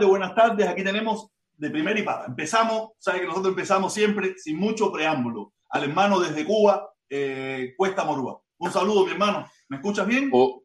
tardes, buenas tardes. Aquí tenemos de primera y pata. Empezamos, sabe que nosotros empezamos siempre sin mucho preámbulo. Al hermano desde Cuba, eh, Cuesta Morúa. Un saludo, mi hermano. ¿Me escuchas bien? Oh,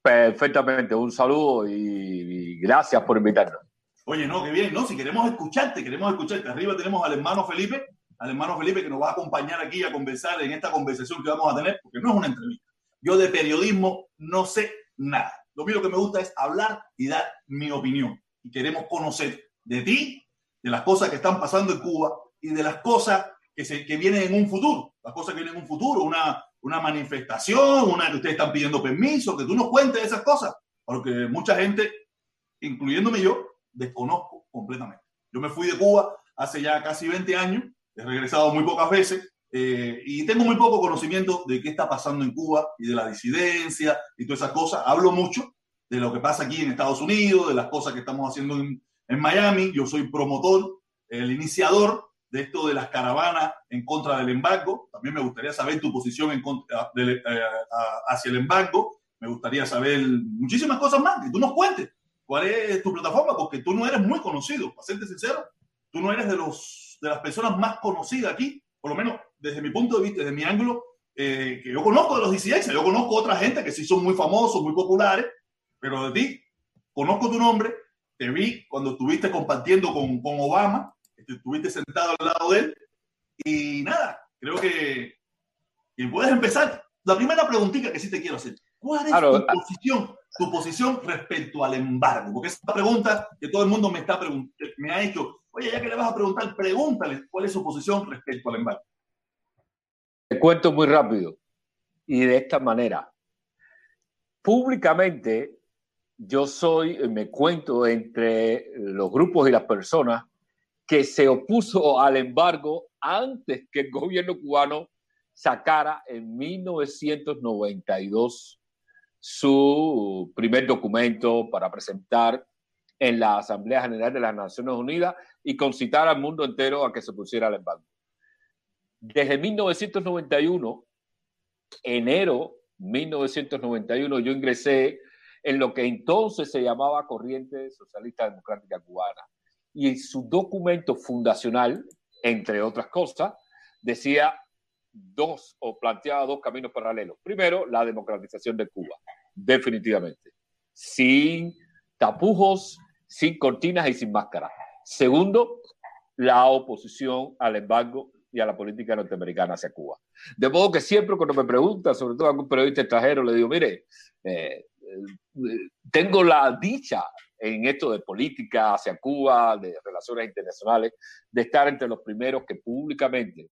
perfectamente, un saludo y, gracias por invitarnos. Oye, no, qué bien, ¿no? Si queremos escucharte, queremos escucharte. Arriba tenemos al hermano Felipe, al hermano Felipe que nos va a acompañar aquí a conversar en esta conversación que vamos a tener, porque no es una entrevista. Yo de periodismo no sé nada. Lo único que me gusta es hablar y dar mi opinión. Y queremos conocer de ti, de las cosas que están pasando en Cuba y de las cosas que, se, que vienen en un futuro. Las cosas que vienen en un futuro, una, una manifestación, una que ustedes están pidiendo permiso, que tú nos cuentes esas cosas. Porque mucha gente, incluyéndome yo, desconozco completamente. Yo me fui de Cuba hace ya casi 20 años, he regresado muy pocas veces eh, y tengo muy poco conocimiento de qué está pasando en Cuba y de la disidencia y todas esas cosas. Hablo mucho de lo que pasa aquí en Estados Unidos, de las cosas que estamos haciendo en, en Miami. Yo soy promotor, el iniciador de esto de las caravanas en contra del embargo. También me gustaría saber tu posición en contra de, eh, hacia el embargo. Me gustaría saber muchísimas cosas más, que tú nos cuentes cuál es tu plataforma, porque tú no eres muy conocido, para serte sincero, tú no eres de, los, de las personas más conocidas aquí, por lo menos desde mi punto de vista, desde mi ángulo, eh, que yo conozco de los disidencias, yo conozco otra gente que sí son muy famosos, muy populares, pero de ti conozco tu nombre, te vi cuando estuviste compartiendo con, con Obama, estuviste sentado al lado de él, y nada, creo que, que puedes empezar. La primera preguntita que sí te quiero hacer, ¿cuál es tu posición, tu posición respecto al embargo? Porque esa pregunta que todo el mundo me, está me ha hecho, oye, ya que le vas a preguntar, pregúntale cuál es su posición respecto al embargo. Te cuento muy rápido y de esta manera. Públicamente, yo soy, me cuento entre los grupos y las personas que se opuso al embargo antes que el gobierno cubano sacara en 1992 su primer documento para presentar en la Asamblea General de las Naciones Unidas y concitar al mundo entero a que se pusiera al embargo. Desde 1991, enero 1991, yo ingresé en lo que entonces se llamaba Corriente Socialista Democrática Cubana. Y en su documento fundacional, entre otras cosas, decía dos o planteaba dos caminos paralelos. Primero, la democratización de Cuba, definitivamente, sin tapujos, sin cortinas y sin máscaras. Segundo, la oposición al embargo y a la política norteamericana hacia Cuba. De modo que siempre cuando me preguntan, sobre todo algún periodista extranjero, le digo, mire, eh, tengo la dicha en esto de política hacia Cuba, de relaciones internacionales, de estar entre los primeros que públicamente,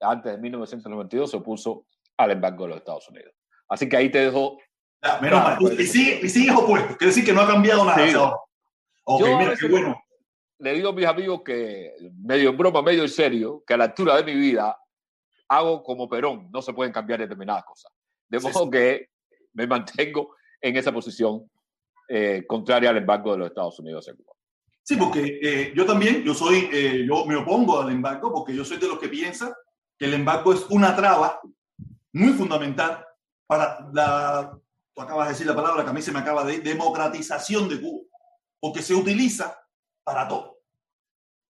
antes de 1992, se opuso al embargo de los Estados Unidos. Así que ahí te dejo... Ah, menos mal. Y, sigue, y sigues opuesto, quiere decir que no ha cambiado nada. Sí. Ok, mira, qué bueno le digo a mis amigos que, medio en broma, medio en serio, que a la altura de mi vida hago como Perón, no se pueden cambiar determinadas cosas. De modo que me mantengo en esa posición eh, contraria al embargo de los Estados Unidos Cuba. Sí, porque eh, yo también, yo soy, eh, yo me opongo al embargo porque yo soy de los que piensa que el embargo es una traba muy fundamental para la, tú acabas de decir la palabra que a mí se me acaba de democratización de Cuba, porque se utiliza para todo.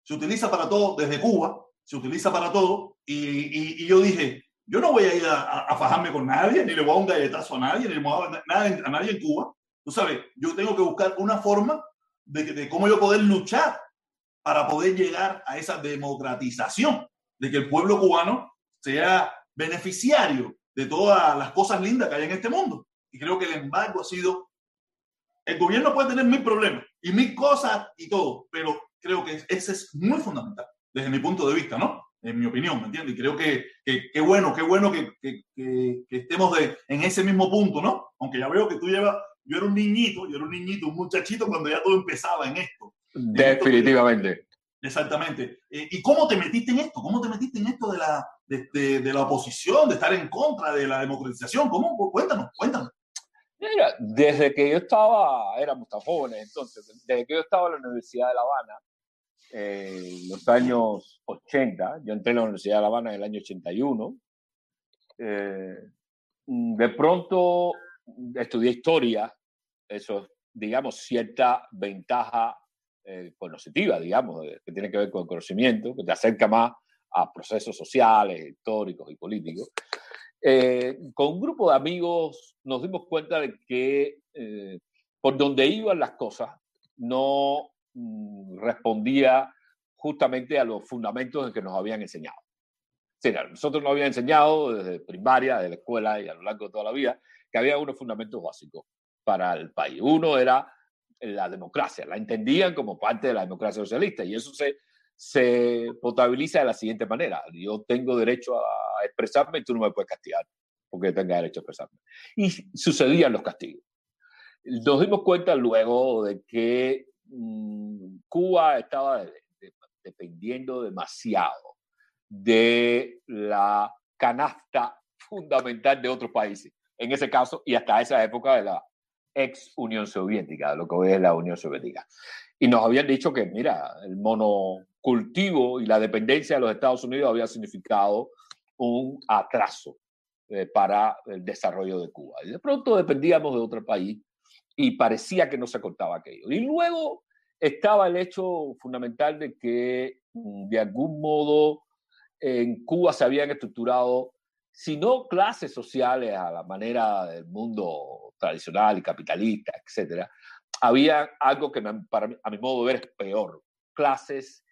Se utiliza para todo desde Cuba, se utiliza para todo. Y, yo dije, yo no voy a ir a, fajarme con nadie, ni le voy a dar un galletazo a nadie, ni le voy a dar nada a nadie en Cuba. Tú sabes, yo tengo que buscar una forma de, de cómo yo poder luchar para poder llegar a esa democratización, de que el pueblo cubano sea beneficiario de todas las cosas lindas que hay en este mundo. Y creo que el embargo ha sido el gobierno puede tener mil problemas y mil cosas y todo, pero creo que ese es muy fundamental desde mi punto de vista, ¿no? En mi opinión, ¿me entiendes? Y creo que qué bueno, qué bueno que, que, que, estemos de, en ese mismo punto, ¿no? Aunque ya veo que tú llevas, yo era un niñito, yo era un niñito, un muchachito cuando ya todo empezaba en esto. Definitivamente. exactamente. Eh, ¿Y cómo te metiste en esto? ¿Cómo te metiste en esto de la, de, de, de la oposición, de estar en contra de la democratización? ¿Cómo? Cuéntanos, cuéntanos. Mira, desde que yo estaba, éramos tan jóvenes entonces, desde que yo estaba en la Universidad de La Habana, en los años 80, yo entré en la Universidad de La Habana en el año 81, eh, de pronto estudié historia, eso, digamos, cierta ventaja eh, cognitiva, digamos, que tiene que ver con el conocimiento, que te acerca más a procesos sociales, históricos y políticos. Eh, con un grupo de amigos nos dimos cuenta de que eh, por donde iban las cosas no mm, respondía justamente a los fundamentos en que nos habían enseñado. Nosotros nos habían enseñado desde primaria, desde la escuela y a lo largo de toda la vida, que había unos fundamentos básicos para el país. Uno era la democracia, la entendían como parte de la democracia socialista y eso se se potabiliza de la siguiente manera. Yo tengo derecho a expresarme y tú no me puedes castigar porque tenga derecho a expresarme. Y sucedían los castigos. Nos dimos cuenta luego de que mm, Cuba estaba dependiendo demasiado de la canasta fundamental de otros países. En ese caso, y hasta esa época de la ex Unión Soviética, de lo que hoy es la Unión Soviética. Y nos habían dicho que, mira, el monocultivo y la dependencia de los Estados Unidos había significado un atraso eh, para el desarrollo de Cuba. Y de pronto dependíamos de otro país y parecía que no se cortaba aquello. Y luego estaba el hecho fundamental de que mm, de algún modo en Cuba se habían estructurado, si no clases sociales a la manera del mundo tradicional y capitalista, etcétera, había algo que para a mi modo de ver es peor, clases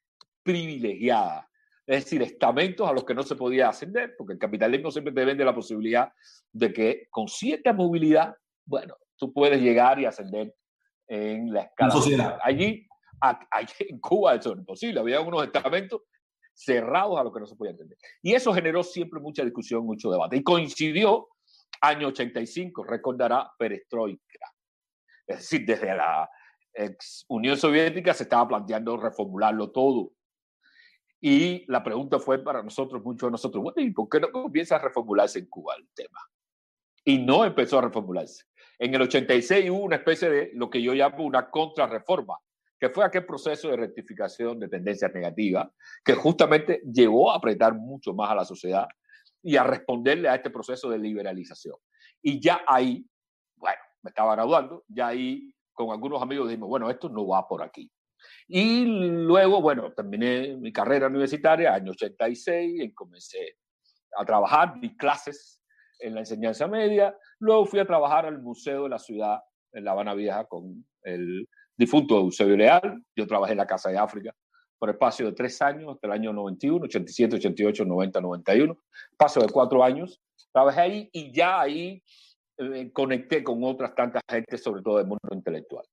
privilegiadas, es decir, estamentos a los que no se podía ascender, porque el capitalismo siempre te vende la posibilidad de que con cierta movilidad, bueno, tú puedes llegar y ascender en la escala. Social. Allí, allí, en Cuba eso es imposible, había unos estamentos cerrados a los que no se podía entender. Y eso generó siempre mucha discusión, mucho debate. Y coincidió, año 85, recordará, perestroika es decir, desde la ex Unión Soviética se estaba planteando reformularlo todo. Y la pregunta fue para nosotros, muchos de nosotros, bueno, ¿y por qué no comienza a reformularse en Cuba el tema? Y no empezó a reformularse. En el 86 hubo una especie de lo que yo llamo una contrarreforma, que fue aquel proceso de rectificación de tendencias negativas, que justamente llevó a apretar mucho más a la sociedad y a responderle a este proceso de liberalización. Y ya ahí, bueno, me estaba graduando, ya ahí con algunos amigos dijimos, bueno, esto no va por aquí. Y luego, bueno, terminé mi carrera universitaria, año 86, y comencé a trabajar, di clases en la enseñanza media. Luego fui a trabajar al Museo de la Ciudad en La Habana Vieja con el difunto Eusebio Leal. Yo trabajé en la Casa de África por espacio de tres años, hasta el año 91, 87, 88, 90, 91. Paso de cuatro años. Trabajé ahí y ya ahí eh, conecté con otras tantas gente, sobre todo del mundo intelectual.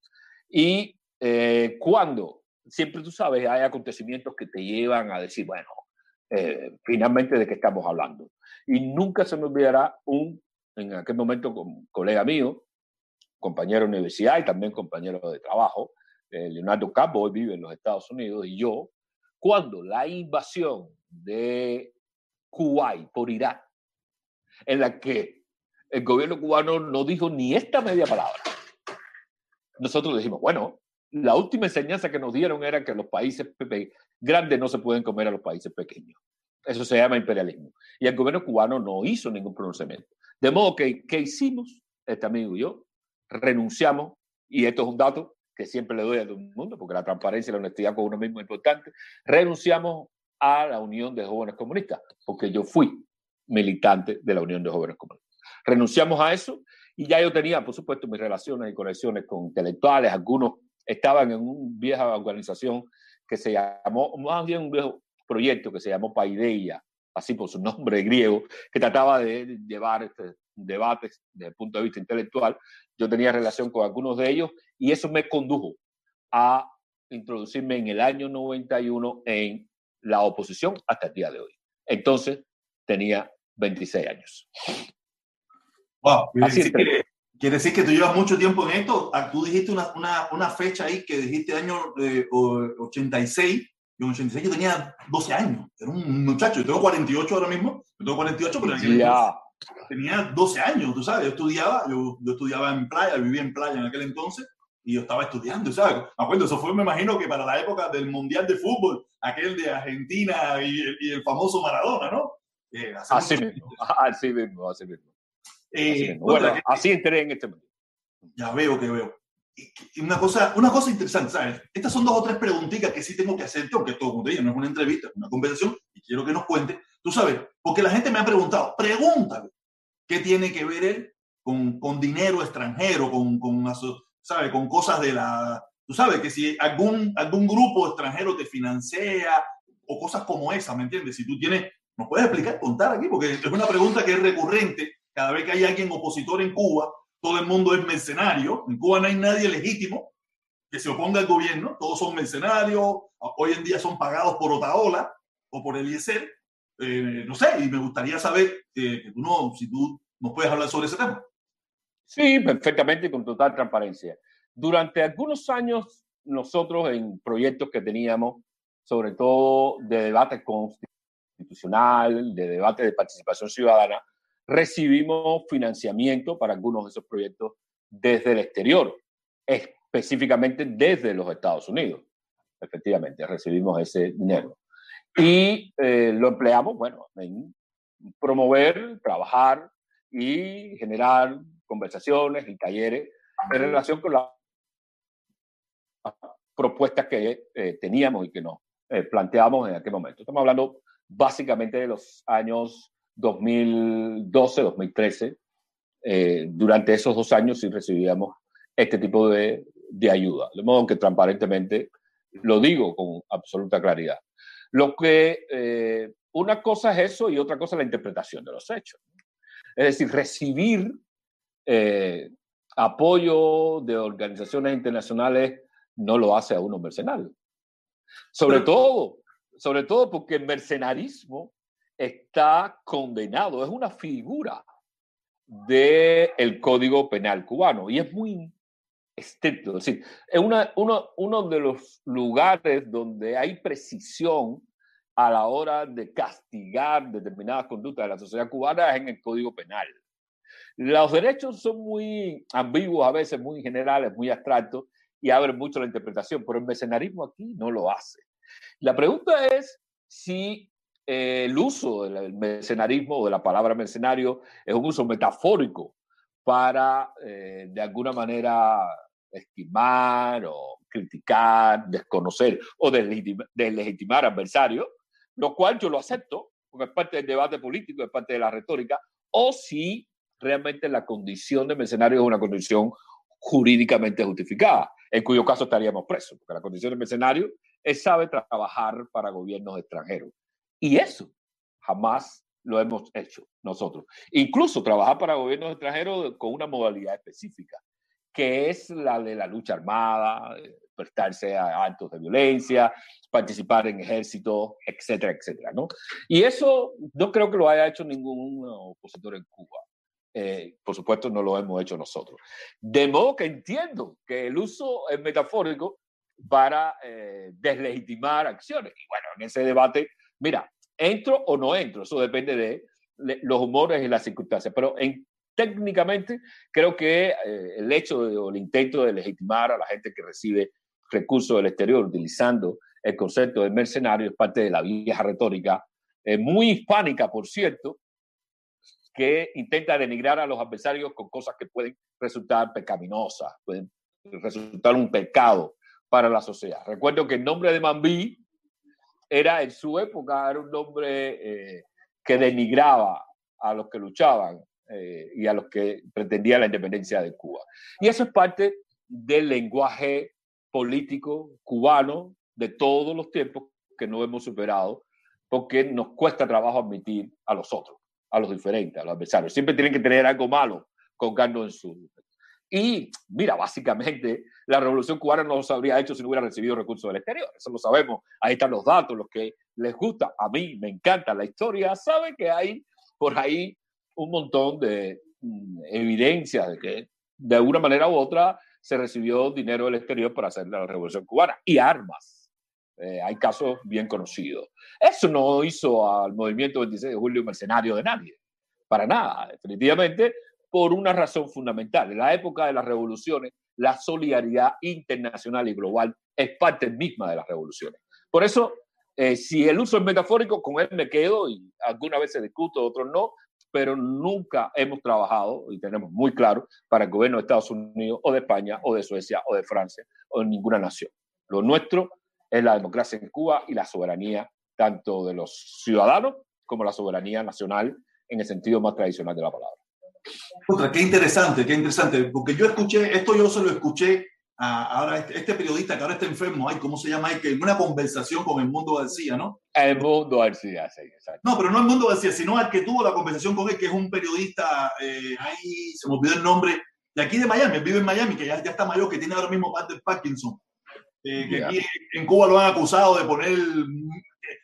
Y eh, cuando, siempre tú sabes, hay acontecimientos que te llevan a decir, bueno, eh, finalmente de qué estamos hablando. Y nunca se me olvidará un, en aquel momento, un colega mío, compañero de universidad y también compañero de trabajo, Leonardo Campo, hoy vive en los Estados Unidos, y yo, cuando la invasión de Kuwait por Irak, en la que el gobierno cubano no dijo ni esta media palabra. Nosotros dijimos, bueno, la última enseñanza que nos dieron era que los países grandes no se pueden comer a los países pequeños. Eso se llama imperialismo. Y el gobierno cubano no hizo ningún pronunciamiento. De modo que, ¿qué hicimos? Este amigo y yo renunciamos, y esto es un dato que siempre le doy a todo el mundo, porque la transparencia y la honestidad con uno mismo es importante, renunciamos a la Unión de Jóvenes Comunistas, porque yo fui militante de la Unión de Jóvenes Comunistas. Renunciamos a eso y ya yo tenía, por supuesto, mis relaciones y conexiones con intelectuales. Algunos estaban en una vieja organización que se llamó, más bien un viejo proyecto que se llamó Paideia, así por su nombre griego, que trataba de llevar este, debates desde el punto de vista intelectual. Yo tenía relación con algunos de ellos y eso me condujo a introducirme en el año 91 en la oposición hasta el día de hoy. Entonces tenía 26 años. Wow, quiere decir, que, tú llevas mucho tiempo en esto. Ah, tú dijiste una, una, una fecha ahí que dijiste año 86. Yo en 86 yo tenía 12 años. Era un muchacho. Yo tengo 48 ahora mismo. Yo tengo 48, pero tenía 12 años, tú sabes. Yo estudiaba, yo, yo estudiaba en playa, vivía en playa en aquel entonces y yo estaba estudiando, ¿sabes? Me acuerdo, eso fue, me imagino que para la época del Mundial de Fútbol, aquel de Argentina y, y el famoso Maradona, ¿no? Eh, así, mismo, así mismo, así mismo. Eh, bueno, así entré en este momento. Ya veo que veo. Una cosa, una cosa interesante, ¿sabes? Estas son dos o tres preguntitas que sí tengo que hacerte, aunque todo, te no es una entrevista, es una conversación, y quiero que nos cuente. Tú sabes, porque la gente me ha preguntado, pregúntale, ¿qué tiene que ver él con, con dinero extranjero, con, con, ¿sabe? con cosas de la... Tú sabes que si algún, algún grupo extranjero te financia o cosas como esa, ¿me entiendes? Si tú tienes, ¿nos puedes explicar, contar aquí? Porque es una pregunta que es recurrente cada vez que hay alguien opositor en Cuba todo el mundo es mercenario. En Cuba no hay nadie legítimo que se oponga al gobierno. Todos son mercenarios. Hoy en día son pagados por Otaola o por el IESER. Eh, no sé, y me gustaría saber eh, que tú no, si tú nos puedes hablar sobre ese tema. Sí, perfectamente, con total transparencia. Durante algunos años, nosotros en proyectos que teníamos, sobre todo de debate constitucional, de debate de participación ciudadana, recibimos financiamiento para algunos de esos proyectos desde el exterior, específicamente desde los Estados Unidos. Efectivamente, recibimos ese dinero. Y eh, lo empleamos, bueno, en promover, trabajar y generar conversaciones y talleres en relación con las propuestas que eh, teníamos y que nos eh, planteamos en aquel momento. Estamos hablando básicamente de los años 2012, 2013. Eh, durante esos dos años sí recibíamos este tipo de, de, ayuda. De modo que transparentemente lo digo con absoluta claridad. Lo que eh, una cosa es eso y otra cosa es la interpretación de los hechos. Es decir, recibir eh, apoyo de organizaciones internacionales no lo hace a uno mercenario. Sobre todo, sobre todo porque el mercenarismo está condenado, es una figura del Código Penal cubano y es muy estricto. Es decir, es una, uno, uno de los lugares donde hay precisión a la hora de castigar determinadas conductas de la sociedad cubana es en el Código Penal. Los derechos son muy ambiguos, a veces muy generales, muy abstractos y abren mucho la interpretación, pero el mercenarismo aquí no lo hace. La pregunta es si eh, el uso del mercenarismo o de la palabra mercenario es un uso metafórico para, eh, de alguna manera, estimar o criticar, desconocer o deslegitimar, adversarios, lo cual yo lo acepto, porque es parte del debate político, es parte de la retórica, o si realmente la condición de mercenario es una condición jurídicamente justificada, en cuyo caso estaríamos presos, porque la condición de mercenario es saber trabajar para gobiernos extranjeros. Y eso jamás lo hemos hecho nosotros. Incluso trabajar para gobiernos extranjeros con una modalidad específica, que es la de la lucha armada, eh, prestarse a actos de violencia, participar en ejércitos, etcétera, etcétera, ¿no? Y eso no creo que lo haya hecho ningún opositor en Cuba. Eh, por supuesto, no lo hemos hecho nosotros. De modo que entiendo que el uso es metafórico para eh, deslegitimar acciones. Y bueno, en ese debate, mira, ¿Entro o no entro? Eso depende de los humores y las circunstancias. Pero en, técnicamente creo que eh, el hecho o el intento de legitimar a la gente que recibe recursos del exterior utilizando el concepto de mercenario es parte de la vieja retórica, eh, muy hispánica, por cierto, que intenta denigrar a los adversarios con cosas que pueden resultar pecaminosas, pueden resultar un pecado para la sociedad. Recuerdo que el nombre de Mambí era en su época, era un nombre eh, que denigraba a los que luchaban eh, y a los que pretendían la independencia de Cuba. Y eso es parte del lenguaje político cubano de todos los tiempos que no hemos superado, porque nos cuesta trabajo admitir a los otros, a los diferentes, a los adversarios. Siempre tienen que tener algo malo con en su, y mira, básicamente la revolución cubana no se habría hecho si no hubiera recibido recursos del exterior. Eso lo sabemos. Ahí están los datos, los que les gusta. A mí me encanta la historia. Sabe que hay por ahí un montón de mm, evidencias de que de alguna manera u otra se recibió dinero del exterior para hacer la revolución cubana y armas. Eh, hay casos bien conocidos. Eso no hizo al movimiento 26 de julio mercenario de nadie. Para nada. Definitivamente por una razón fundamental. En la época de las revoluciones, la solidaridad internacional y global es parte misma de las revoluciones. Por eso, eh, si el uso es metafórico, con él me quedo y algunas veces discuto, otros no, pero nunca hemos trabajado, y tenemos muy claro, para el gobierno de Estados Unidos o de España o de Suecia o de Francia o de ninguna nación. Lo nuestro es la democracia en Cuba y la soberanía tanto de los ciudadanos como la soberanía nacional en el sentido más tradicional de la palabra. Otra, qué interesante, qué interesante, porque yo escuché, esto yo se lo escuché a, ahora este, este, periodista que ahora está enfermo, ay, ¿cómo se llama? que en una conversación con el Mundo García, ¿no? El Mundo García, sí, exacto. No, pero no el Mundo García, sino al que tuvo la conversación con él, que es un periodista, eh, ahí se me olvidó el nombre, de aquí de Miami, vive en Miami, que ya, ya está mayor, que tiene ahora mismo parte de Parkinson. Eh, que aquí en Cuba lo han acusado de poner el,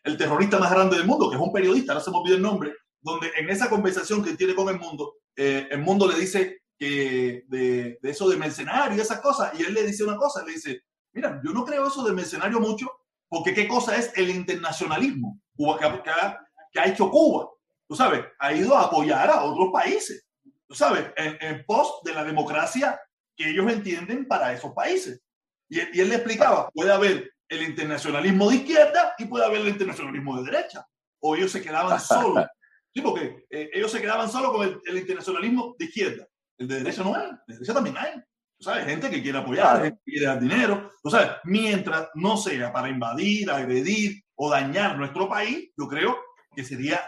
el, terrorista más grande del mundo, que es un periodista, no se me olvidó el nombre, donde en esa conversación que tiene con el mundo, eh, el mundo le dice que de, eso de mercenario y esas cosas, y él le dice una cosa, le dice, mira, yo no creo eso de mercenario mucho, porque qué cosa es el internacionalismo Cuba, que, ha, hecho Cuba, tú sabes, ha ido a apoyar a otros países, tú sabes, en, en pos de la democracia que ellos entienden para esos países. Y, y él le explicaba, puede haber el internacionalismo de izquierda y puede haber el internacionalismo de derecha, o ellos se quedaban solos Sí, porque eh, ellos se quedaban solo con el, internacionalismo de izquierda. El de derecha no hay, de derecha también hay. ¿Tú sabes? Gente que quiere apoyar, gente que quiere dar dinero. ¿Tú sabes? Mientras no sea para invadir, agredir o dañar nuestro país, yo creo que sería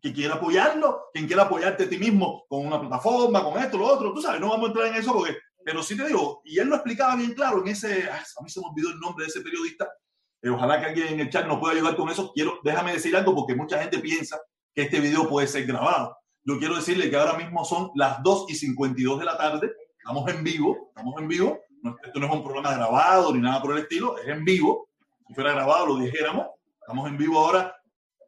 que quiera apoyarlo, quien quiera apoyarte a ti mismo con una plataforma, con esto, lo otro. Tú sabes, no vamos a entrar en eso porque, pero sí te digo, y él lo explicaba bien claro en ese, a mí se me olvidó el nombre de ese periodista. Eh, ojalá que alguien en el chat nos pueda ayudar con eso. Quiero, déjame decir algo porque mucha gente piensa que este video puede ser grabado. Yo quiero decirle que ahora mismo son las 2 y 52 de la tarde, estamos en vivo, estamos en vivo, esto no es un programa grabado ni nada por el estilo, es en vivo, si fuera grabado lo dijéramos, estamos en vivo ahora,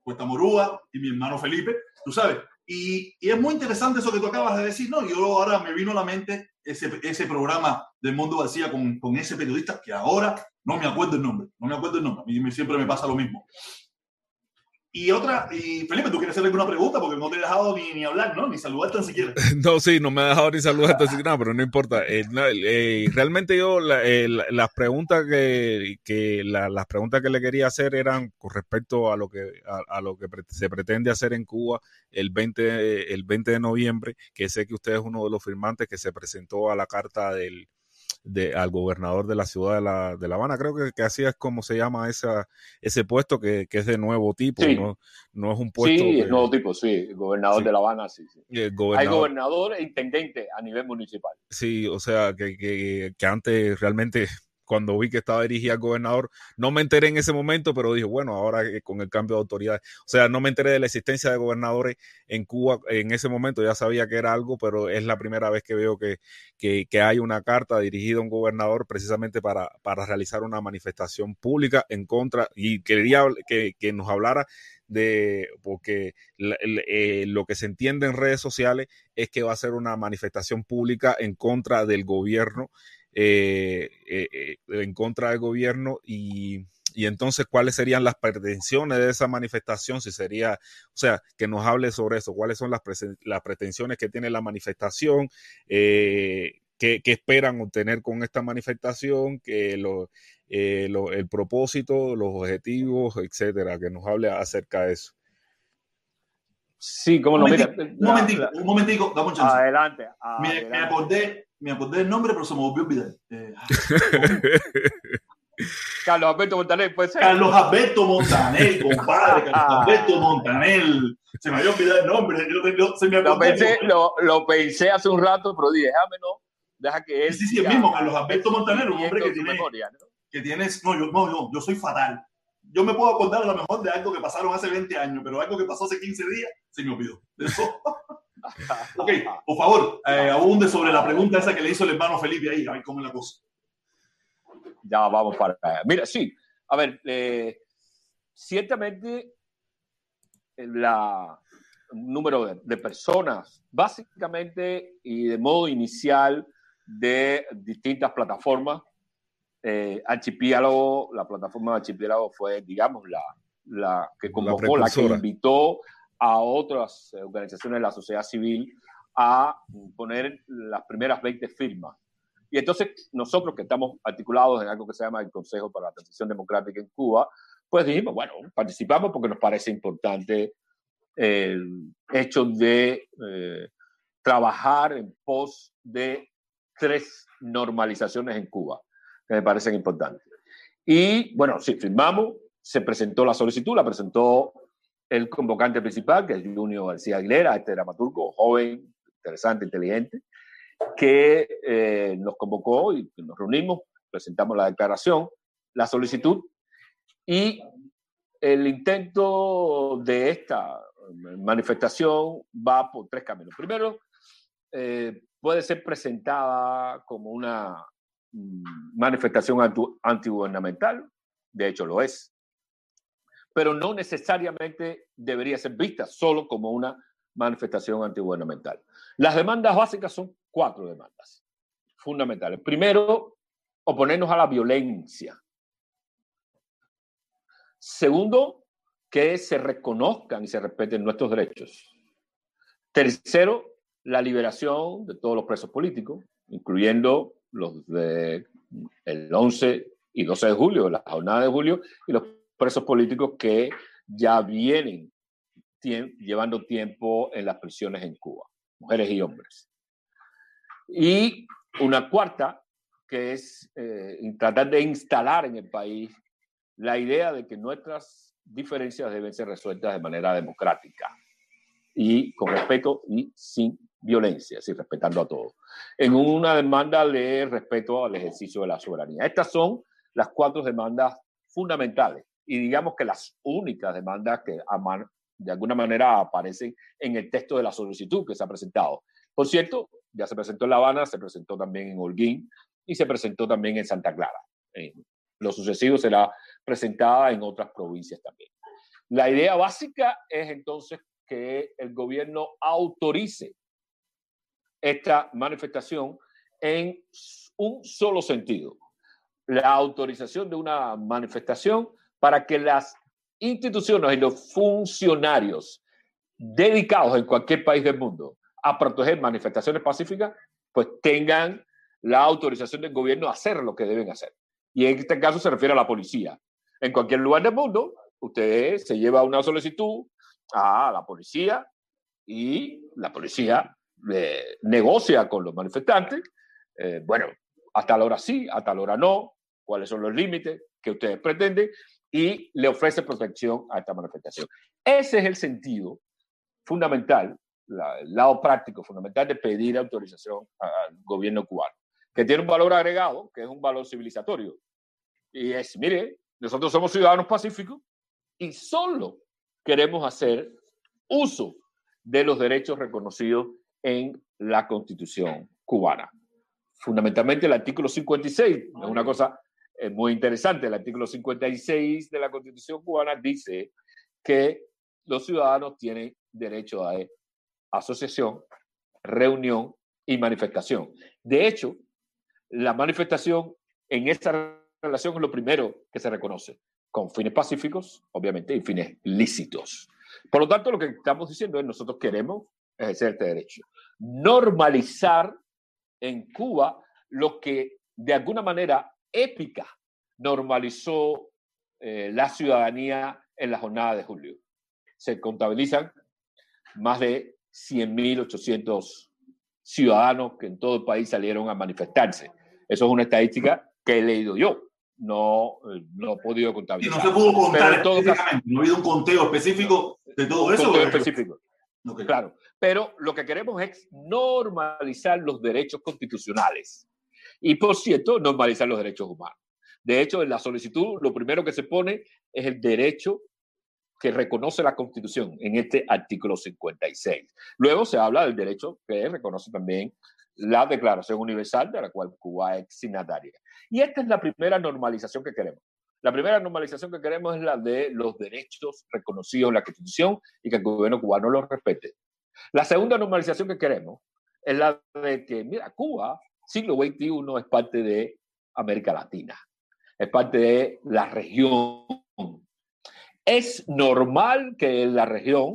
Cuesta Morúa y mi hermano Felipe, tú sabes, y, y, es muy interesante eso que tú acabas de decir, ¿no? Yo ahora me vino a la mente ese, ese programa del Mundo García con, con ese periodista que ahora no me acuerdo el nombre, no me acuerdo el nombre, a mí siempre me pasa lo mismo. Y otra, y Felipe, ¿tú quieres hacerle alguna pregunta? Porque no te he dejado ni, hablar, ¿no? Ni saludar tan siquiera. No, sí, no me ha dejado ni saludar tan siquiera, pero no importa. Eh, eh, realmente yo, eh, las preguntas que, las preguntas que le quería hacer eran con respecto a lo que, a, lo que se pretende hacer en Cuba el 20, el 20 de noviembre, que sé que usted es uno de los firmantes que se presentó a la carta del, de, al gobernador de la ciudad de La, de la Habana. Creo que, que, así es como se llama esa, ese puesto que, que es de nuevo tipo, no, no, es un puesto. Sí, es nuevo tipo, sí, gobernador de La Habana, sí. sí. Gobernador, Hay gobernador e intendente a nivel municipal. Sí, o sea, que, que, que antes realmente cuando vi que estaba dirigida al gobernador. No me enteré en ese momento, pero dije, bueno, ahora con el cambio de autoridad, o sea, no me enteré de la existencia de gobernadores en Cuba en ese momento, ya sabía que era algo, pero es la primera vez que veo que, que, hay una carta dirigida a un gobernador precisamente para, para realizar una manifestación pública en contra, y quería que, que nos hablara de porque eh, lo que se entiende en redes sociales es que va a ser una manifestación pública en contra del gobierno eh, eh, eh, en contra del gobierno y, y, entonces cuáles serían las pretensiones de esa manifestación, si sería, o sea, que nos hable sobre eso, cuáles son las, las pretensiones que tiene la manifestación, eh, qué, qué, esperan obtener con esta manifestación, que lo, eh, lo, el propósito, los objetivos, etcétera, que nos hable acerca de eso. Sí, como no, mira. Un momentico, un momentico, dame un chance. Adelante. adelante. Me, me, acordé, me acordé del nombre, pero se me volvió a olvidar. Eh, Carlos Alberto Montanel, puede ser. Carlos Alberto Montanel, compadre, Carlos Alberto Montanel. Se me había olvidado el nombre. Yo, yo, se me lo, pensé, lo, lo, pensé hace un rato, pero dije, déjame no, deja que él. Sí, sí, el mismo, Carlos Alberto Montanel, un hombre que tiene. Memoria, ¿no? Que tienes, no, yo, no, yo, yo soy fatal. Yo me puedo acordar a lo mejor de algo que pasaron hace 20 años, pero algo que pasó hace 15 días, se me olvidó. Eso. ok, por favor, eh, abunde sobre la pregunta esa que le hizo el hermano Felipe ahí, a ver cómo es la cosa. Ya vamos para. Mira, sí, a ver, eh, ciertamente la número de, de, personas, básicamente y de modo inicial, de distintas plataformas. Eh, Archipiélago, la plataforma de Archipiélago fue, digamos, la, la que convocó, la, la que invitó a otras organizaciones de la sociedad civil a poner las primeras 20 firmas. Y entonces nosotros que estamos articulados en algo que se llama el Consejo para la Transición Democrática en Cuba, pues dijimos, bueno, participamos porque nos parece importante el hecho de eh, trabajar en pos de tres normalizaciones en Cuba, que me parecen importantes. Y bueno, sí, firmamos, se presentó la solicitud, la presentó el convocante principal, que es Junio García Aguilera, este dramaturgo joven, interesante, inteligente, que eh, nos convocó y nos reunimos, presentamos la declaración, la solicitud y el intento de esta manifestación va por tres caminos. Primero, eh, puede ser presentada como una manifestación antigubernamental, de hecho lo es, pero no necesariamente debería ser vista solo como una manifestación antigubernamental. Las demandas básicas son cuatro demandas fundamentales. Primero, oponernos a la violencia. Segundo, que se reconozcan y se respeten nuestros derechos. Tercero, la liberación de todos los presos políticos, incluyendo los del el 11 y 12 de julio, la jornada de julio, y los presos políticos que ya vienen llevando tiempo en las prisiones en Cuba, mujeres y hombres. Y una cuarta, que es eh, tratar de instalar en el país la idea de que nuestras diferencias deben ser resueltas de manera democrática y con respeto y sin violencia, y respetando a todos. En una demanda de respeto al ejercicio de la soberanía. Estas son las cuatro demandas fundamentales y digamos que las únicas demandas que de alguna manera aparecen en el texto de la solicitud que se ha presentado. Por cierto, ya se presentó en La Habana, se presentó también en Holguín y se presentó también en Santa Clara. lo sucesivo será presentada en otras provincias también. La idea básica es entonces que el gobierno autorice esta manifestación en un solo sentido. La autorización de una manifestación para que las instituciones y los funcionarios dedicados en cualquier país del mundo a proteger manifestaciones pacíficas, pues tengan la autorización del gobierno a hacer lo que deben hacer. Y en este caso se refiere a la policía. En cualquier lugar del mundo, usted se lleva una solicitud a la policía y la policía eh, negocia con los manifestantes. Eh, bueno, hasta la hora sí, hasta la hora no, cuáles son los límites que ustedes pretenden y le ofrece protección a esta manifestación. Ese es el sentido fundamental, el lado práctico fundamental de pedir autorización al gobierno cubano, que tiene un valor agregado, que es un valor civilizatorio. Y es, mire, nosotros somos ciudadanos pacíficos y solo queremos hacer uso de los derechos reconocidos en la constitución cubana. Fundamentalmente el artículo 56 es una cosa es muy interesante. El artículo 56 de la Constitución cubana dice que los ciudadanos tienen derecho a asociación, reunión y manifestación. De hecho, la manifestación en esta relación es lo primero que se reconoce, con fines pacíficos, obviamente, y fines lícitos. Por lo tanto, lo que estamos diciendo es nosotros queremos ejercer este derecho. Normalizar en Cuba lo que de alguna manera épica normalizó eh, la ciudadanía en la jornada de julio. Se contabilizan más de 100.800 ciudadanos que en todo el país salieron a manifestarse. Eso es una estadística que he leído yo. No, eh, no he podido contabilizar. Y no se pudo contar no ha habido un conteo específico de todo eso. Conteo específico. Claro, pero lo que queremos es normalizar los derechos constitucionales. Y por cierto, normalizar los derechos humanos. De hecho, en la solicitud lo primero que se pone es el derecho que reconoce la Constitución en este artículo 56. Luego se habla del derecho que reconoce también la Declaración Universal de la cual Cuba es signataria. Y esta es la primera normalización que queremos. La primera normalización que queremos es la de los derechos reconocidos en la Constitución y que el gobierno cubano los respete. La segunda normalización que queremos es la de que, mira, Cuba siglo XXI es parte de América Latina, es parte de la región. Es normal que en la región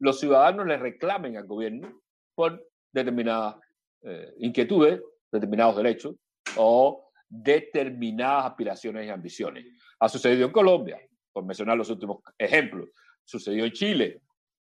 los ciudadanos le reclamen al gobierno por determinadas eh, inquietudes, determinados derechos o determinadas aspiraciones y ambiciones. Ha sucedido en Colombia, por mencionar los últimos ejemplos. Sucedió en Chile,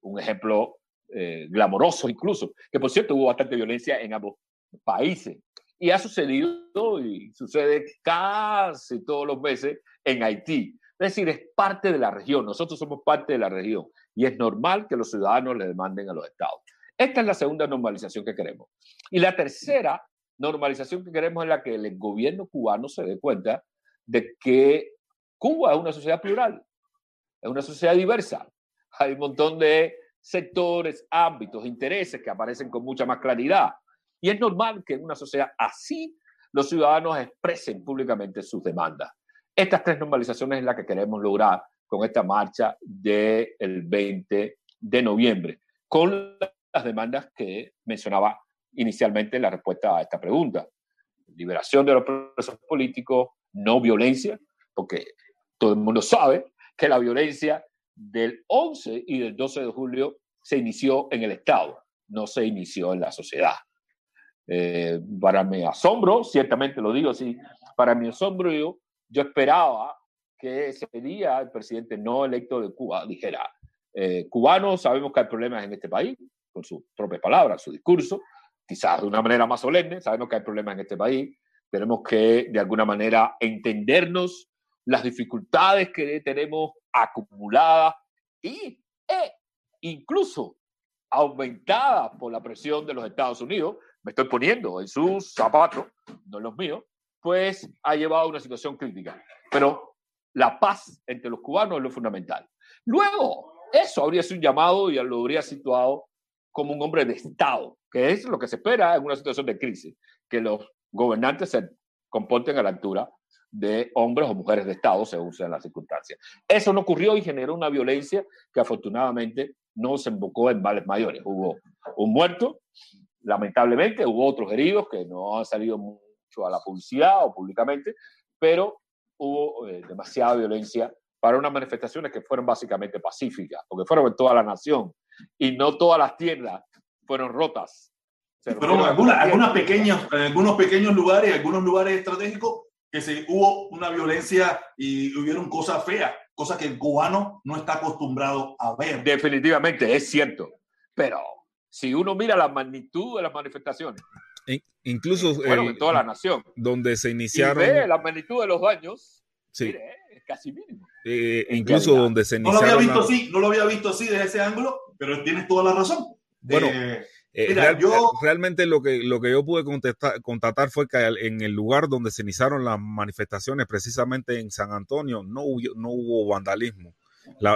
un ejemplo eh, glamoroso incluso, que por cierto hubo bastante violencia en ambos países. Y ha sucedido y sucede casi todos los meses en Haití. Es decir, es parte de la región, nosotros somos parte de la región y es normal que los ciudadanos le demanden a los estados. Esta es la segunda normalización que queremos. Y la tercera normalización que queremos es la que el gobierno cubano se dé cuenta de que Cuba es una sociedad plural, es una sociedad diversa. Hay un montón de sectores, ámbitos, intereses que aparecen con mucha más claridad. Y es normal que en una sociedad así los ciudadanos expresen públicamente sus demandas. Estas tres normalizaciones es la que queremos lograr con esta marcha del 20 de noviembre, con las demandas que mencionaba inicialmente en la respuesta a esta pregunta. Liberación de los presos políticos, no violencia, porque todo el mundo sabe que la violencia del 11 y del 12 de julio se inició en el Estado, no se inició en la sociedad. Eh, para mi asombro, ciertamente lo digo así, para mi asombro yo, esperaba que ese día el presidente no electo de Cuba dijera, eh, cubanos sabemos que hay problemas en este país, con sus propias palabras, su discurso, quizás de una manera más solemne, sabemos que hay problemas en este país, tenemos que de alguna manera entendernos las dificultades que tenemos acumuladas y e incluso aumentadas por la presión de los Estados Unidos, me estoy poniendo en sus zapatos, no en los míos, pues ha llevado a una situación crítica. Pero la paz entre los cubanos es lo fundamental. Luego, eso habría sido un llamado y lo habría situado como un hombre de Estado, que es lo que se espera en una situación de crisis, que los gobernantes se comporten a la altura de hombres o mujeres de Estado, según sean las circunstancias. Eso no ocurrió y generó una violencia que afortunadamente no se embocó en males mayores. Hubo un muerto, lamentablemente, hubo otros heridos que no han salido mucho a la publicidad o públicamente, pero hubo eh, demasiada violencia para unas manifestaciones que fueron básicamente pacíficas, porque fueron en toda la nación y no todas las tiendas fueron rotas. Pero algunas, algunas en algunos pequeños lugares, algunos lugares estratégicos, que se, hubo una violencia y hubieron cosas feas, cosas que el cubano no está acostumbrado a ver. Definitivamente, es cierto. Pero si uno mira la magnitud de las manifestaciones, incluso bueno, en toda la nación, donde se iniciaron. Y ve la magnitud de los daños, sí. Mire, es casi mínimo. Eh, incluso donde se iniciaron. No lo había visto así, no lo había visto así desde ese ángulo, pero tienes toda la razón. Bueno, eh, eh, yo... Realmente lo que, lo que yo pude contestar, constatar fue que en el lugar donde se iniciaron las manifestaciones, precisamente en San Antonio, no hubo, no hubo vandalismo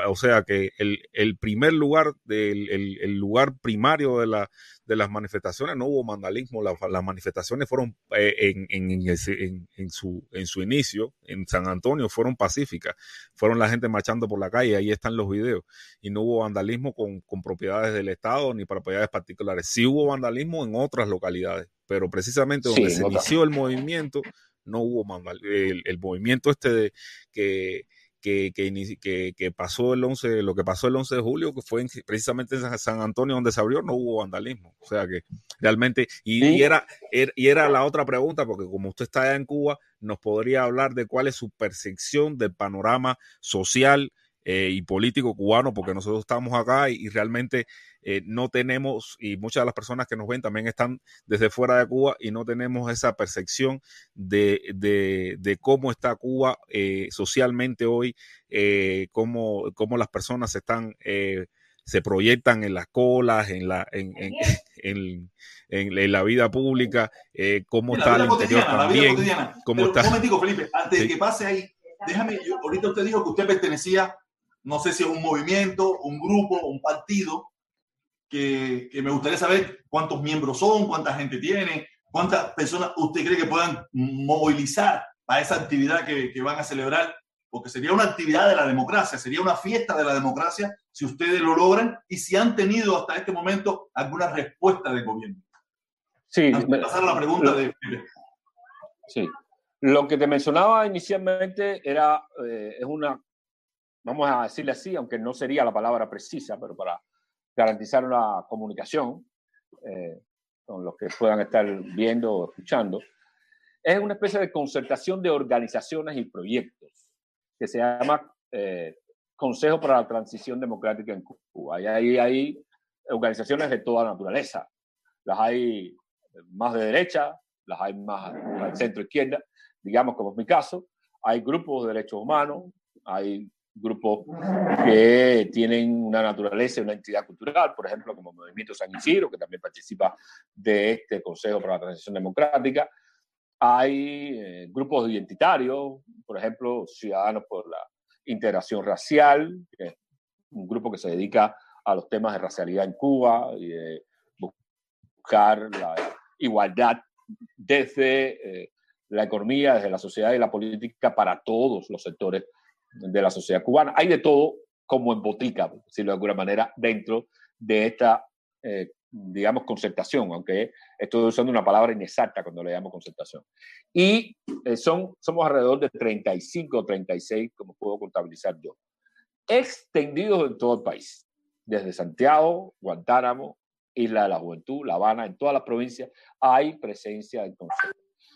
o sea que el, el primer lugar, del, el, el, lugar primario de, la, de las manifestaciones no hubo vandalismo, las manifestaciones fueron eh, en, en, en, su, en su inicio, en San Antonio, fueron pacíficas, fueron la gente marchando por la calle, ahí están los videos, y no hubo vandalismo con, con propiedades del Estado ni propiedades particulares. Sí hubo vandalismo en otras localidades, pero precisamente donde se inició el movimiento, no hubo vandalismo. El movimiento este de que que, que, que, pasó el 11, lo que pasó el 11 de julio, que fue precisamente en San Antonio donde se abrió, no hubo vandalismo. O sea que realmente, y, era, er, y era la otra pregunta, porque como usted está allá en Cuba, nos podría hablar de cuál es su percepción del panorama social eh, y político cubano, porque nosotros estamos acá y, realmente eh, no tenemos, y muchas de las personas que nos ven también están desde fuera de Cuba y no tenemos esa percepción de, de, cómo está Cuba eh, socialmente hoy, cómo, cómo, las personas están se proyectan en las colas, en la, en, en, en, en la vida pública, cómo está el interior también. Cómo está... Un momentico, Felipe, antes de que pase ahí, déjame, ahorita usted dijo que usted pertenecía no sé si es un movimiento, un grupo, un partido, que, me gustaría saber cuántos miembros son, cuánta gente tiene, cuántas personas usted cree que puedan movilizar para esa actividad que, van a celebrar, porque sería una actividad de la democracia, sería una fiesta de la democracia si ustedes lo logran y si han tenido hasta este momento alguna respuesta del gobierno. Sí, me, pasar la pregunta de... Sí. Lo que te mencionaba inicialmente era, eh, es una vamos a decirle así, aunque no sería la palabra precisa, pero para garantizar una comunicación eh, con los que puedan estar viendo o escuchando, es una especie de concertación de organizaciones y proyectos que se llama eh, Consejo para la Transición Democrática en Cuba. Y ahí hay organizaciones de toda naturaleza. Las hay más de derecha, las hay más al centro izquierda, digamos como es mi caso. Hay grupos de derechos humanos, hay grupos que tienen una naturaleza y una entidad cultural, por ejemplo, como Movimiento San Isidro, que también participa de este Consejo para la Transición Democrática. Hay eh, grupos identitarios, por ejemplo, Ciudadanos por la Integración Racial, que es un grupo que se dedica a los temas de racialidad en Cuba y de buscar la igualdad desde eh, la economía, desde la sociedad y la política para todos los sectores de la sociedad cubana. Hay de todo como en botica, por decirlo de alguna manera, dentro de esta, eh, digamos, concertación, aunque estoy usando una palabra inexacta cuando le llamo concertación. Y eh, son, somos alrededor de 35 o 36, como puedo contabilizar yo, extendidos en todo el país, desde Santiago, Guantánamo, Isla de la Juventud, La Habana, en todas las provincias hay presencia del Consejo.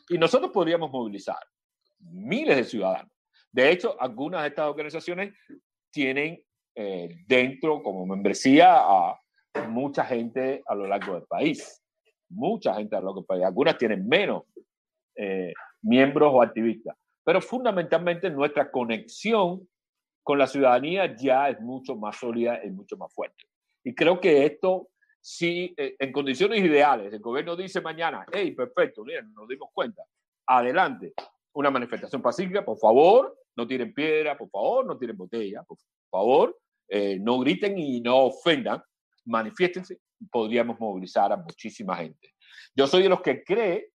Y nosotros podríamos movilizar miles de ciudadanos de hecho, algunas de estas organizaciones tienen eh, dentro como membresía a mucha gente a lo largo del país. Mucha gente a lo largo del país. Algunas tienen menos eh, miembros o activistas. Pero fundamentalmente nuestra conexión con la ciudadanía ya es mucho más sólida y mucho más fuerte. Y creo que esto, si eh, en condiciones ideales el gobierno dice mañana, hey, perfecto, miren, nos dimos cuenta, adelante, una manifestación pacífica, por favor, no tiren piedra, por favor, no tiren botella, por favor, eh, no griten y no ofendan, manifiéstense, podríamos movilizar a muchísima gente. Yo soy de los que cree,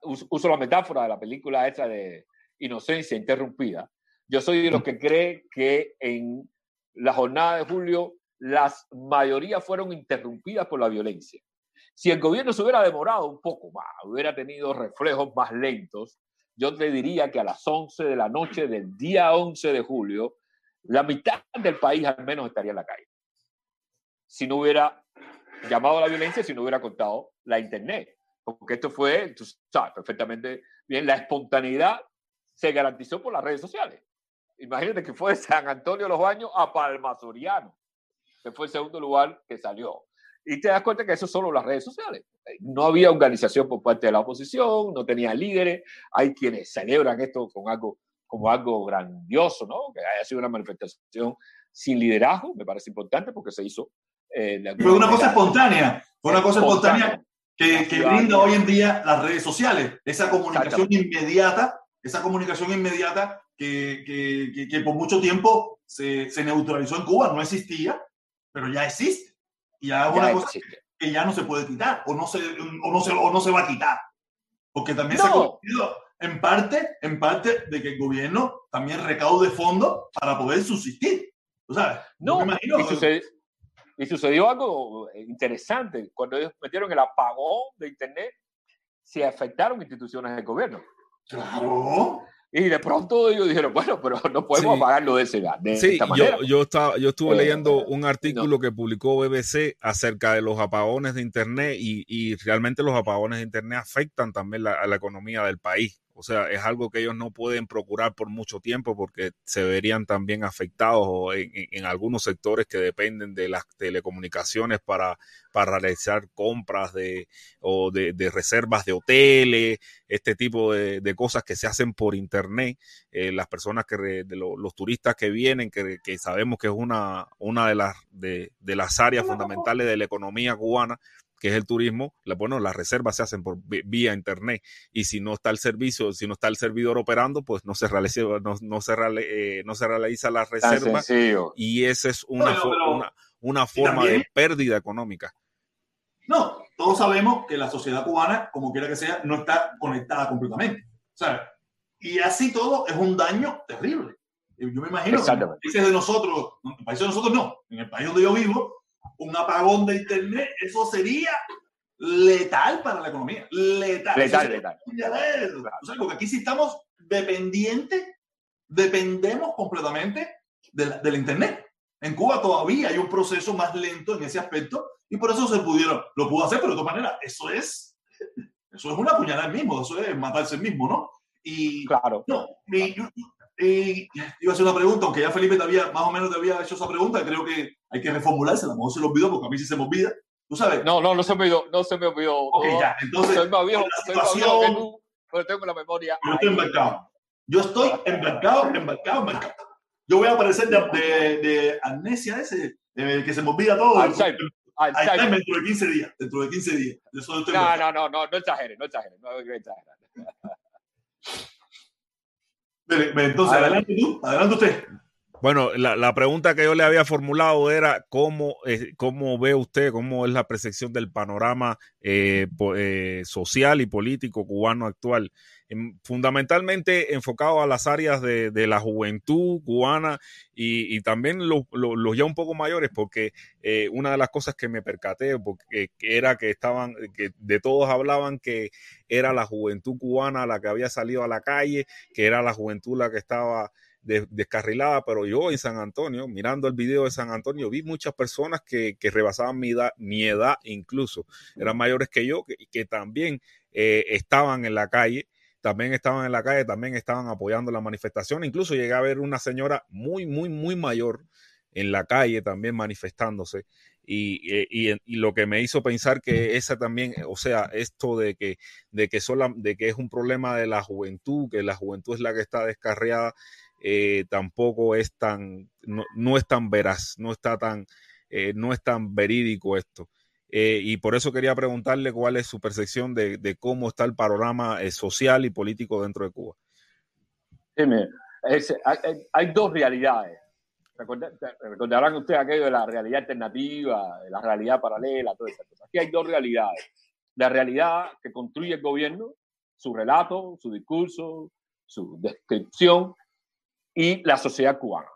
uso la metáfora de la película esa de Inocencia Interrumpida, yo soy de los que cree que en la jornada de julio las mayorías fueron interrumpidas por la violencia. Si el gobierno se hubiera demorado un poco más, hubiera tenido reflejos más lentos, yo te diría que a las 11 de la noche del día 11 de julio, la mitad del país al menos estaría en la calle. Si no hubiera llamado a la violencia, si no hubiera contado la Internet. Porque esto fue, tú sabes perfectamente bien, la espontaneidad se garantizó por las redes sociales. Imagínate que fue de San Antonio de los Baños a Palma Soriano, que fue el segundo lugar que salió. Y te das cuenta que eso solo las redes sociales. No había organización por parte de la oposición, no tenía líderes. Hay quienes celebran esto con algo, como algo grandioso, ¿no? Que haya sido una manifestación sin liderazgo, me parece importante porque se hizo. Eh, fue una cosa espontánea, fue una cosa espontánea, que, que brinda hoy en día las redes sociales, esa comunicación inmediata, esa comunicación inmediata que, que, que, por mucho tiempo se, se neutralizó en Cuba, no existía, pero ya existe. Y es una cosa que ya no se puede quitar o no se, o no se, o no se va a quitar. Porque también se ha convertido en parte, en parte de que el gobierno también recaude fondos para poder subsistir. ¿Tú sabes? No, imagino, y, sucedió, y sucedió algo interesante. Cuando ellos metieron el apagón de Internet, se afectaron instituciones del gobierno. Claro. Y de pronto ellos dijeron, bueno, pero no podemos apagarlo de, ese, de sí, esta manera. Yo, yo, estaba, yo estuve eh, leyendo un artículo que publicó BBC acerca de los apagones de Internet y, y realmente los apagones de Internet afectan también la, a la economía del país. O sea, es algo que ellos no pueden procurar por mucho tiempo porque se verían también afectados en, en, algunos sectores que dependen de las telecomunicaciones para, para realizar compras de, o de, de reservas de hoteles, este tipo de, de, cosas que se hacen por internet. Eh, las personas que, de lo, los turistas que vienen, que, que, sabemos que es una, una de, las, de, de las áreas fundamentales de la economía cubana, que es el turismo, bueno, las reservas se hacen por vía internet y si no está el servicio, si no está el servidor operando, pues no se realiza, no, no se, eh, no se realiza la reserva y esa es una, una, una, forma de pérdida económica. No, todos sabemos que la sociedad cubana, como quiera que sea, no está conectada completamente. Y así todo es un daño terrible. Yo me imagino que en países de nosotros, en países de nosotros no, en el país donde yo vivo, un apagón de Internet, eso sería letal para la economía. Letal. Letal, letal. O sea, porque aquí sí estamos dependientes, dependemos completamente del, del Internet. En Cuba todavía hay un proceso más lento en ese aspecto y por eso se pudieron, lo pudo hacer, pero de todas maneras, eso es, eso es una puñalada mismo, eso es matarse el mismo, ¿no? Y claro. No, y iba a hacer una pregunta, aunque ya Felipe te había, más o menos te había hecho esa pregunta, creo que hay que reformularse, a lo mejor se lo olvidó, porque a mí sí se me olvida. ¿Tú sabes? No, no, no se me olvidó, no se me olvidó. Ok, ya, entonces, soy más viejo, soy más viejo que tú, pero tengo la memoria. yo estoy embarcado. Yo estoy embarcado, embarcado, embarcado. Yo voy a aparecer de, de, de amnesia ese, de que se me olvida todo. Alzheimer. Alzheimer. Dentro de 15 días, dentro de 15 días. Eso No, no, no, no, no exageres, no exageres, no exageres. Entonces, adelante tú, adelante usted. Bueno, la, la pregunta que yo le había formulado era cómo, eh, cómo ve usted, cómo es la percepción del panorama eh, po- eh, social y político cubano actual, Fundamentalmente enfocado a las áreas de, la juventud cubana y, también los, ya un poco mayores, porque eh, una de las cosas que me percaté porque, que era que estaban, que de todos hablaban que era la juventud cubana la que había salido a la calle, que era la juventud la que estaba de- descarrilada, pero yo en San Antonio, mirando el video de San Antonio, vi muchas personas que, que rebasaban mi edad, mi edad incluso, eran mayores que yo, que, que también eh, estaban en la calle, también estaban en la calle, también estaban apoyando la manifestación, incluso llegué a ver una señora muy, muy, muy mayor en la calle también manifestándose. Y, eh, y, lo que me hizo pensar que esa también, o sea, esto de que, de que, de que es un problema de la juventud, que la juventud es la que está descarriada, eh, tampoco es tan, no, no, es tan veraz, no está tan, eh, no es tan verídico esto. Eh, y por eso quería preguntarle cuál es su percepción de, de cómo está el panorama eh, social y político dentro de Cuba. Sí, es- hay, hay- dos realidades. Recorda- Recordarán ustedes aquello de la realidad alternativa, de la realidad paralela, todas esas cosas. Aquí hay dos realidades. La realidad que construye el gobierno, su relato, su discurso, su descripción, y la sociedad cubana,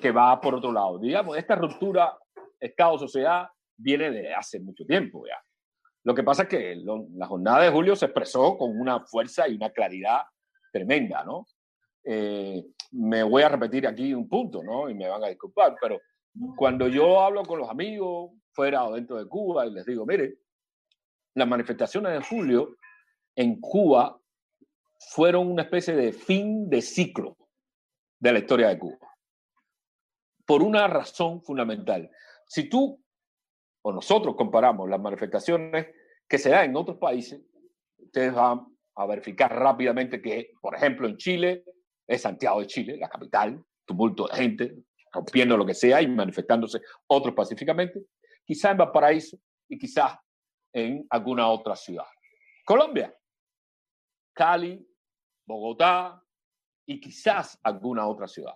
que va por otro lado. Digamos, esta ruptura Estado-sociedad viene de hace mucho tiempo ya. Lo que pasa es que lo- la jornada de julio se expresó con una fuerza y una claridad tremenda, ¿no? Eh, me voy a repetir aquí un punto, ¿no? Y me van a disculpar, pero cuando yo hablo con los amigos fuera o dentro de Cuba y les digo, mire, las manifestaciones de julio en Cuba fueron una especie de fin de ciclo de la historia de Cuba. Por una razón fundamental. Si tú o nosotros comparamos las manifestaciones que se dan en otros países, ustedes van a verificar rápidamente que, por ejemplo, en Chile, es Santiago de Chile, la capital, tumulto de gente, rompiendo lo que sea y manifestándose otros pacíficamente, quizás en Valparaíso y quizás en alguna otra ciudad. Colombia, Cali, Bogotá y quizás alguna otra ciudad.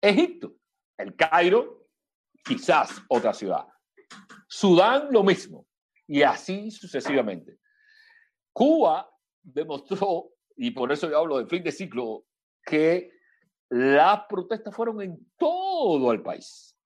Egipto, el Cairo, quizás otra ciudad. Sudán, lo mismo. Y así sucesivamente. Cuba demostró, y por eso yo hablo de fin de ciclo, que las protestas fueron en todo el país.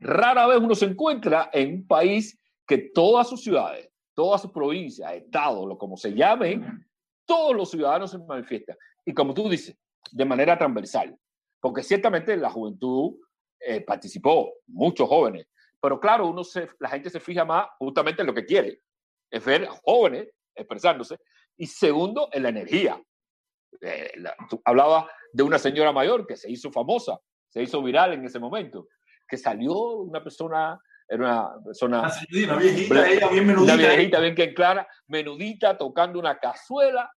Rara vez uno se encuentra en un país que todas sus ciudades, todas sus provincias, estados, lo como se llamen, todos los ciudadanos se manifiestan. Y como tú dices, de manera transversal. Porque ciertamente la juventud eh, participó, muchos jóvenes. Pero claro, uno se, la gente se fija más justamente en lo que quiere, es ver jóvenes expresándose. Y segundo, en la energía. Eh, la, tú hablabas de una señora mayor que se hizo famosa, se hizo viral en ese momento, que salió una persona, era una persona... Una, señorita, una viejita, ella bien menudita. Una viejita bien que clara, menudita, tocando una cazuela.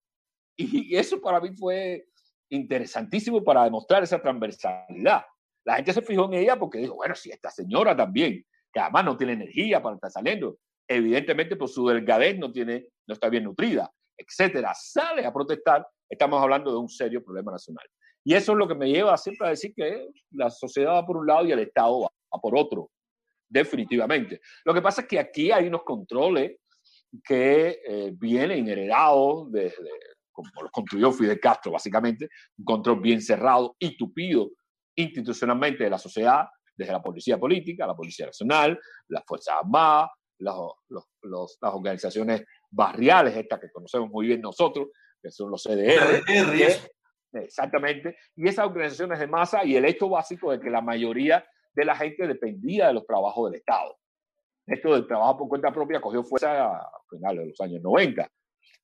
Y eso para mí fue interesantísimo para demostrar esa transversalidad. La gente se fijó en ella porque dijo, bueno, si esta señora también, que además no tiene energía para estar saliendo, evidentemente por su delgadez no, tiene, no está bien nutrida, etcétera, sale a protestar, estamos hablando de un serio problema nacional. Y eso es lo que me lleva siempre a decir que la sociedad va por un lado y el Estado va, por otro, definitivamente. Lo que pasa es que aquí hay unos controles que eh, vienen heredados desde, como los construyó Fidel Castro, básicamente, un control bien cerrado y tupido institucionalmente de la sociedad, desde la policía política, la policía nacional, las Fuerzas Armadas, los, los, los, las organizaciones barriales, estas que conocemos muy bien nosotros, que son los CDR. Exactamente. Y esas organizaciones de masa y el hecho básico de que la mayoría de la gente dependía de los trabajos del Estado. Esto del trabajo por cuenta propia cogió fuerza a finales de los años 90.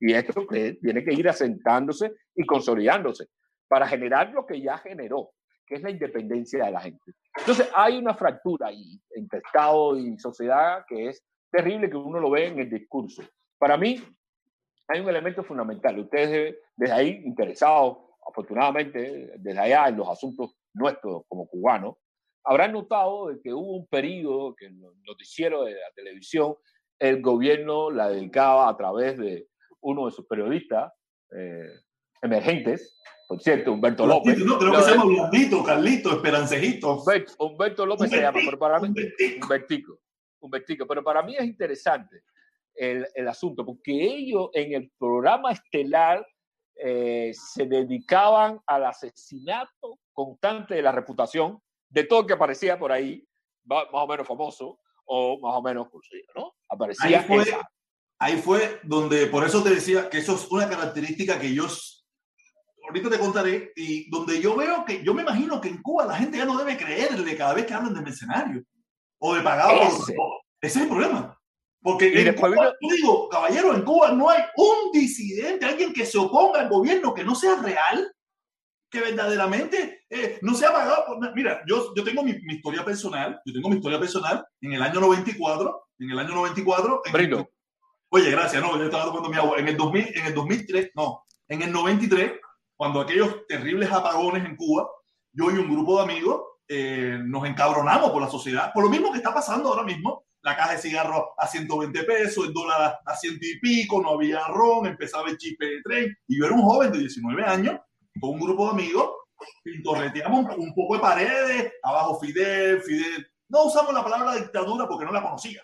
Y esto que tiene que ir asentándose y consolidándose. para generar lo que ya generó, que es la independencia de la gente. Entonces hay una fractura ahí entre Estado y sociedad que es terrible que uno lo ve en el discurso. Para mí hay un elemento fundamental. Ustedes desde ahí interesados, afortunadamente, desde allá en los asuntos nuestros como cubanos, habrán notado de que hubo un periodo que en los noticieros de la televisión el gobierno la dedicaba a través de uno de sus periodistas eh, emergentes, por cierto, Humberto López. No, creo que se llama Blandito, Carlito, Esperancejito. Humberto, López se llama, pero para mí, Humbertico. Humbertico, pero para mí es interesante el, el asunto, porque ellos en el programa estelar eh, se dedicaban al asesinato constante de la reputación de todo que aparecía por ahí, más o menos famoso o más o menos conocido, ¿no? Aparecía ahí fue, ahí fue donde, por eso te decía que eso es una característica que yo ahorita te contaré, y donde yo veo que, yo me imagino que en Cuba la gente ya no debe creerle cada vez que hablan de mercenario o de pagado. Ese, ese es el problema. Porque en Cuba, digo, caballero, en Cuba no hay un disidente, alguien que se oponga al gobierno que no sea real, que verdaderamente eh, no sea pagado. Por, mira, yo, yo tengo mi, mi, historia personal, yo tengo mi historia personal en el año 94, en el año 94. En oye, gracias, no, yo estaba tocando mi agua. En el, 2000, en el 2003, no, en el 93, cuando aquellos terribles apagones en Cuba, yo y un grupo de amigos eh, nos encabronamos por la sociedad, por lo mismo que está pasando ahora mismo la caja de cigarros a 120 pesos, el dólar a ciento y pico, no había ron, empezaba el chispe de tren. Y yo era un joven de 19 años, con un grupo de amigos, pintorreteamos un, poco de paredes, abajo Fidel, Fidel. No usamos la palabra dictadura porque no la conocía.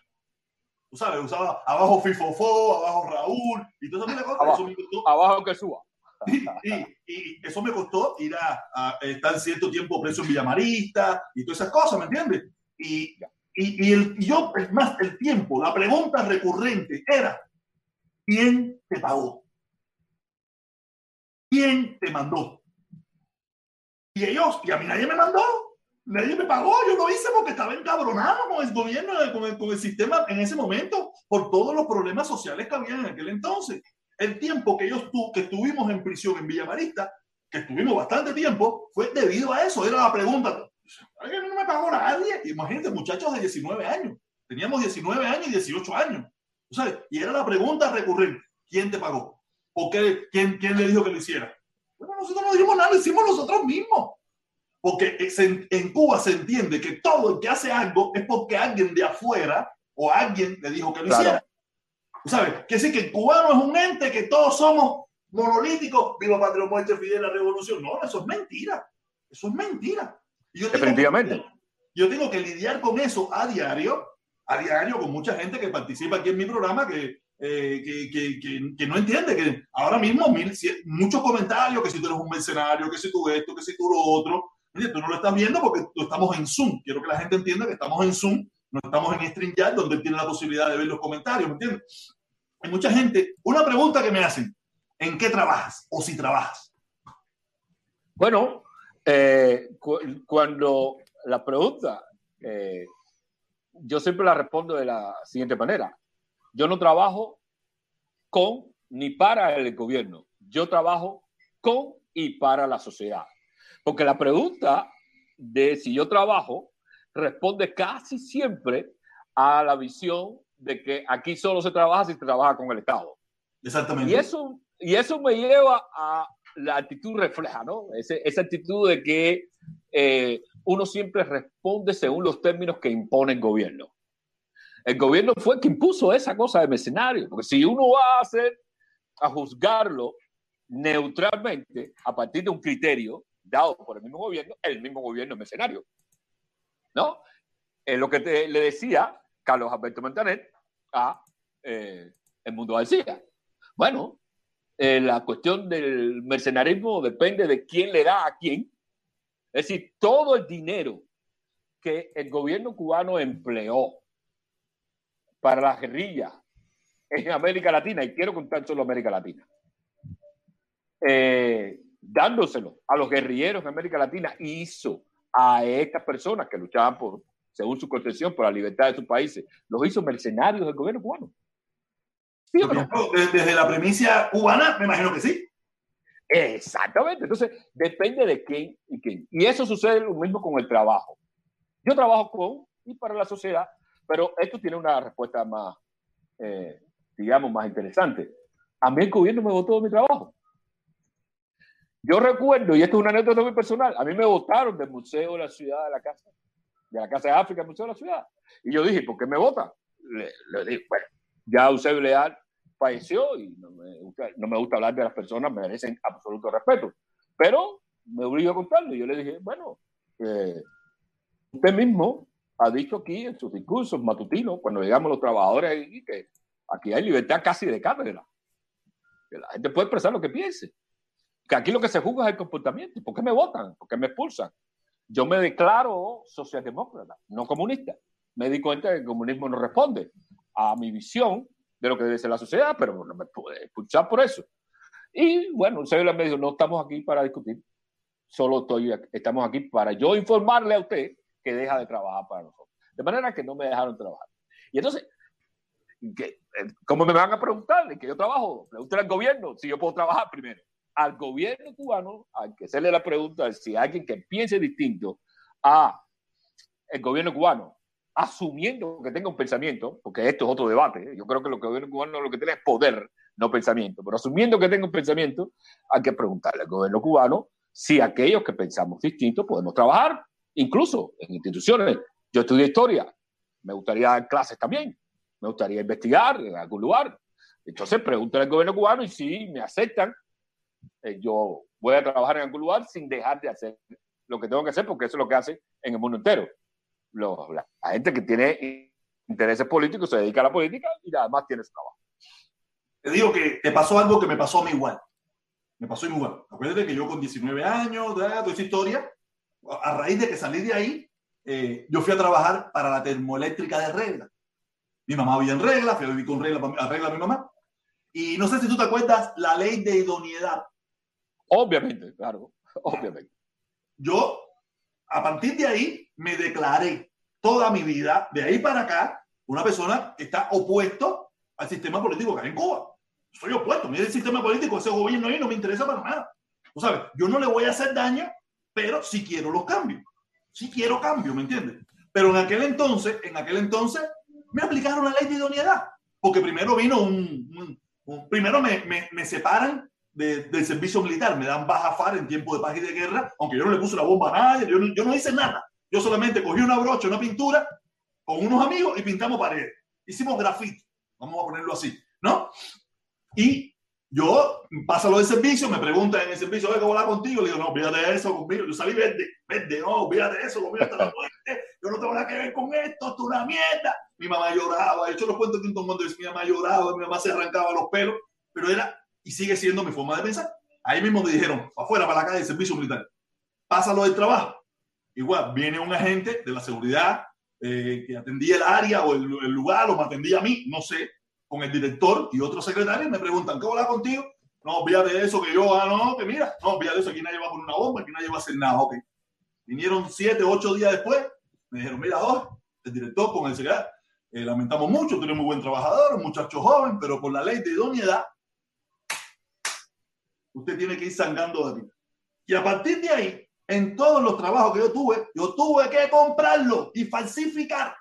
Tú sabes, usaba abajo Fifofo, abajo Raúl, y todo eso Abajo, abajo que suba. Y, y, eso me costó ir a, a, estar cierto tiempo preso en Villamarista y todas esas cosas, ¿me entiendes? Y y, y, el, yo, es más, el tiempo, la pregunta recurrente era, ¿quién te pagó? ¿Quién te mandó? Y ellos, y a mí nadie me mandó, nadie me pagó, yo lo hice porque estaba encabronado con el gobierno, con el, con el sistema en ese momento, por todos los problemas sociales que había en aquel entonces. El tiempo que, yo tu, que estuvimos en prisión en Villamarista, que estuvimos bastante tiempo, fue debido a eso, era la pregunta, no me pagó nadie. Imagínate, muchachos de 19 años. Teníamos 19 años y 18 años. ¿Sabes? Y era la pregunta recurrente. ¿Quién te pagó? ¿O qué, quién, quién le dijo que lo hiciera? Bueno, nosotros no dijimos nada, lo hicimos nosotros mismos. Porque en Cuba se entiende que todo el que hace algo es porque alguien de afuera o alguien le dijo que lo hiciera. ¿Sabes? Que sí, que el cubano es un ente, que todos somos monolíticos. Viva Patria, muerte, Fidel, la revolución. No, eso es mentira. Eso es mentira. Yo Definitivamente. Que, yo tengo que lidiar con eso a diario, a diario, con mucha gente que participa aquí en mi programa que, eh, que, que, que, no entiende que ahora mismo mil, muchos comentarios, que si tú eres un mercenario, que si tú esto, que si tú lo otro. Oye, tú no lo estás viendo porque tú estamos en Zoom. Quiero que la gente entienda que estamos en Zoom, no estamos en StreamYard, donde tiene la posibilidad de ver los comentarios, ¿me entiendes? Mucha gente. Una pregunta que me hacen, ¿en qué trabajas o si trabajas? Bueno, eh, cu cuando la pregunta, eh, yo siempre la respondo de la siguiente manera. Yo no trabajo con ni para el gobierno. Yo trabajo con y para la sociedad. Porque la pregunta de si yo trabajo responde casi siempre a la visión de que aquí solo se trabaja si se trabaja con el Estado. Exactamente. Y eso, y eso me lleva a la actitud refleja, ¿no? esa actitud de que eh, uno siempre responde según los términos que impone el gobierno. El gobierno fue el que impuso esa cosa de mercenario, porque si uno va a hacer, a juzgarlo neutralmente a partir de un criterio dado por el mismo gobierno, el mismo gobierno es mercenario. ¿No? Es lo que te, le decía Carlos Alberto Montaner a eh, El Mundo García. Bueno, eh, la cuestión del mercenarismo depende de quién le da a quién. Es decir, todo el dinero que el gobierno cubano empleó para la guerrilla en América Latina, y quiero contar solo América Latina, eh, dándoselo a los guerrilleros en América Latina, hizo a estas personas que luchaban por, según su concepción, por la libertad de sus países, los hizo mercenarios del gobierno cubano. Desde la premisa cubana, me imagino que sí. Exactamente. Entonces, depende de quién y quién. Y eso sucede lo mismo con el trabajo. Yo trabajo con y para la sociedad, pero esto tiene una respuesta más, eh, digamos, más interesante. A mí el gobierno me votó de mi trabajo. Yo recuerdo, y esto es una anécdota muy personal, a mí me votaron del Museo de la Ciudad de la Casa, de la Casa de África, el Museo de la Ciudad. Y yo dije, ¿por qué me votan? Le, dije, bueno, ya Eusebio Leal falleció y no me, gusta, no me gusta hablar de las personas, me merecen absoluto respeto. Pero me obligo a contarle. Yo le dije, bueno, eh, usted mismo ha dicho aquí en sus discursos matutinos, cuando llegamos los trabajadores aquí, que aquí hay libertad casi de cátedra. Que la gente puede expresar lo que piense. Que aquí lo que se juzga es el comportamiento. ¿Por qué me votan? ¿Por qué me expulsan? Yo me declaro socialdemócrata, no comunista. Me di cuenta que el comunismo no responde a mi visión de lo que debe ser la sociedad, pero no me puede expulsar por eso. Y bueno, señor me dijo, no estamos aquí para discutir, solo estoy, estamos aquí para yo informarle a usted que deja de trabajar para nosotros. De manera que no me dejaron trabajar. Y entonces, ¿qué, ¿cómo me van a preguntar que yo trabajo? Pregúntale al gobierno si yo puedo trabajar primero. Al gobierno cubano, hay que hacerle la pregunta si alguien que piense distinto a el gobierno cubano, asumiendo que tenga un pensamiento, porque esto es otro debate, ¿eh? yo creo que lo que el gobierno cubano lo que tiene es poder, no pensamiento, pero asumiendo que tenga un pensamiento, hay que preguntarle al gobierno cubano si aquellos que pensamos distinto podemos trabajar incluso en instituciones. Yo estudié historia, me gustaría dar clases también, me gustaría investigar en algún lugar. Entonces pregúntale al gobierno cubano y si me aceptan, eh, yo voy a trabajar en algún lugar sin dejar de hacer lo que tengo que hacer, porque eso es lo que hace en el mundo entero. La, la, gente que tiene intereses políticos se dedica a la política y además tiene su trabajo. Te digo que te pasó algo que me pasó a mí igual. Me pasó igual. Acuérdate que yo con 19 años, toda esa historia, a raíz de que salí de ahí, eh, yo fui a trabajar para la termoeléctrica de regla. Mi mamá vivía en regla, fui a vivir con regla, a regla mi mamá. Y no sé si tú te acuerdas la ley de idoneidad. Obviamente, claro, obviamente. Yo, a partir de ahí, me declaré toda mi vida, de ahí para acá, una persona que está opuesto al sistema político que hay en Cuba. Soy opuesto, mire el sistema político, ese gobierno ahí no me interesa para nada. Tú sabes, yo no le voy a hacer daño pero sí quiero los cambios. Sí quiero cambios, ¿me entiendes? Pero en aquel entonces, en aquel entonces, me aplicaron la ley de idoneidad. Porque primero vino un... un, un primero me, me, me separan de, del servicio militar, me dan baja FAR en tiempo de paz y de guerra, aunque yo no le puse la bomba a nadie, yo no, yo no hice nada. Yo solamente cogí una brocha, una pintura, con unos amigos y pintamos paredes. Hicimos grafiti, vamos a ponerlo así, ¿no? Y yo paso lo del servicio, me preguntan en el servicio, ¿qué voy a contigo? Le digo, no, olvídate de eso conmigo. Yo salí verde, verde, no, olvídate de eso, conmigo la muerte. Yo no tengo nada que ver con esto, esto es una mierda. Mi mamá lloraba, de hecho los cuentos que un cuando mi mamá lloraba, mi mamá se arrancaba los pelos, pero era y sigue siendo mi forma de pensar. Ahí mismo me dijeron, afuera, para la calle, del servicio militar. Pásalo del trabajo. Igual, viene un agente de la seguridad eh, que atendía el área o el, el lugar o me atendía a mí, no sé, con el director y otros secretarios me preguntan, ¿qué hablar contigo? No, olvídate de eso, que yo, ah, no, que mira, no, olvídate de eso, aquí nadie va a poner una bomba, aquí nadie va a hacer nada, ok. Vinieron siete, ocho días después, me dijeron, mira, oh, el director con el secretario, eh, lamentamos mucho, tú eres muy buen trabajador, un muchacho joven, pero por la ley de idoneidad, usted tiene que ir sangrando de ti. Y a partir de ahí, en todos los trabajos que yo tuve, yo tuve que comprarlo y falsificar.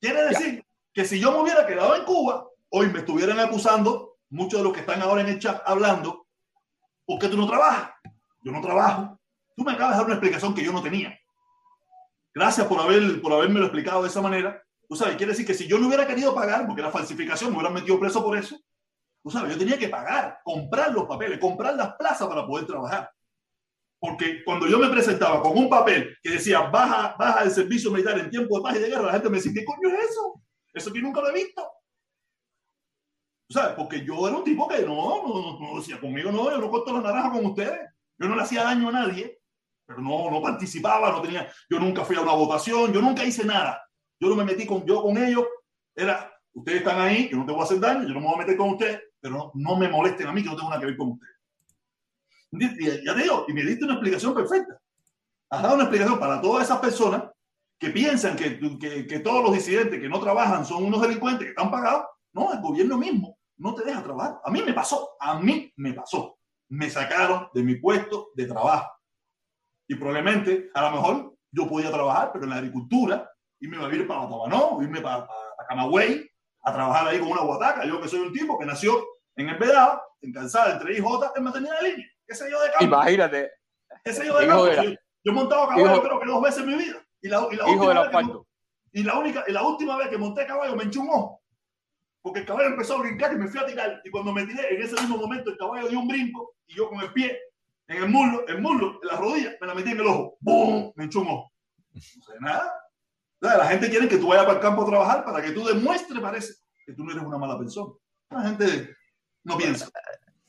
Quiere decir que si yo me hubiera quedado en Cuba, hoy me estuvieran acusando muchos de los que están ahora en el chat hablando, ¿por qué tú no trabajas? Yo no trabajo. Tú me acabas de dar una explicación que yo no tenía. Gracias por, haber, por haberme lo explicado de esa manera. Tú sabes, quiere decir que si yo no hubiera querido pagar, porque era falsificación, me hubieran metido preso por eso. Tú sabes, yo tenía que pagar, comprar los papeles, comprar las plazas para poder trabajar. Porque cuando yo me presentaba con un papel que decía baja, baja el servicio militar en tiempo de paz y de guerra, la gente me decía, ¿qué coño es eso? Eso que nunca lo he visto. ¿Sabes? Porque yo era un tipo que no, no, no decía conmigo, no, yo no corto la naranja con ustedes. Yo no le hacía daño a nadie, pero no, no participaba, no tenía, yo nunca fui a una votación, yo nunca hice nada. Yo no me metí con, yo con ellos, era, ustedes están ahí, yo no te voy a hacer daño, yo no me voy a meter con ustedes, pero no, no me molesten a mí, que no tengo nada que ver con ustedes. Y, ya te digo, y me diste una explicación perfecta. Has dado una explicación para todas esas personas que piensan que, que, que, todos los disidentes que no trabajan son unos delincuentes que están pagados. No, el gobierno mismo no te deja trabajar. A mí me pasó, a mí me pasó. me sacaron de mi puesto de trabajo. Y probablemente, a lo mejor, yo podía trabajar, pero en la agricultura, y me iba a ir para Tabanó, irme para, para, Camagüey, a trabajar ahí con una guataca. Yo que soy un tipo que nació en el Vedado, en Calzada, entre IJ, en mantenida de línea. ¿Qué sé yo de campo? Imagínate. ¿Qué sé yo de campo? Yo, yo, he montado caballo creo que dos veces en mi vida. Y la, y la que, y la, única, y la última vez que monté caballo me enchó un ojo. Porque el caballo empezó a brincar y me fui a tirar. Y cuando me tiré, en ese mismo momento, el caballo dio un brinco y yo con el pie en el muslo, el muslo, en la rodilla, me la metí en el ojo. ¡Bum! Me enchó un ojo. No sé nada. La gente quiere que tú vayas para el campo a trabajar para que tú demuestres, parece, que tú no eres una mala persona. La gente no piensa.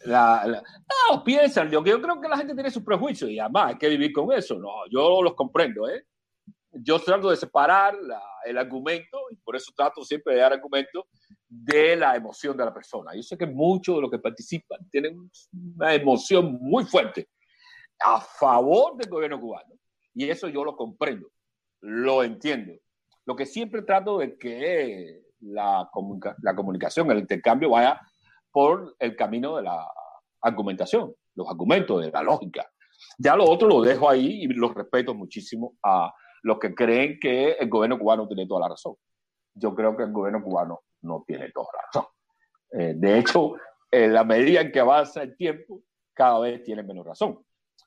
La, no, piensan. Yo, creo que la gente tiene sus prejuicios y además hay que vivir con eso. No, yo los comprendo, ¿eh? Yo trato de separar el argumento y por eso trato siempre de dar argumento de la emoción de la persona. Yo sé que muchos de los que participan tienen una emoción muy fuerte a favor del gobierno cubano y eso yo lo comprendo, lo entiendo. Lo que siempre trato de que la comunicación, el intercambio vaya por el camino de la argumentación, los argumentos, de la lógica. Ya lo otro lo dejo ahí y los respeto muchísimo a los que creen que el gobierno cubano tiene toda la razón. Yo creo que el gobierno cubano no tiene toda la razón. Eh, de hecho, en la medida en que avanza el tiempo, cada vez tiene menos razón.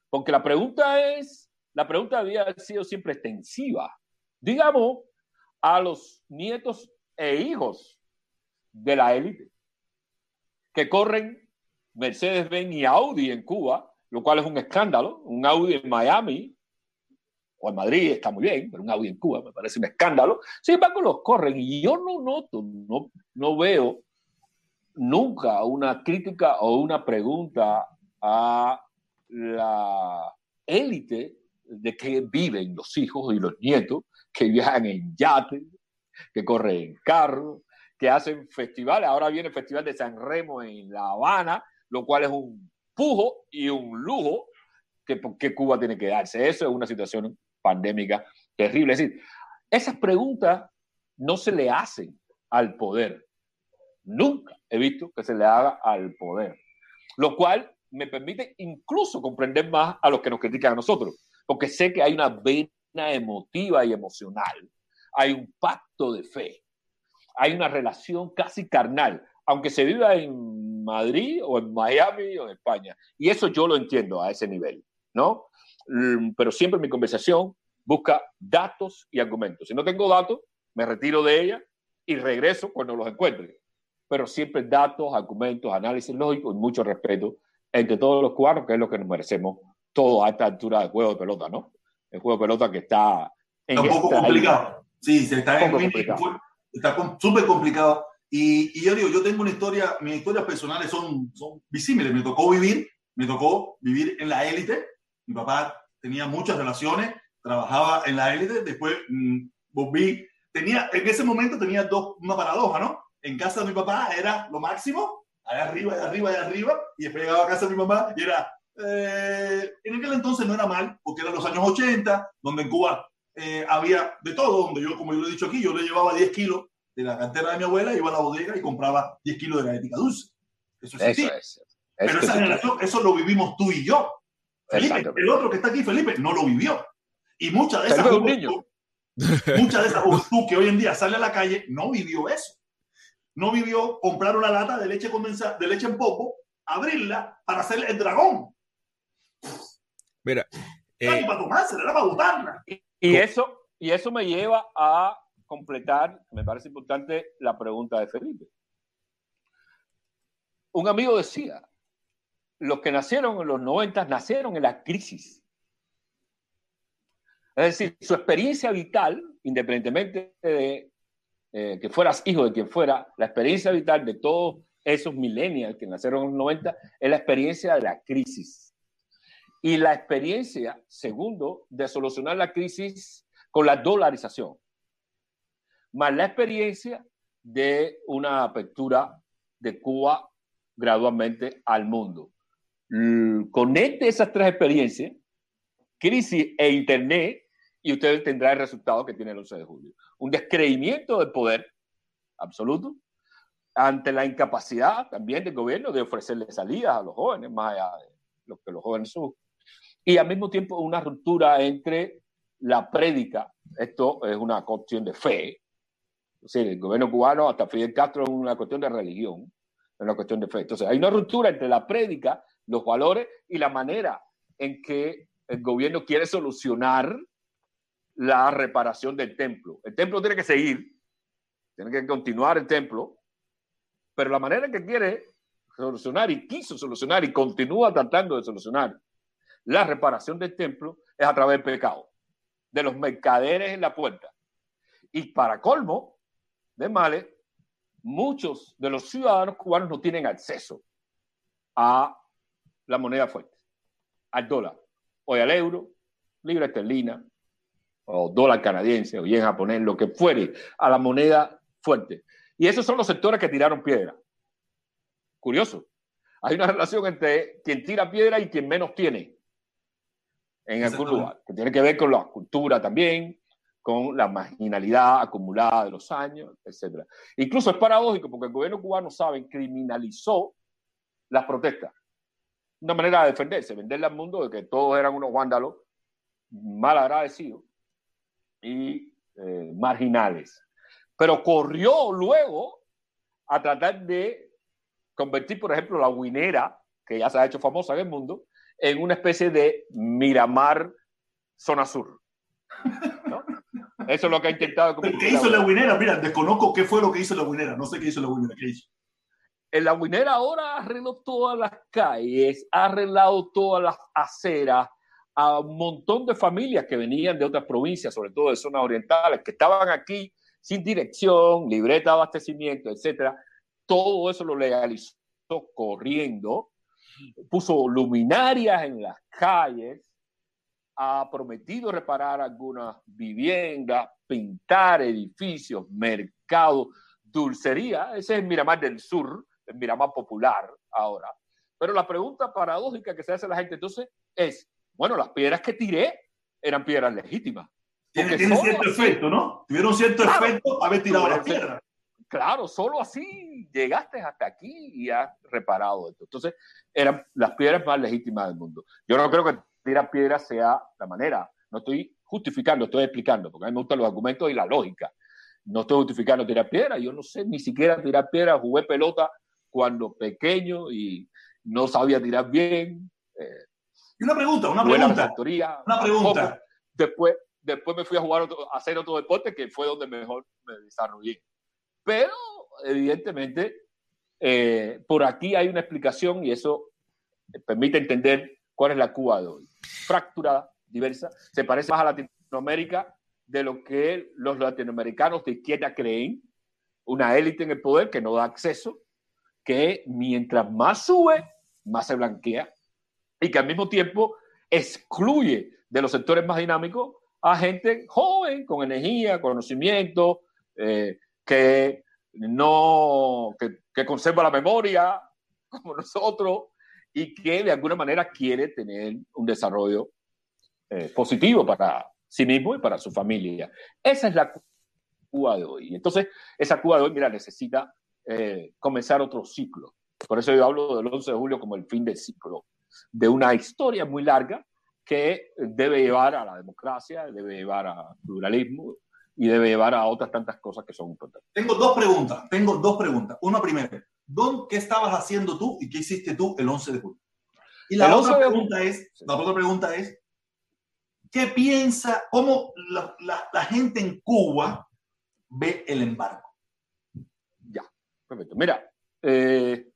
Porque la pregunta es, la pregunta había sido siempre extensiva. Digamos, a los nietos e hijos de la élite que corren Mercedes-Benz y Audi en Cuba, lo cual es un escándalo. Un Audi en Miami o en Madrid está muy bien, pero un Audi en Cuba me parece un escándalo. Sin embargo, los corren y yo no noto, no, no veo nunca una crítica o una pregunta a la élite de que viven los hijos y los nietos, que viajan en yates, que corren en carros, que hacen festivales. Ahora viene el Festival de San Remo en La Habana, lo cual es un pujo y un lujo que, que Cuba tiene que darse. Eso es una situación pandémica terrible. Es decir, esas preguntas no se le hacen al poder. Nunca he visto que se le haga al poder. Lo cual me permite incluso comprender más a los que nos critican a nosotros, porque sé que hay una vena emotiva y emocional, hay un pacto de fe, hay una relación casi carnal, aunque se viva en Madrid o en Miami o en España. Y eso yo lo entiendo a ese nivel, ¿no? Mm, pero siempre mi conversación busca datos y argumentos. Si no tengo datos, me retiro de ella y regreso cuando los encuentre. Pero siempre datos, argumentos, análisis lógico y mucho respeto entre todos los cubanos, que es lo que nos merecemos todos a esta altura de juego de pelota, ¿no? El juego de pelota que está... En un poco complicado. Sí, se está, está súper complicado. Y, y, yo digo, yo tengo una historia, mis historias personales son, son. Me tocó vivir, me tocó vivir en la élite. Mi papá tenía muchas relaciones, trabajaba en la élite, después mmm, volví. Tenía, en ese momento tenía dos, una paradoja, ¿no? En casa de mi papá era lo máximo, allá arriba, allá arriba, allá arriba, y después llegaba a casa de mi mamá y era, eh, en aquel entonces no era mal, porque eran los años 80, donde en Cuba eh, había de todo, donde yo, como yo lo he dicho aquí, yo le llevaba 10 kilos de la cantera de mi abuela, iba a la bodega y compraba 10 kilos de galletita dulce. Eso es así. Eso Pero esa generación, eso lo vivimos tú y yo. Felipe, el otro que está aquí, Felipe, no lo vivió. Y mucha de esa juventud, mucha de esa juventud que hoy en día sale a la calle no vivió eso. No vivió comprar una lata de leche condensada, de leche en poco, abrirla para hacer el dragón. Mira, eh, para tomarse, era para botarla. Y eso, y eso me lleva a completar, me parece importante, la pregunta de Felipe. Un amigo decía, los que nacieron en los 90 nacieron en la crisis. Es decir, su experiencia vital, independientemente de eh, que fueras hijo de quien fuera, la experiencia vital de todos esos millennials que nacieron en los 90 es la experiencia de la crisis. Y la experiencia, segundo, de solucionar la crisis con la dolarización, más la experiencia de una apertura de Cuba gradualmente al mundo. Conecte esas tres experiencias, crisis e Internet, y usted tendrá el resultado que tiene el 11 de julio. Un descreimiento del poder absoluto ante la incapacidad también del gobierno de ofrecerle salidas a los jóvenes, más allá lo que los jóvenes son, y al mismo tiempo una ruptura entre la prédica, esto es una cuestión de fe, es decir, el gobierno cubano hasta Fidel Castro es una cuestión de religión, es una cuestión de fe. Entonces hay una ruptura entre la prédica, los valores y la manera en que el gobierno quiere solucionar la reparación del templo. El templo tiene que seguir, tiene que continuar el templo, pero la manera que quiere solucionar y quiso solucionar y continúa tratando de solucionar la reparación del templo es a través del pecado, de los mercaderes en la puerta. Y para colmo de males, muchos de los ciudadanos cubanos no tienen acceso a la moneda fuerte, al dólar, o al euro, libra esterlina, o dólar canadiense, o yen japonés, lo que fuere, a la moneda fuerte. Y esos son los sectores que tiraron piedra. Curioso. Hay una relación entre quien tira piedra y quien menos tiene en algún lugar, que tiene que ver con la cultura también, con la marginalidad acumulada de los años, etc. Incluso es paradójico porque el gobierno cubano, saben, criminalizó las protestas. Una manera de defenderse, venderle al mundo de que todos eran unos vándalos mal agradecidos y eh, marginales. Pero corrió luego a tratar de convertir, por ejemplo, la Guinera, que ya se ha hecho famosa en el mundo, en una especie de Miramar zona sur. Eso es lo que ha intentado. ¿Qué hizo la Guinera? Mira, desconozco qué fue lo que hizo la Guinera. No sé qué hizo la Guinera. ¿Qué hizo? En la Guinera ahora arregló todas las calles, ha arreglado todas las aceras a un montón de familias que venían de otras provincias, sobre todo de zonas orientales, que estaban aquí sin dirección, libreta de abastecimiento, etcétera. Todo eso lo legalizó corriendo, puso luminarias en las calles, ha prometido reparar algunas viviendas, pintar edificios, mercados, dulcería. Ese es el Miramar del Sur, el Miramar popular ahora. Pero la pregunta paradójica que se hace a la gente entonces es, bueno, las piedras que tiré eran piedras legítimas. Tiene, cierto efecto, ¿no? Tuvieron cierto efecto haber tirado las piedras. Claro, solo así llegaste hasta aquí y has reparado esto. Entonces, eran las piedras más legítimas del mundo. Yo no creo que tirar piedras sea la manera. No estoy justificando, estoy explicando, porque a mí me gustan los argumentos y la lógica. No estoy justificando tirar piedras. Yo no sé ni siquiera tirar piedras. Jugué pelota cuando pequeño y no sabía tirar bien. Eh, y una pregunta, una pregunta. una pregunta. Después, después me fui a jugar a hacer otro deporte que fue donde mejor me desarrollé. Pero, evidentemente, eh, por aquí hay una explicación y eso permite entender cuál es la Cuba de hoy. Fracturada, diversa, se parece más a Latinoamérica de lo que los latinoamericanos de izquierda creen, una élite en el poder que no da acceso, que mientras más sube, más se blanquea y que al mismo tiempo excluye de los sectores más dinámicos a gente joven, con energía, conocimiento, eh, que no, que, conserva la memoria, como nosotros, y que de alguna manera quiere tener un desarrollo eh, positivo para sí mismo y para su familia. Esa es la Cuba de hoy. Entonces, esa Cuba de hoy, mira, necesita eh, comenzar otro ciclo. Por eso yo hablo del 11 de julio como el fin del ciclo, de una historia muy larga que debe llevar a la democracia, debe llevar a pluralismo, y debe llevar a otras tantas cosas que son importantes. Tengo dos preguntas, tengo dos preguntas. Una primera, Don, ¿qué estabas haciendo tú y qué hiciste tú el 11 de julio? Y la, otra pregunta, es, la otra pregunta es, ¿qué piensa, cómo la, la, gente en Cuba ve el embargo? Ya, perfecto. Mira, eh,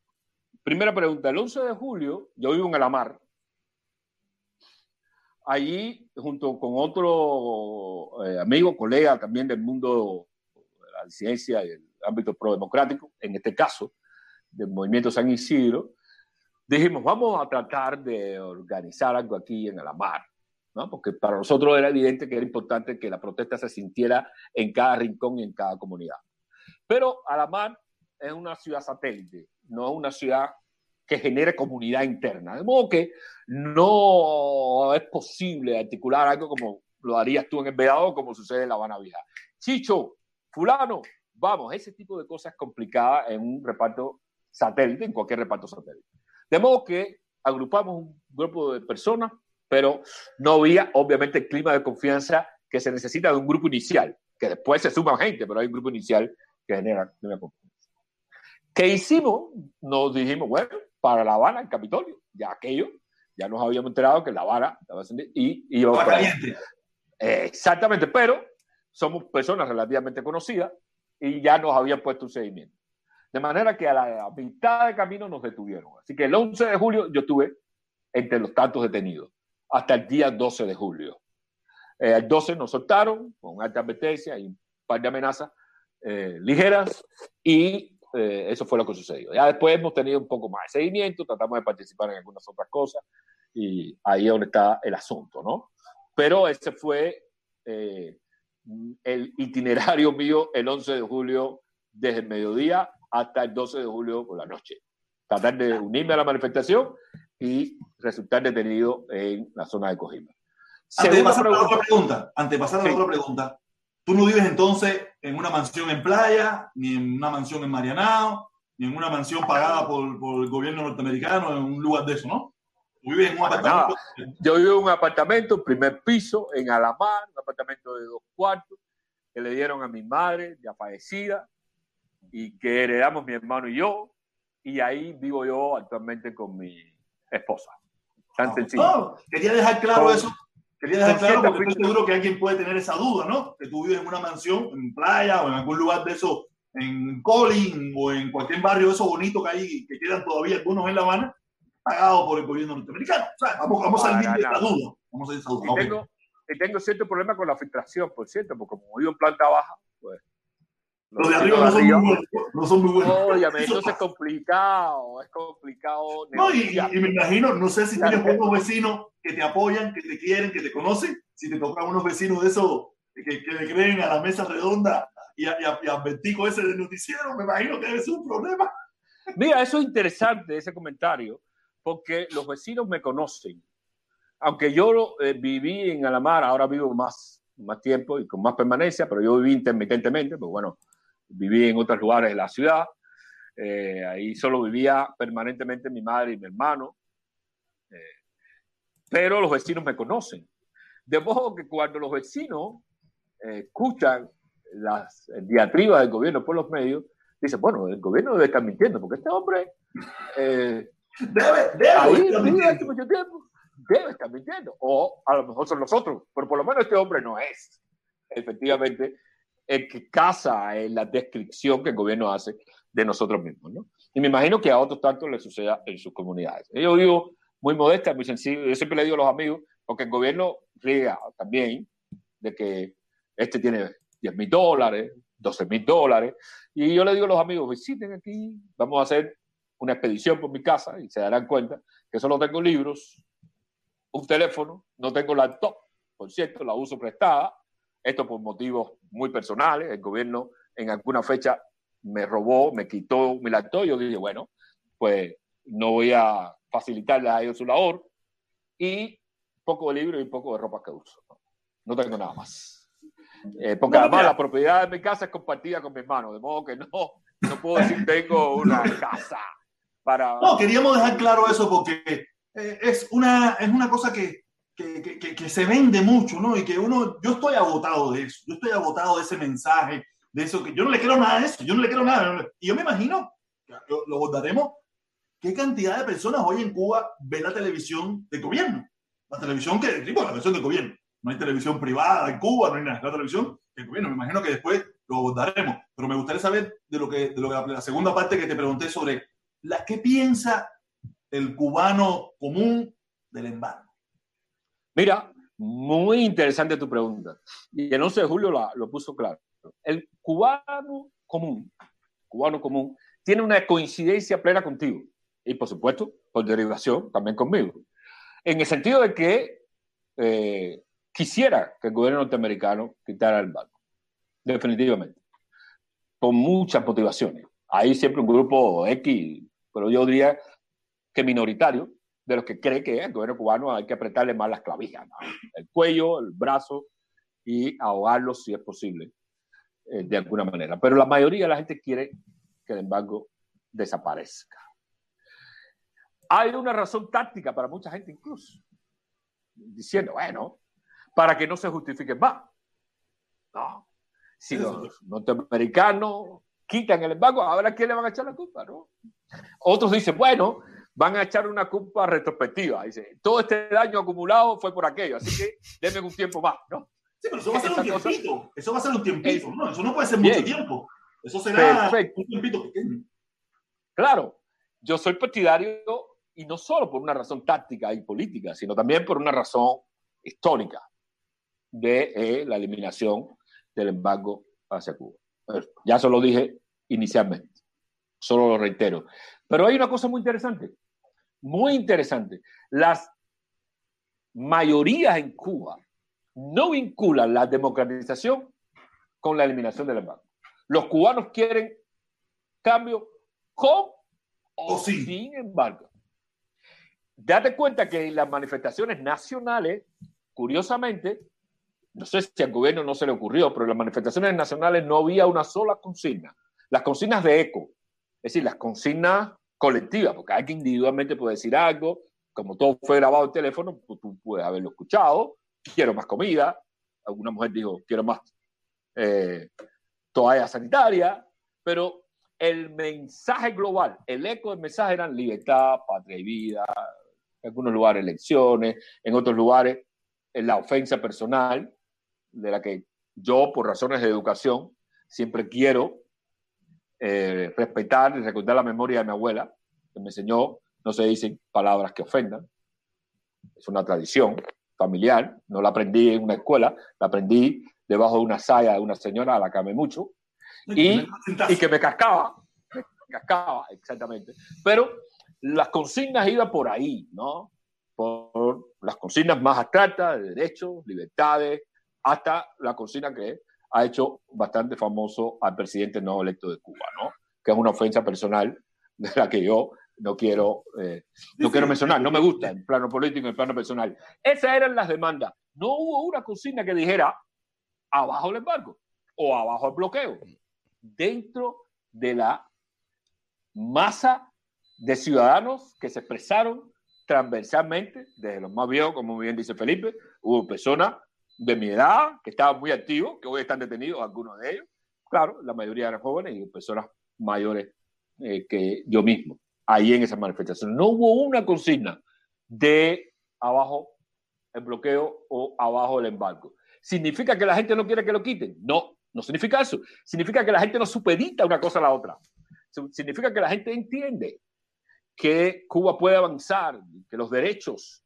primera pregunta, el 11 de julio, yo vivo en Alamar, allí, junto con otro eh, amigo, colega también del mundo de la ciencia y el ámbito pro-democrático, en este caso, del movimiento San Isidro, dijimos, vamos a tratar de organizar algo aquí en Alamar, ¿no? porque para nosotros era evidente que era importante que la protesta se sintiera en cada rincón y en cada comunidad. Pero Alamar es una ciudad satélite, no es una ciudad que genere comunidad interna. De modo que no es posible articular algo como lo harías tú en el Vedado, como sucede en La Habana Vieja. Chicho, fulano, vamos, ese tipo de cosas complicadas en un reparto satélite, en cualquier reparto satélite. De modo que agrupamos un grupo de personas, pero no había obviamente el clima de confianza que se necesita de un grupo inicial, que después se suma gente, pero hay un grupo inicial que genera una confianza. ¿Qué hicimos? Nos dijimos, bueno, para La Habana, el Capitolio, ya aquello, ya nos habíamos enterado que La Habana estaba y, y Estaba caliente. exactamente, pero somos personas relativamente conocidas y ya nos habían puesto un seguimiento. De manera que a la mitad de camino nos detuvieron. Así que el 11 de julio yo estuve entre los tantos detenidos, hasta el día 12 de julio. Eh, el 12 nos soltaron con alta advertencia y un par de amenazas eh, ligeras y eh, eso fue lo que sucedió. Ya después hemos tenido un poco más de seguimiento, tratamos de participar en algunas otras cosas y ahí es donde está el asunto, ¿no? Pero ese fue el itinerario mío el 11 de julio desde el mediodía hasta el 12 de julio por la noche. Tratar de unirme a la manifestación y resultar detenido en la zona de Cojima. Antes de pasar a la otra pregunta, antes de pasar a la Sí. otra pregunta, tú no vives entonces en una mansión en playa, ni en una mansión en Marianao, ni en una mansión pagada por, por el gobierno norteamericano, en un lugar de eso, ¿no? Tú vives en un apartamento. Yo vivo en un apartamento, primer piso, en Alamar, un apartamento de dos cuartos, que le dieron a mi madre, ya fallecida, y que heredamos mi hermano y yo, y ahí vivo yo actualmente con mi esposa. Tan sencillo. No, quería dejar claro Con- eso. Quería dejar claro porque estoy seguro que alguien puede tener esa duda, ¿no? Que tú vives en una mansión en playa o en algún lugar de eso, en Colin o en cualquier barrio de esos bonitos que hay, que quedan todavía algunos en La Habana, pagado por el gobierno norteamericano. O sea, vamos, vamos a salir de esta duda. Vamos a salir de esa duda. Y tengo, y tengo cierto problema con la filtración, por cierto, porque como vivo en planta baja, pues. Los de arriba no son muy buenos. No son muy buenos. Óyame, Eso entonces es complicado, es complicado. No, y, me imagino, no sé si tienes unos vecinos que te apoyan, que te quieren, que te conocen, si te tocan unos vecinos de esos que, que le creen a la mesa redonda y a, y a, y a Bertico ese del noticiero, me imagino que debe ser un problema. Mira, eso es interesante, ese comentario, porque los vecinos me conocen. Aunque yo eh, viví en Alamar, ahora vivo más, más tiempo y con más permanencia, pero yo viví intermitentemente, pues bueno, viví en otros lugares de la ciudad. Eh, ahí solo vivía permanentemente mi madre y mi hermano. Eh, pero los vecinos me conocen. De modo que cuando los vecinos eh, escuchan las diatribas del gobierno por los medios, dicen, bueno, el gobierno debe estar mintiendo, porque este hombre eh, Debe, debe. ahí estar vive mintiendo. hace mucho tiempo, debe estar mintiendo. O a lo mejor son nosotros, pero por lo menos este hombre no es efectivamente que casa en la descripción que el gobierno hace de nosotros mismos. ¿no? Y me imagino que a otros tantos les suceda en sus comunidades. Yo vivo muy modesta, muy sencillo. Yo siempre le digo a los amigos, porque el gobierno riega también de que este tiene 10 mil dólares, 12 mil dólares. Y yo le digo a los amigos, visiten aquí, vamos a hacer una expedición por mi casa y se darán cuenta que solo tengo libros, un teléfono, no tengo laptop, por cierto, la uso prestada, esto por motivos muy personales, el gobierno en alguna fecha me robó, me quitó mi laptop, yo dije, bueno, pues no voy a facilitarle a ellos su labor y poco de libros y poco de ropa que uso. No, no tengo nada más. Eh, porque No, además mira. la propiedad de mi casa es compartida con mi hermano, de modo que no, no puedo decir tengo una casa para... No, queríamos dejar claro eso porque eh, es, una, es una cosa que, que, que- que- se vende mucho, ¿no? Y que uno, yo estoy agotado de eso, yo estoy agotado de ese mensaje, de eso, que yo no le quiero nada de eso, yo no le quiero nada. Y yo me imagino, lo, lo abordaremos, qué cantidad de personas hoy en Cuba ven la televisión del gobierno. La televisión que, tipo, la televisión del gobierno. No hay televisión privada en Cuba, no hay nada, la televisión del gobierno. Me imagino que después lo abordaremos. Pero me gustaría saber de lo que, de lo que la segunda parte que te pregunté sobre la, qué piensa el cubano común del embargo. Mira, muy interesante tu pregunta. Y el 11 de julio la- lo puso claro. El cubano común, cubano común, tiene una coincidencia plena contigo. Y por supuesto, por derivación, también conmigo. En el sentido de que eh, quisiera que el gobierno norteamericano quitara el banco. Definitivamente. Con muchas motivaciones. Hay siempre un grupo X, pero yo diría que minoritario, de los que cree que el gobierno cubano hay que apretarle más las clavijas, ¿no? el cuello, el brazo y ahogarlo si es posible, eh, de alguna manera. Pero la mayoría de la gente quiere que el embargo desaparezca. hay una razón táctica para mucha gente incluso, diciendo, bueno, para que no se justifique más. No, si los norteamericanos quitan el embargo, ahora ¿quién le van a echar la culpa? ¿no? Otros dicen, bueno, van a echar una culpa retrospectiva. Dice, todo este daño acumulado fue por aquello, así que denme un tiempo más, ¿no? Sí, pero eso va a ser un tiempito. Eso va a ser un tiempito, ¿no? Eso no puede ser mucho tiempo. Eso será un tiempito pequeño. Claro, yo soy partidario y no solo por una razón táctica y política, sino también por una razón histórica de eh, la eliminación del embargo hacia Cuba. Ya se lo dije inicialmente, solo lo reitero. Pero hay una cosa muy interesante, muy interesante. Las mayorías en Cuba no vinculan la democratización con la eliminación del embargo. Los cubanos quieren cambio con o, sin embargo. Date cuenta que en las manifestaciones nacionales, curiosamente, no sé si al gobierno no se le ocurrió, pero en las manifestaciones nacionales no había una sola consigna. Las consignas de eco, es decir, las consignas colectivas, porque alguien individualmente puede decir algo, como todo fue grabado en teléfono, tú puedes haberlo escuchado, quiero más comida, alguna mujer dijo, quiero más eh, toalla sanitaria, pero el mensaje global, el eco del mensaje eran libertad, patria y vida, en algunos lugares elecciones, en otros lugares en la ofensa personal, de la que yo, por razones de educación, siempre quiero eh, respetar y recordar la memoria de mi abuela, que me enseñó, no se dicen palabras que ofendan. Es una tradición familiar, no la aprendí en una escuela, la aprendí debajo de una saya de una señora a la que amé mucho, y, y que me cascaba, me cascaba, exactamente. Pero las consignas iban por ahí, ¿no? Por las consignas más abstractas de derechos, libertades, hasta la consigna que ha hecho bastante famoso al presidente no electo de Cuba, ¿no? Que es una ofensa personal de la que yo no quiero, eh, no quiero mencionar, no me gusta en plano político, en plano personal. Esas eran las demandas. No hubo una consigna que dijera abajo el embargo o abajo el bloqueo dentro de la masa de ciudadanos que se expresaron transversalmente, desde los más viejos, como bien dice Felipe, hubo personas de mi edad que estaban muy activos, que hoy están detenidos, algunos de ellos, claro, la mayoría eran jóvenes y personas mayores eh, que yo mismo, ahí en esa manifestación. No hubo una consigna de abajo el bloqueo o abajo el embargo. ¿Significa que la gente no quiere que lo quiten? No, no significa eso. Significa que la gente no supedita una cosa a la otra. Significa que la gente entiende que Cuba puede avanzar, que los derechos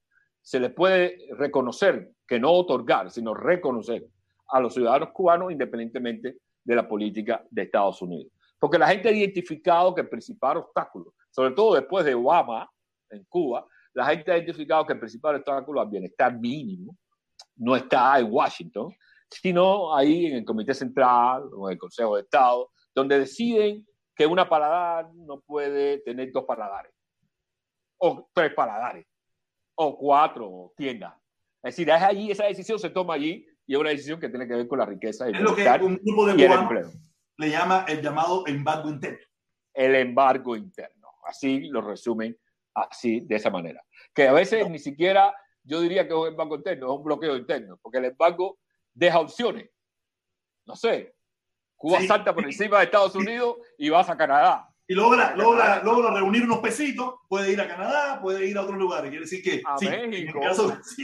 se le puede reconocer, que no otorgar, sino reconocer a los ciudadanos cubanos independientemente de la política de Estados Unidos. Porque la gente ha identificado que el principal obstáculo, sobre todo después de Obama en Cuba, la gente ha identificado que el principal obstáculo al bienestar mínimo no está en Washington, sino ahí en el Comité Central o en el Consejo de Estado, donde deciden que una paladar no puede tener dos paladares, o tres paladares, o cuatro tiendas. Es decir, es allí, esa decisión se toma allí y es una decisión que tiene que ver con la riqueza. es lo que un grupo de cubanos le llama el llamado embargo interno. El embargo interno. Así lo resumen así, de esa manera. Que a veces ni siquiera yo diría que es un embargo interno, es un bloqueo interno, porque el embargo deja opciones. No sé, Cuba salta por encima de Estados Unidos y vas a Canadá. Y logra, logra, logra reunir unos pesitos, puede ir a Canadá, puede ir a otros lugares. Quiere decir que. A México.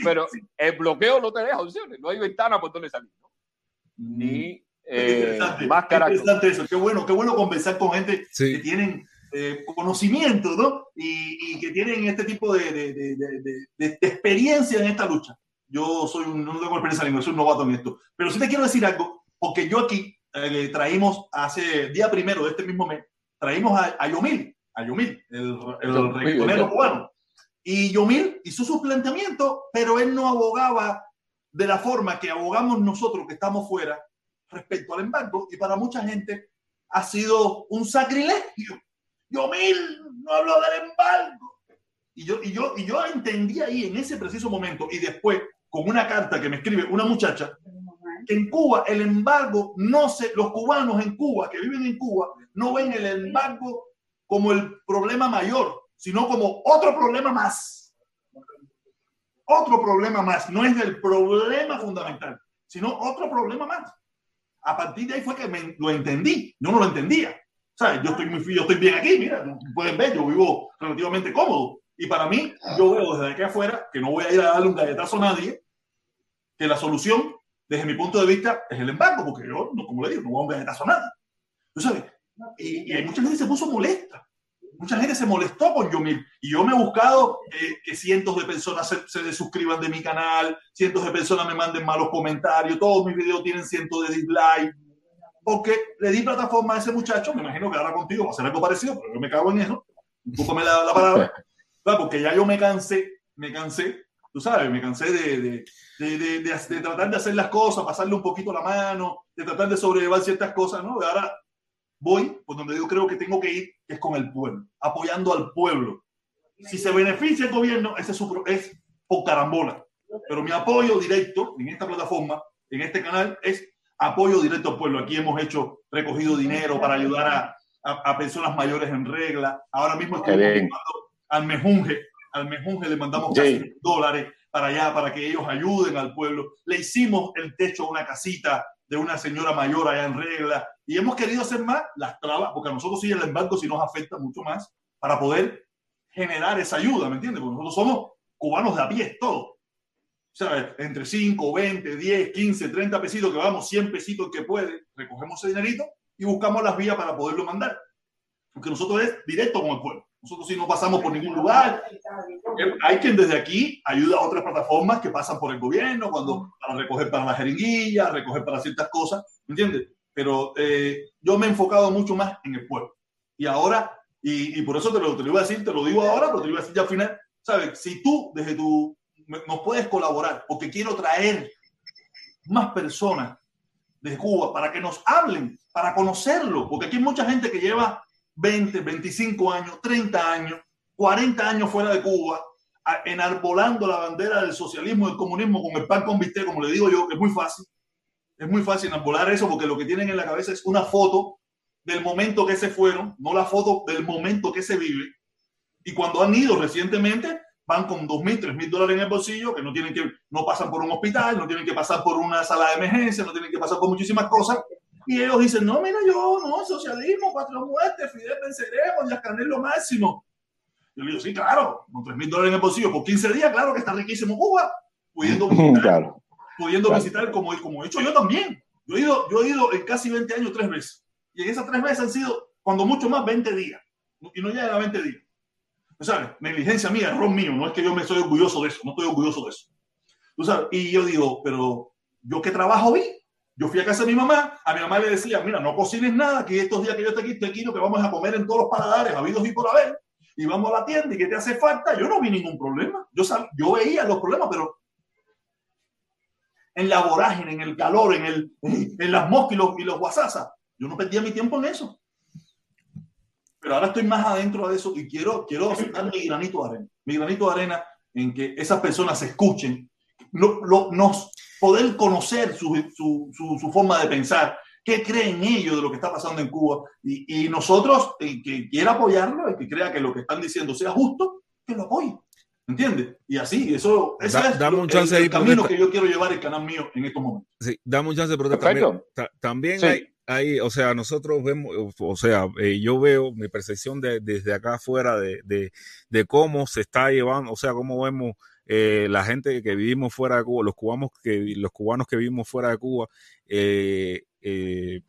pero el bloqueo no te deja opciones, no hay ventana por donde salir. Mm. Ni eh, más carácter. interesante eso, qué bueno, qué bueno conversar con gente que tienen eh, conocimiento, ¿no? Y, y, que tienen este tipo de, de, de, de, experiencia en esta lucha. Yo soy un, no tengo experiencia ninguna, soy un novato en esto. Pero sí te quiero decir algo, porque yo aquí eh, traímos hace día primero de este mismo mes, traímos a, a Yomil, a Yomil, el, el reggaetonero cubano. Y Yomil hizo su planteamiento, pero él no abogaba de la forma que abogamos nosotros que estamos fuera respecto al embargo. Y para mucha gente ha sido un sacrilegio. Yomil no habló del embargo. Y yo, y, yo, y yo entendí ahí en ese preciso momento y después con una carta que me escribe una muchacha que en Cuba el embargo no se, los cubanos en Cuba que viven en Cuba no ven el embargo como el problema mayor. sino como otro problema más. Otro problema más. No es el problema fundamental, sino otro problema más. A partir de ahí fue que me, lo entendí. Yo no lo entendía. ¿Sabes? Yo estoy, yo estoy bien aquí, mira, pueden ver, yo vivo relativamente cómodo. Y para mí, yo veo desde aquí afuera que no voy a ir a darle un galletazo a nadie, que la solución, desde mi punto de vista, es el embargo, porque yo, como le digo, no voy a un galletazo a nadie. ¿Tú sabes? Y, y hay mucha gente que se puso molesta. Mucha gente se molestó con Yomil. Y yo me he buscado eh, que cientos de personas se, se desuscriban de mi canal, cientos de personas me manden malos comentarios, todos mis videos tienen cientos de dislikes. Porque le di plataforma a ese muchacho, me imagino que ahora contigo va a ser algo parecido, pero yo me cago en eso. Búscame la, la palabra. Porque ya yo me cansé, me cansé, tú sabes, me cansé de, de, de, de, tratar de hacer las cosas, pasarle un poquito la mano, de tratar de sobrellevar ciertas cosas, ¿no? Ahora voy por donde yo creo que tengo que ir, que es con el pueblo, apoyando al pueblo. Si se beneficia el gobierno, ese es, su, es por carambola. Pero mi apoyo directo en esta plataforma, en este canal, es apoyo directo al pueblo. Aquí hemos hecho recogido dinero para ayudar a, a, a personas mayores en regla. Ahora mismo estoy al Mejunje, al Mejunje le mandamos casi sí. dólares para allá, para que ellos ayuden al pueblo. Le hicimos el techo a una casita de una señora mayor allá en regla y hemos querido hacer más las trabas, porque a nosotros sí el embargo sí nos afecta mucho más para poder generar esa ayuda, ¿me entiendes? Porque nosotros somos cubanos de a pie, todo. ¿Sabes? Entre 5, 20, 10, 15, 30 pesitos, que vamos, 100 pesitos que puede, recogemos ese dinerito y buscamos las vías para poderlo mandar. Porque nosotros es directo con el pueblo. Nosotros sí no pasamos por ningún lugar. Hay quien desde aquí ayuda a otras plataformas que pasan por el gobierno cuando para recoger para la jeringuilla, recoger para ciertas cosas, ¿me entiendes? Pero eh, yo me he enfocado mucho más en el pueblo. Y ahora, y, y por eso te lo, te lo iba a decir, te lo digo ahora, pero te lo iba a decir ya al final, ¿sabes? Si tú desde tu, nos puedes colaborar, porque quiero traer más personas de Cuba para que nos hablen, para conocerlo, porque aquí hay mucha gente que lleva 20, 25 años, 30 años, 40 años fuera de Cuba, enarbolando la bandera del socialismo del comunismo con el pan con bistec, como le digo yo, es muy fácil. Es muy fácil enarbolar eso porque lo que tienen en la cabeza es una foto del momento que se fueron, no la foto del momento que se vive. Y cuando han ido recientemente, van con dos mil, tres mil dólares en el bolsillo, que no tienen que, no pasan por un hospital, no tienen que pasar por una sala de emergencia, no tienen que pasar por muchísimas cosas, y ellos dicen, no, mira, yo, no, socialismo, cuatro muertes, Fidel venceremos, ya Canel lo máximo. Yo le digo, sí, claro, con tres mil dólares en el bolsillo por 15 días, claro que está riquísimo Cuba, pudiendo visitar, claro. pudiendo claro. visitar como, como he hecho yo también. Yo he, ido, yo he ido en casi 20 años tres veces. Y en esas tres veces han sido, cuando mucho más, 20 días. Y no llegan a 20 días. ¿Tú sabes? Negligencia mía, error mío. No es que yo me estoy orgulloso de eso. No estoy orgulloso de eso. ¿Tú sabes? Y yo digo, pero yo qué trabajo vi. Yo fui a casa de mi mamá, a mi mamá le decía, mira, no cocines nada, que estos días que yo esté aquí, estoy aquí, que vamos a comer en todos los paladares, habidos y por haber, y vamos a la tienda y que te hace falta, yo no vi ningún problema. Yo, sal, yo veía los problemas, pero en la vorágine, en el calor, en, el, en las moscas y los, y guasasas, yo no perdía mi tiempo en eso. Pero ahora estoy más adentro de eso y quiero, quiero dar mi granito de arena. Mi granito de arena en que esas personas se escuchen, lo, lo, nos poder conocer su, su, su, su, forma de pensar, qué creen ellos de lo que está pasando en Cuba. Y, y nosotros, el que quiera apoyarlo, el que crea que lo que están diciendo sea justo, que lo apoye. ¿Entiendes? Y así, eso ese da, es dame un chance el, el camino que yo quiero llevar el canal mío en estos momentos. Sí, dame un chance, pero también, también sí. hay, hay, o sea, nosotros vemos, o sea, eh, yo veo mi percepción de, desde acá afuera de, de, de, cómo se está llevando, o sea, cómo vemos eh, la gente que vivimos fuera de Cuba, los cubanos que, los cubanos que vivimos fuera de Cuba, eh, eh,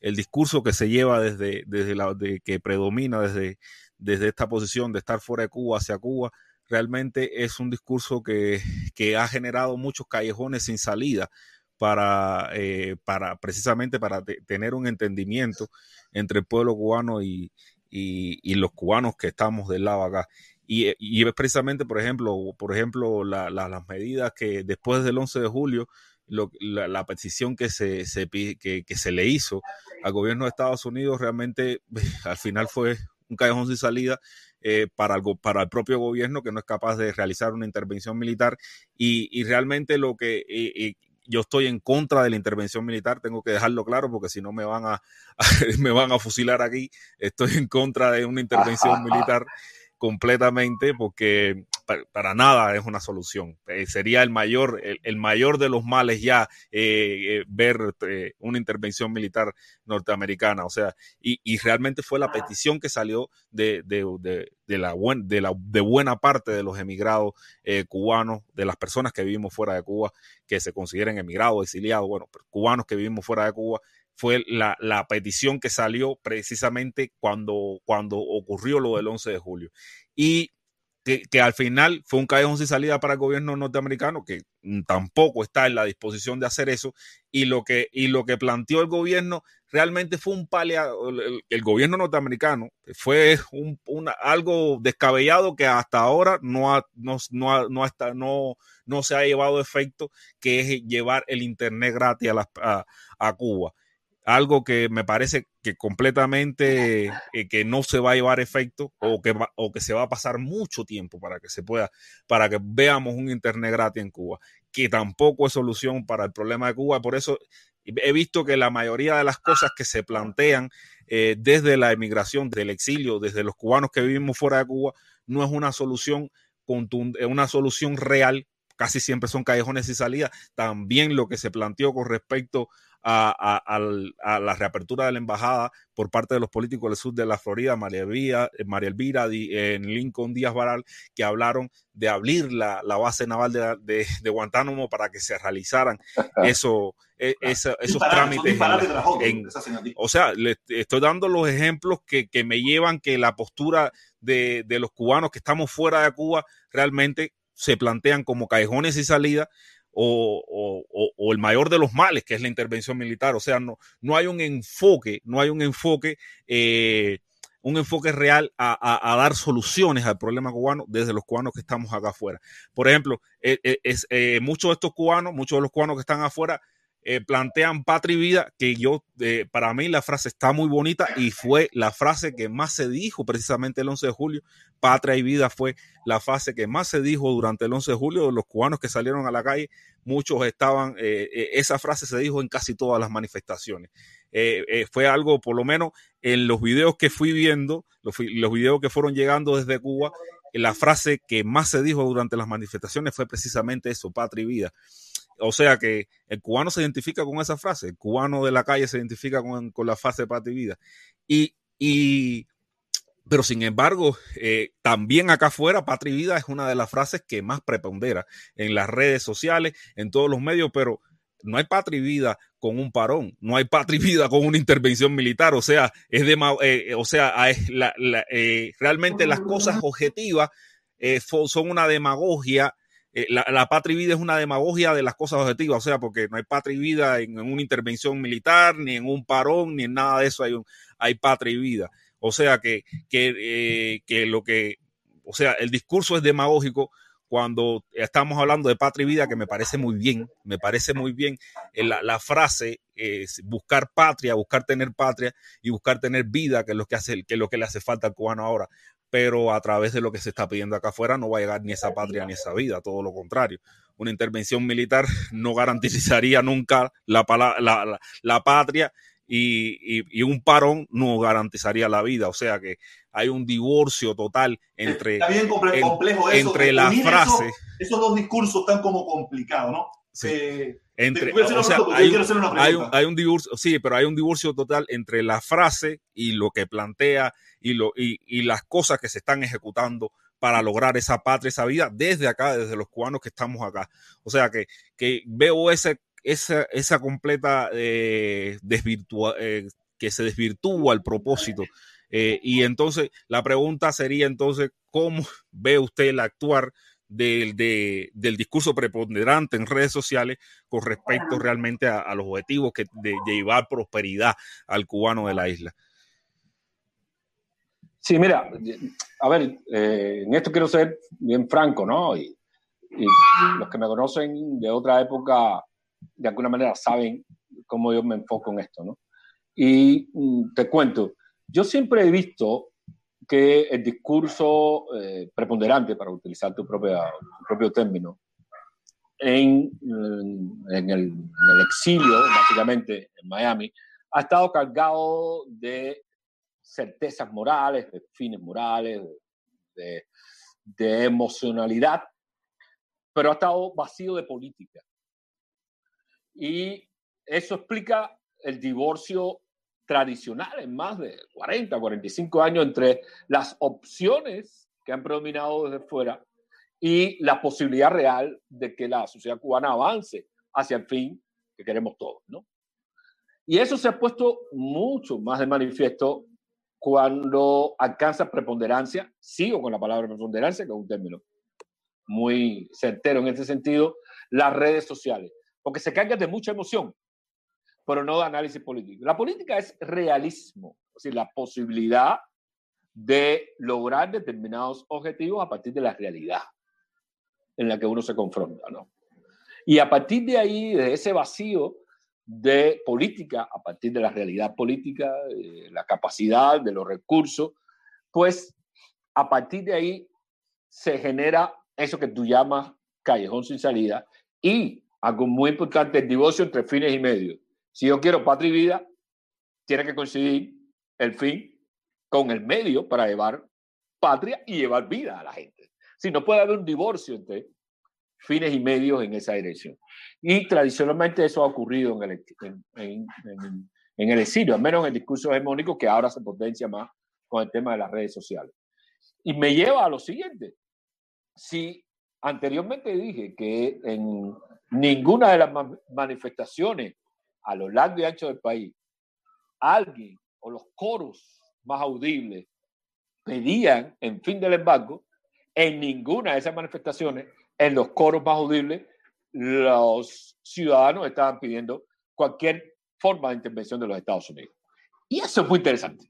el discurso que se lleva desde, desde la, de, que predomina desde, desde esta posición de estar fuera de Cuba hacia Cuba, realmente es un discurso que, que ha generado muchos callejones sin salida para, eh, para precisamente para te, tener un entendimiento entre el pueblo cubano y, y, y, los cubanos que estamos del lado acá. Y, y es precisamente, por ejemplo, por ejemplo la, la, las medidas que después del 11 de julio, lo, la, la, petición que se, se que, que, se le hizo al gobierno de Estados Unidos realmente al final fue un callejón sin salida eh, para, algo, para el propio gobierno que no es capaz de realizar una intervención militar. Y, y realmente lo que eh, yo estoy en contra de la intervención militar, tengo que dejarlo claro porque si no me van a, a, me van a fusilar aquí, estoy en contra de una intervención militar completamente porque para, nada es una solución. Eh, sería el mayor, el, mayor de los males ya eh, eh, ver una intervención militar norteamericana. O sea, y, y realmente fue la petición que salió de, de, de, de la, de, la, de buena parte de los emigrados cubanos, de las personas que vivimos fuera de Cuba, que se consideren emigrados, exiliados, bueno, cubanos que vivimos fuera de Cuba, fue la, la, petición que salió precisamente cuando, cuando ocurrió lo del 11 de julio. Y que, al final fue un callejón sin salida para el gobierno norteamericano, que tampoco está en la disposición de hacer eso, y lo que, y lo que planteó el gobierno realmente fue un paliado, el, gobierno norteamericano fue un, algo descabellado que hasta ahora no, ha, no, no, no, no, no se ha llevado efecto, que es llevar el Internet gratis a, a Cuba algo que me parece que completamente eh, que no se va a llevar efecto o que, o que se va a pasar mucho tiempo para que se pueda, para que veamos un internet gratis en Cuba, que tampoco es solución para el problema de Cuba. Por eso he visto que la mayoría de las cosas que se plantean eh, desde la emigración, del exilio, desde los cubanos que vivimos fuera de Cuba, no es una solución, una solución real casi siempre son callejones y salidas. También lo que se planteó con respecto a, la reapertura de la embajada por parte de los políticos del sur de la Florida, María Elvira, eh, María Elvira en Lincoln Díaz Varal, que hablaron de abrir la, base naval de, Guantánamo para que se realizaran eso, e, esos trámites. o sea, le estoy dando los ejemplos que, me llevan que la postura de, de los cubanos que estamos fuera de Cuba realmente se plantean como callejones y salidas o, el mayor de los males, que es la intervención militar. O sea, no, no hay un enfoque, no hay un enfoque, eh, un enfoque real a, dar soluciones al problema cubano desde los cubanos que estamos acá afuera. Por ejemplo, eh, eh, es, muchos de estos cubanos, muchos de los cubanos que están afuera, plantean patria y vida, que yo, para mí la frase está muy bonita y fue la frase que más se dijo precisamente el 11 de julio. Patria y vida fue la frase que más se dijo durante el 11 de julio. Los cubanos que salieron a la calle, muchos estaban, eh, eh, esa frase se dijo en casi todas las manifestaciones. Eh, fue algo, por lo menos en los videos que fui viendo, los, los videos que fueron llegando desde Cuba, la frase que más se dijo durante las manifestaciones fue precisamente eso, patria y vida. O sea que el cubano se identifica con esa frase, el cubano de la calle se identifica con, con la frase patria y vida. Y, y pero sin embargo, eh, también acá afuera, patria y vida es una de las frases que más prepondera en las redes sociales, en todos los medios, pero no hay patria y vida con un parón, no hay patria y vida con una intervención militar, o sea, es de, eh, o sea, eh, realmente las cosas objetivas son una demagogia. La, patria y vida es una demagogia de las cosas objetivas, o sea, porque no hay patria y vida en, una intervención militar, ni en un parón, ni en nada de eso hay, patria y vida. O sea que, eh, que, lo que, o sea, el discurso es demagógico cuando estamos hablando de patria y vida, que me parece muy bien, me parece muy bien eh, la, frase buscar patria, buscar tener patria y buscar tener vida, que es lo que hace, que es lo que le hace falta al cubano ahora. Pero a través de lo que se está pidiendo acá afuera no va a llegar ni esa patria ni esa vida, todo lo contrario. Una intervención militar no garantizaría nunca la, la, la patria y, un parón no garantizaría la vida. O sea que hay un divorcio total entre, Está bien complejo eso, entre la frase. esos dos discursos están como complicados, ¿no? Sí. Entre, o sea, hay, un, hay, un, divorcio, sí, pero hay un divorcio total entre la frase y lo que plantea y, lo, y, y las cosas que se están ejecutando para lograr esa patria, esa vida, desde acá, desde los cubanos que estamos acá. O sea que, que veo ese esa, esa completa eh, desvirtua, eh, que se desvirtúa el propósito. Eh, y entonces la pregunta sería entonces, ¿cómo ve usted el actuar del, del discurso preponderante en redes sociales con respecto realmente a, los objetivos que, de, llevar prosperidad al cubano de la isla? Sí, mira, a ver, en esto quiero ser bien franco, ¿no? y, los que me conocen de otra época de alguna manera saben cómo yo me enfoco en esto, ¿no? Y mm, te cuento, yo siempre he visto que el discurso eh, preponderante, para utilizar tu, propia, propio término, en, en, el, exilio, básicamente en Miami, ha estado cargado de certezas morales, de fines morales, de, de emocionalidad, pero ha estado vacío de política. Y eso explica el divorcio tradicional en más de 40, 45 años entre las opciones que han predominado desde fuera y la posibilidad real de que la sociedad cubana avance hacia el fin que queremos todos, ¿no? Y eso se ha puesto mucho más de manifiesto cuando alcanza preponderancia, sigo con la palabra preponderancia, que es un término muy certero en este sentido, las redes sociales, porque se cargan de mucha emoción, pero no de análisis político. La política es realismo, es decir, la posibilidad de lograr determinados objetivos a partir de la realidad en la que uno se confronta, ¿no? Y a partir de ahí, de ese vacío de política, a partir de la realidad política, de la capacidad, de los recursos, pues a partir de ahí se genera eso que tú llamas callejón sin salida y algo muy importante, el divorcio entre fines y medios. Si yo quiero patria y vida, tiene que coincidir el fin con el medio para llevar patria y llevar vida a la gente. Si no puede haber un divorcio entre fines y medios en esa dirección. Y tradicionalmente eso ha ocurrido en el, en, en el exilio, al menos en el discurso hegemónico que ahora se potencia más con el tema de las redes sociales. Y me lleva a lo siguiente. Si anteriormente dije que en ninguna de las manifestaciones a lo largo y ancho del país, alguien o los coros más audibles pedían en fin del embargo, en ninguna de esas manifestaciones, en los coros más audibles, los ciudadanos estaban pidiendo cualquier forma de intervención de los Estados Unidos. Y eso es muy interesante.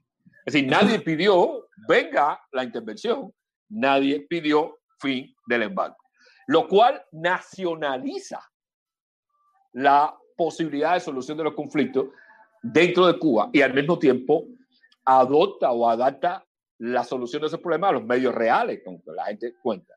Es decir, nadie pidió, venga la intervención, nadie pidió fin del embargo, lo cual nacionaliza la posibilidad de solución de los conflictos dentro de Cuba y al mismo tiempo adopta o adapta la solución de esos problemas a los medios reales con que la gente cuenta.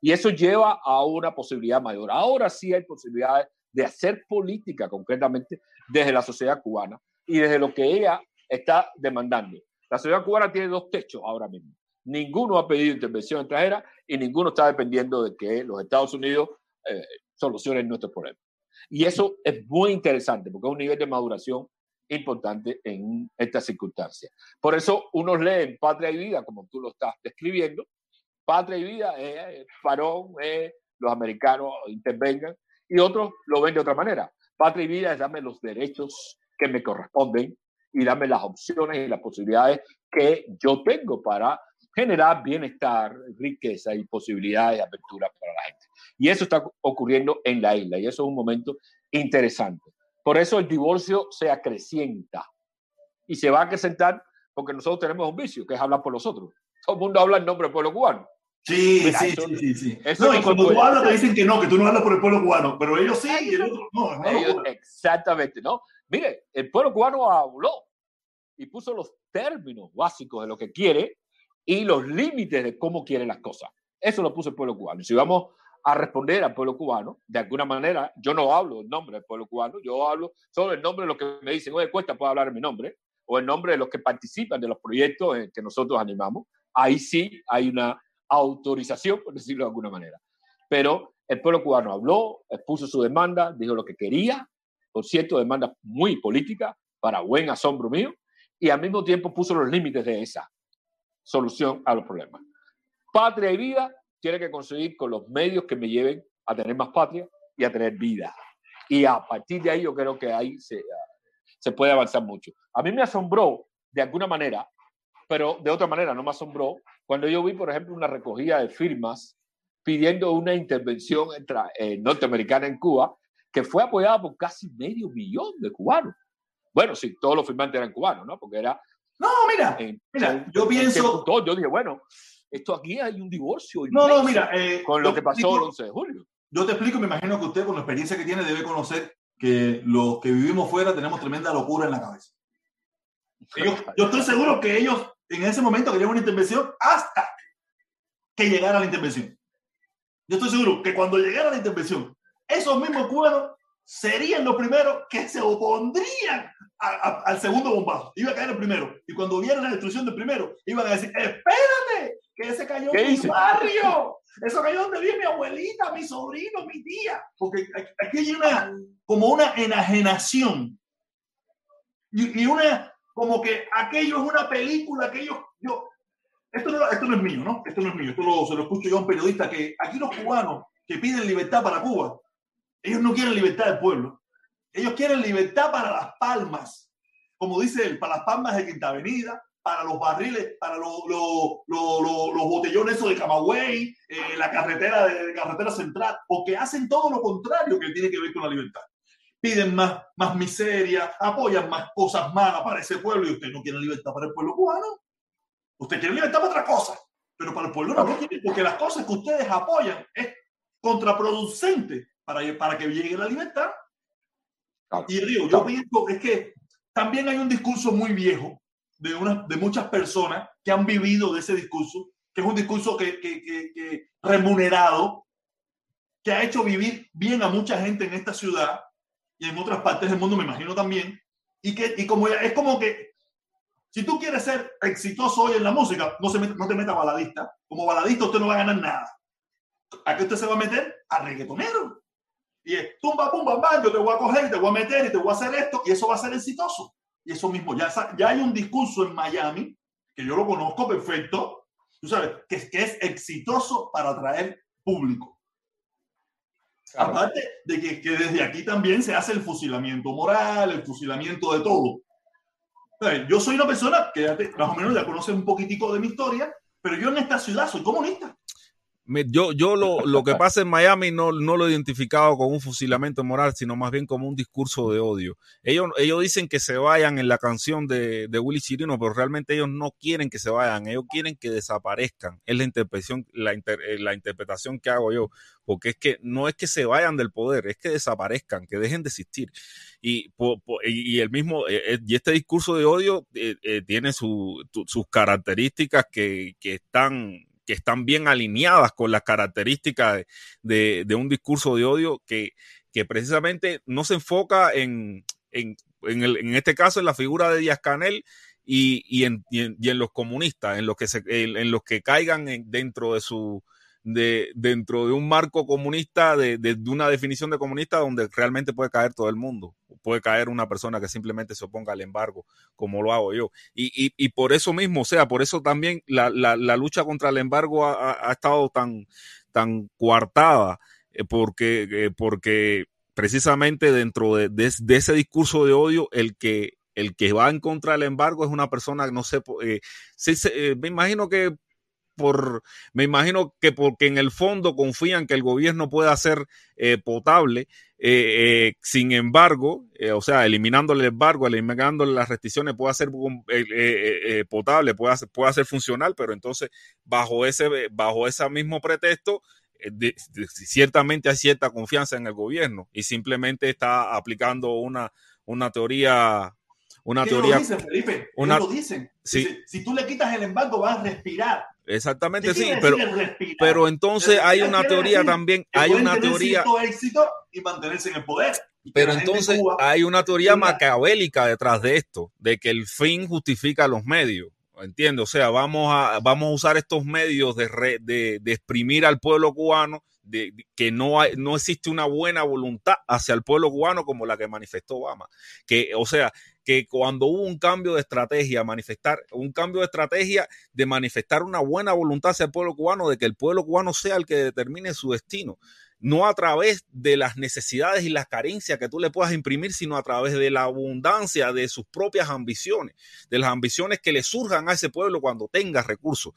Y eso lleva a una posibilidad mayor. Ahora sí hay posibilidades de hacer política concretamente desde la sociedad cubana y desde lo que ella está demandando. La sociedad cubana tiene dos techos ahora mismo. Ninguno ha pedido intervención extranjera y ninguno está dependiendo de que los Estados Unidos eh, solucionen nuestros problemas. Y eso es muy interesante porque es un nivel de maduración importante en estas circunstancias. Por eso unos leen Patria y Vida, como tú lo estás describiendo. Patria y Vida es parón, es los americanos intervengan, y otros lo ven de otra manera. Patria y Vida es dame los derechos que me corresponden y dame las opciones y las posibilidades que yo tengo para generar bienestar, riqueza y posibilidades de apertura para la gente. Y eso está ocurriendo en la isla y eso es un momento interesante. Por eso el divorcio se acrecienta y se va a acrecentar porque nosotros tenemos un vicio, que es hablar por los otros. Todo el mundo habla en nombre del pueblo cubano. Sí, sí, sí, sí, No, y cuando tú hablas te dicen que no, que tú no hablas por el pueblo cubano, pero ellos sí y el otro no. exactamente, ¿no? Mire, el pueblo cubano habló y puso los términos básicos de lo que quiere y los límites de cómo quieren las cosas. Eso lo puso el pueblo cubano. Si vamos a responder al pueblo cubano, de alguna manera, yo no hablo en nombre del pueblo cubano, yo hablo solo en nombre de los que me dicen, oye, Cuesta puede hablar en mi nombre, o en nombre de los que participan de los proyectos que nosotros animamos. Ahí sí hay una autorización, por decirlo de alguna manera. Pero el pueblo cubano habló, expuso su demanda, dijo lo que quería, por cierto, demanda muy política, para buen asombro mío, y al mismo tiempo puso los límites de esa solución a los problemas. Patria y vida tiene que conseguir con los medios que me lleven a tener más patria y a tener vida. Y a partir de ahí yo creo que ahí se, se puede avanzar mucho. A mí me asombró de alguna manera, pero de otra manera no me asombró, cuando yo vi, por ejemplo, una recogida de firmas pidiendo una intervención eh, norteamericana en Cuba, que fue apoyada por casi medio millón de cubanos. Bueno, sí, todos los firmantes eran cubanos, ¿no? Porque era no, mira, mira, yo pienso. yo dije, bueno, esto aquí hay un divorcio. No, no, mira. Eh, con lo que pasó el 11 de julio. Yo te explico, me imagino que usted, con la experiencia que tiene, debe conocer que los que vivimos fuera tenemos tremenda locura en la cabeza. yo estoy seguro que ellos en ese momento querían una intervención hasta que llegara la intervención. Yo estoy seguro que cuando llegara la intervención, esos mismos cubanos serían los primeros que se opondrían al segundo bombazo. Iba a caer el primero. Y cuando viera la destrucción del primero, iban a decir, espérate, que ese cayó en mi barrio. Eso cayó donde vive mi abuelita, mi sobrino, mi tía. Porque aquí hay una, como una enajenación. Y, y una, como que aquello es una película, aquello, yo, esto no, esto no es mío, ¿no? Esto no es mío, esto lo, se lo escucho yo a un periodista que aquí los cubanos que piden libertad para Cuba, ellos no quieren libertad del pueblo, ellos quieren libertad para las palmas, como dice él, para las palmas de Quinta Avenida, para los barriles, para los, los, los, botellones de Camagüey, eh, la carretera de, carretera central, porque hacen todo lo contrario que tiene que ver con la libertad. Piden más, más miseria, apoyan más cosas malas para ese pueblo y usted no quiere libertad para el pueblo cubano. Usted quiere libertad para otras cosas, pero para el pueblo no lo quiere, porque las cosas que ustedes apoyan es contraproducente para, para que llegue la libertad. Y digo, yo pienso es que también hay un discurso muy viejo de, una, de muchas personas que han vivido de ese discurso, que es un discurso que, que, que, remunerado, que ha hecho vivir bien a mucha gente en esta ciudad y en otras partes del mundo, me imagino también, y que y como es como que si tú quieres ser exitoso hoy en la música, no, se no te metas baladista. Como baladista usted no va a ganar nada. ¿A qué usted se va a meter? A reggaetonero. Y es tumba, pumba, bam, yo te voy a coger y te voy a meter y te voy a hacer esto y eso va a ser exitoso. Y eso mismo, ya, ya hay un discurso en Miami, que yo lo conozco perfecto, tú sabes, que, que es exitoso para atraer público. Aparte de que, que, desde aquí también se hace el fusilamiento moral, el fusilamiento de todo. Yo soy una persona que más o menos ya conoce un poquitico de mi historia, pero yo en esta ciudad soy comunista yo, yo lo, lo, que pasa en Miami no, no lo he identificado como un fusilamiento moral, sino más bien como un discurso de odio. Ellos, ellos dicen que se vayan en la canción de, de Willy Chirino, pero realmente ellos no quieren que se vayan, ellos quieren que desaparezcan. Es la interpretación, la, eh, la interpretación que hago yo, porque es que no es que se vayan del poder, es que desaparezcan, que dejen de existir. Y, y el mismo, eh, eh, y este discurso de odio tiene sus características que, que están que están bien alineadas con las características de, un discurso de odio que, precisamente no se enfoca en, en, en, este caso en la figura de Díaz Canel y, y, en, y, en, los comunistas, en los que, se, en los que caigan dentro de su, de, dentro de un marco comunista, de, de, una definición de comunista donde realmente puede caer todo el mundo. Puede caer una persona que simplemente se oponga al embargo, como lo hago yo. Y, y, y por eso mismo, o sea, por eso también la, la, lucha contra el embargo ha, estado tan, tan coartada, eh, porque, eh, porque precisamente dentro de, de, ese discurso de odio, el que, el que va en contra del embargo es una persona, no sé, eh, sí, eh, me imagino que por, me imagino que porque en el fondo confían que el gobierno pueda hacer eh, potable, eh, eh, sin embargo, o sea, eliminándole el embargo, eliminándole las restricciones, puede hacer eh, potable, puede hacer, puede hacer funcional, pero entonces bajo ese, bajo ese mismo pretexto, de, de, ciertamente hay cierta confianza en el gobierno y simplemente está aplicando una, una teoría una teoría. Lo dicen, Felipe? Una, lo dicen. Sí. Si, si, tú le quitas el embargo, vas a respirar. Exactamente, sí, pero, pero entonces hay una teoría también, hay una teoría... éxito y mantenerse en el poder. Pero entonces hay una teoría maquiavélica detrás de esto, de que el fin justifica los medios. Entiendo, o sea, vamos a, vamos a usar estos medios de, re, de, de exprimir al pueblo cubano, de, de, que no, hay, no existe una buena voluntad hacia el pueblo cubano como la que manifestó Obama. Que, o sea, que cuando hubo un cambio de estrategia, manifestar un cambio de estrategia de manifestar una buena voluntad hacia el pueblo cubano, de que el pueblo cubano sea el que determine su destino, no a través de las necesidades y las carencias que tú le puedas imprimir, sino a través de la abundancia de sus propias ambiciones, de las ambiciones que le surjan a ese pueblo cuando tenga recursos.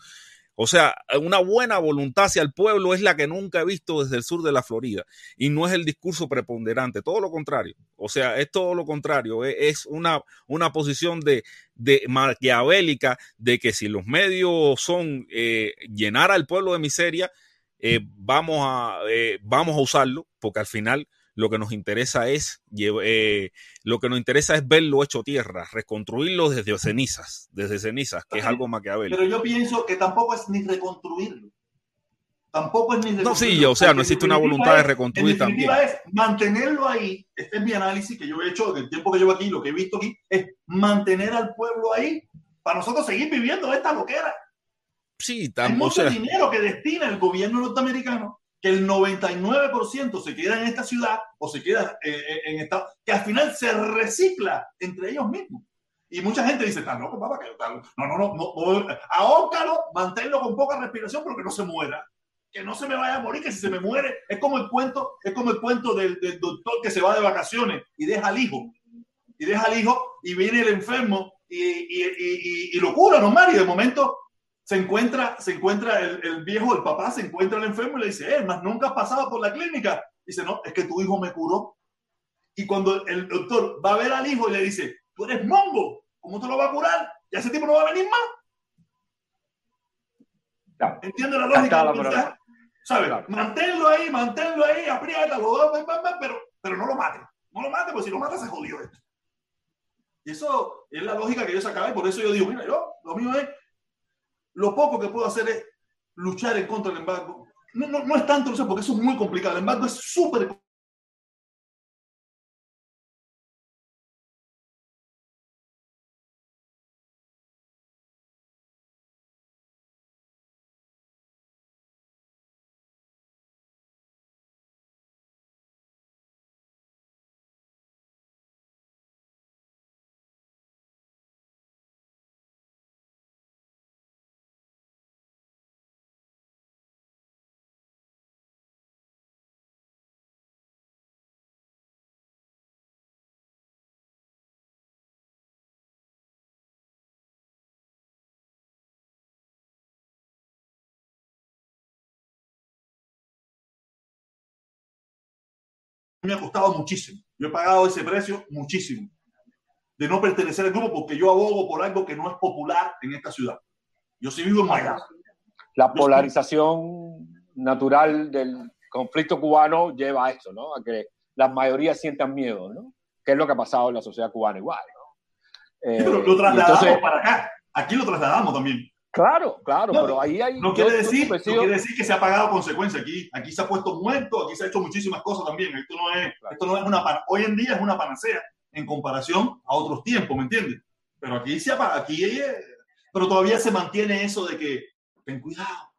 O sea, una buena voluntad hacia el pueblo es la que nunca he visto desde el sur de la Florida y no es el discurso preponderante, todo lo contrario. O sea, es todo lo contrario, es una, una posición de, de maquiavélica de que si los medios son eh, llenar al pueblo de miseria, eh, vamos, a, eh, vamos a usarlo porque al final lo que nos interesa es eh, lo que nos interesa es verlo hecho tierra, reconstruirlo desde cenizas, desde cenizas, que es algo maquiavélico. Pero yo pienso que tampoco es ni reconstruirlo. tampoco es ni No, sí, o sea, no existe una voluntad de reconstruir también. es mantenerlo ahí. Este es mi análisis que yo he hecho en el tiempo que llevo aquí, lo que he visto aquí, es mantener al pueblo ahí para nosotros seguir viviendo esta loquera. Sí, Hay mucho dinero que destina el gobierno norteamericano, que el 99% se queda en esta ciudad o se queda eh, eh, en esta, que al final se recicla entre ellos mismos. Y mucha gente dice, está loco, papá, que no, no, no, no, ahócalo, manténlo con poca respiración porque no se muera. Que no se me vaya a morir, que si se me muere, es como el cuento, es como el cuento del, del doctor que se va de vacaciones y deja al hijo. Y deja al hijo y viene el enfermo y, y, y, y, lo cura normal y de momento se encuentra, se encuentra el, el, viejo, el papá, se encuentra el enfermo y le dice, eh, más nunca has pasado por la clínica. Dice, no, es que tu hijo me curó. Y cuando el doctor va a ver al hijo y le dice, tú eres mongo, ¿cómo te lo va a curar? Y ese tipo no va a venir más. No. ¿Entiende la lógica? La ¿Sabes? Manténlo ahí, manténlo ahí, apriétalo, pero, pero no lo mate. No lo mate, porque si lo mata se jodió esto. Y eso es la lógica que yo sacaba y por eso yo digo, mira, yo, lo mío es, lo poco que puedo hacer es luchar en contra del embargo. No, no, no es tanto, no sé, porque eso es muy complicado. El embargo es súper me ha costado muchísimo. Yo he pagado ese precio muchísimo de no pertenecer al grupo porque yo abogo por algo que no es popular en esta ciudad. Yo sí vivo en Miami. La polarización natural del conflicto cubano lleva a esto, ¿no? A que las mayorías sientan miedo, ¿no? Que es lo que ha pasado en la sociedad cubana igual, ¿no? Eh, lo trasladamos entonces, para acá. Aquí lo trasladamos también. Claro, claro, no, pero ahí hay. No quiere, decir, no quiere decir que se ha pagado consecuencia. Aquí, aquí se ha puesto muerto, aquí se ha hecho muchísimas cosas también. Esto no es, claro. esto no es una. Hoy en día es una panacea en comparación a otros tiempos, ¿me entiendes? Pero aquí se ha, aquí pero todavía se mantiene eso de que ten cuidado.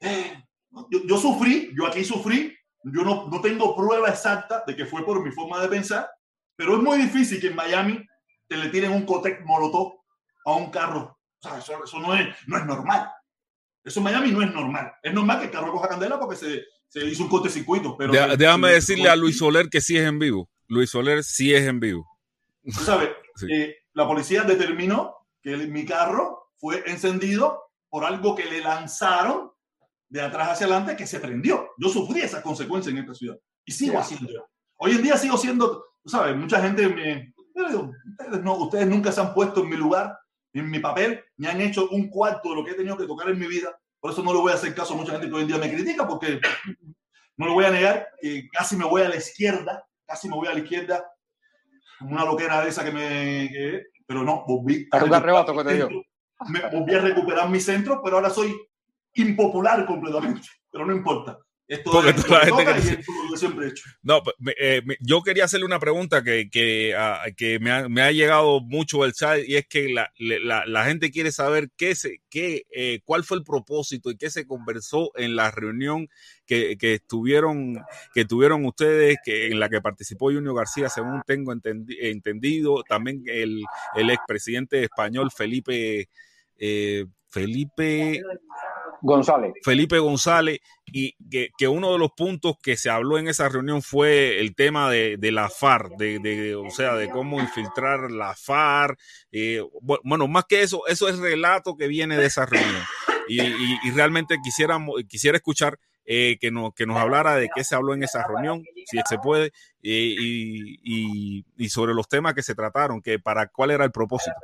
Eh, yo, yo, sufrí, yo aquí sufrí. Yo no, no tengo prueba exacta de que fue por mi forma de pensar, pero es muy difícil que en Miami te le tiren un cotec molotov a un carro o sea, eso, eso no, es, no es normal. Eso en Miami no es normal. Es normal que el carro coja candela porque se, se hizo un cortecircuito. Pero de, déjame decirle a Luis Soler que sí es en vivo. Luis Soler sí es en vivo. Tú sabes, sí. eh, la policía determinó que el, mi carro fue encendido por algo que le lanzaron de atrás hacia adelante que se prendió. Yo sufrí esas consecuencias en esta ciudad y sigo haciendo. Hoy en día sigo siendo, tú sabes, mucha gente me... Ustedes, no, ustedes nunca se han puesto en mi lugar en mi papel, me han hecho un cuarto de lo que he tenido que tocar en mi vida. Por eso no le voy a hacer caso a mucha gente que hoy en día me critica, porque no lo voy a negar, casi me voy a la izquierda, casi me voy a la izquierda, una loquera de esa que me... Que, pero no, volví a, arrebato que te dio. Me, volví a recuperar mi centro, pero ahora soy impopular completamente, pero no importa. Esto Porque es toda la gente toca que... lo siempre he hecho. No, eh, yo quería hacerle una pregunta que, que, uh, que me, ha, me, ha, llegado mucho el chat y es que la, la, la gente quiere saber qué se, qué, eh, cuál fue el propósito y qué se conversó en la reunión que, que estuvieron que tuvieron ustedes, que, en la que participó Junior García, según tengo entendi, entendido, también el, el expresidente español Felipe eh, Felipe González. Felipe González, y que, que, uno de los puntos que se habló en esa reunión fue el tema de, de la FARC, de, de, o sea, de cómo infiltrar la FARC. Eh, bueno, más que eso, eso es relato que viene de esa reunión. Y, y, y realmente quisiera, quisiera escuchar eh, que, nos, que nos hablara de qué se habló en esa reunión, si se puede, eh, y, y, sobre los temas que se trataron, que para cuál era el propósito.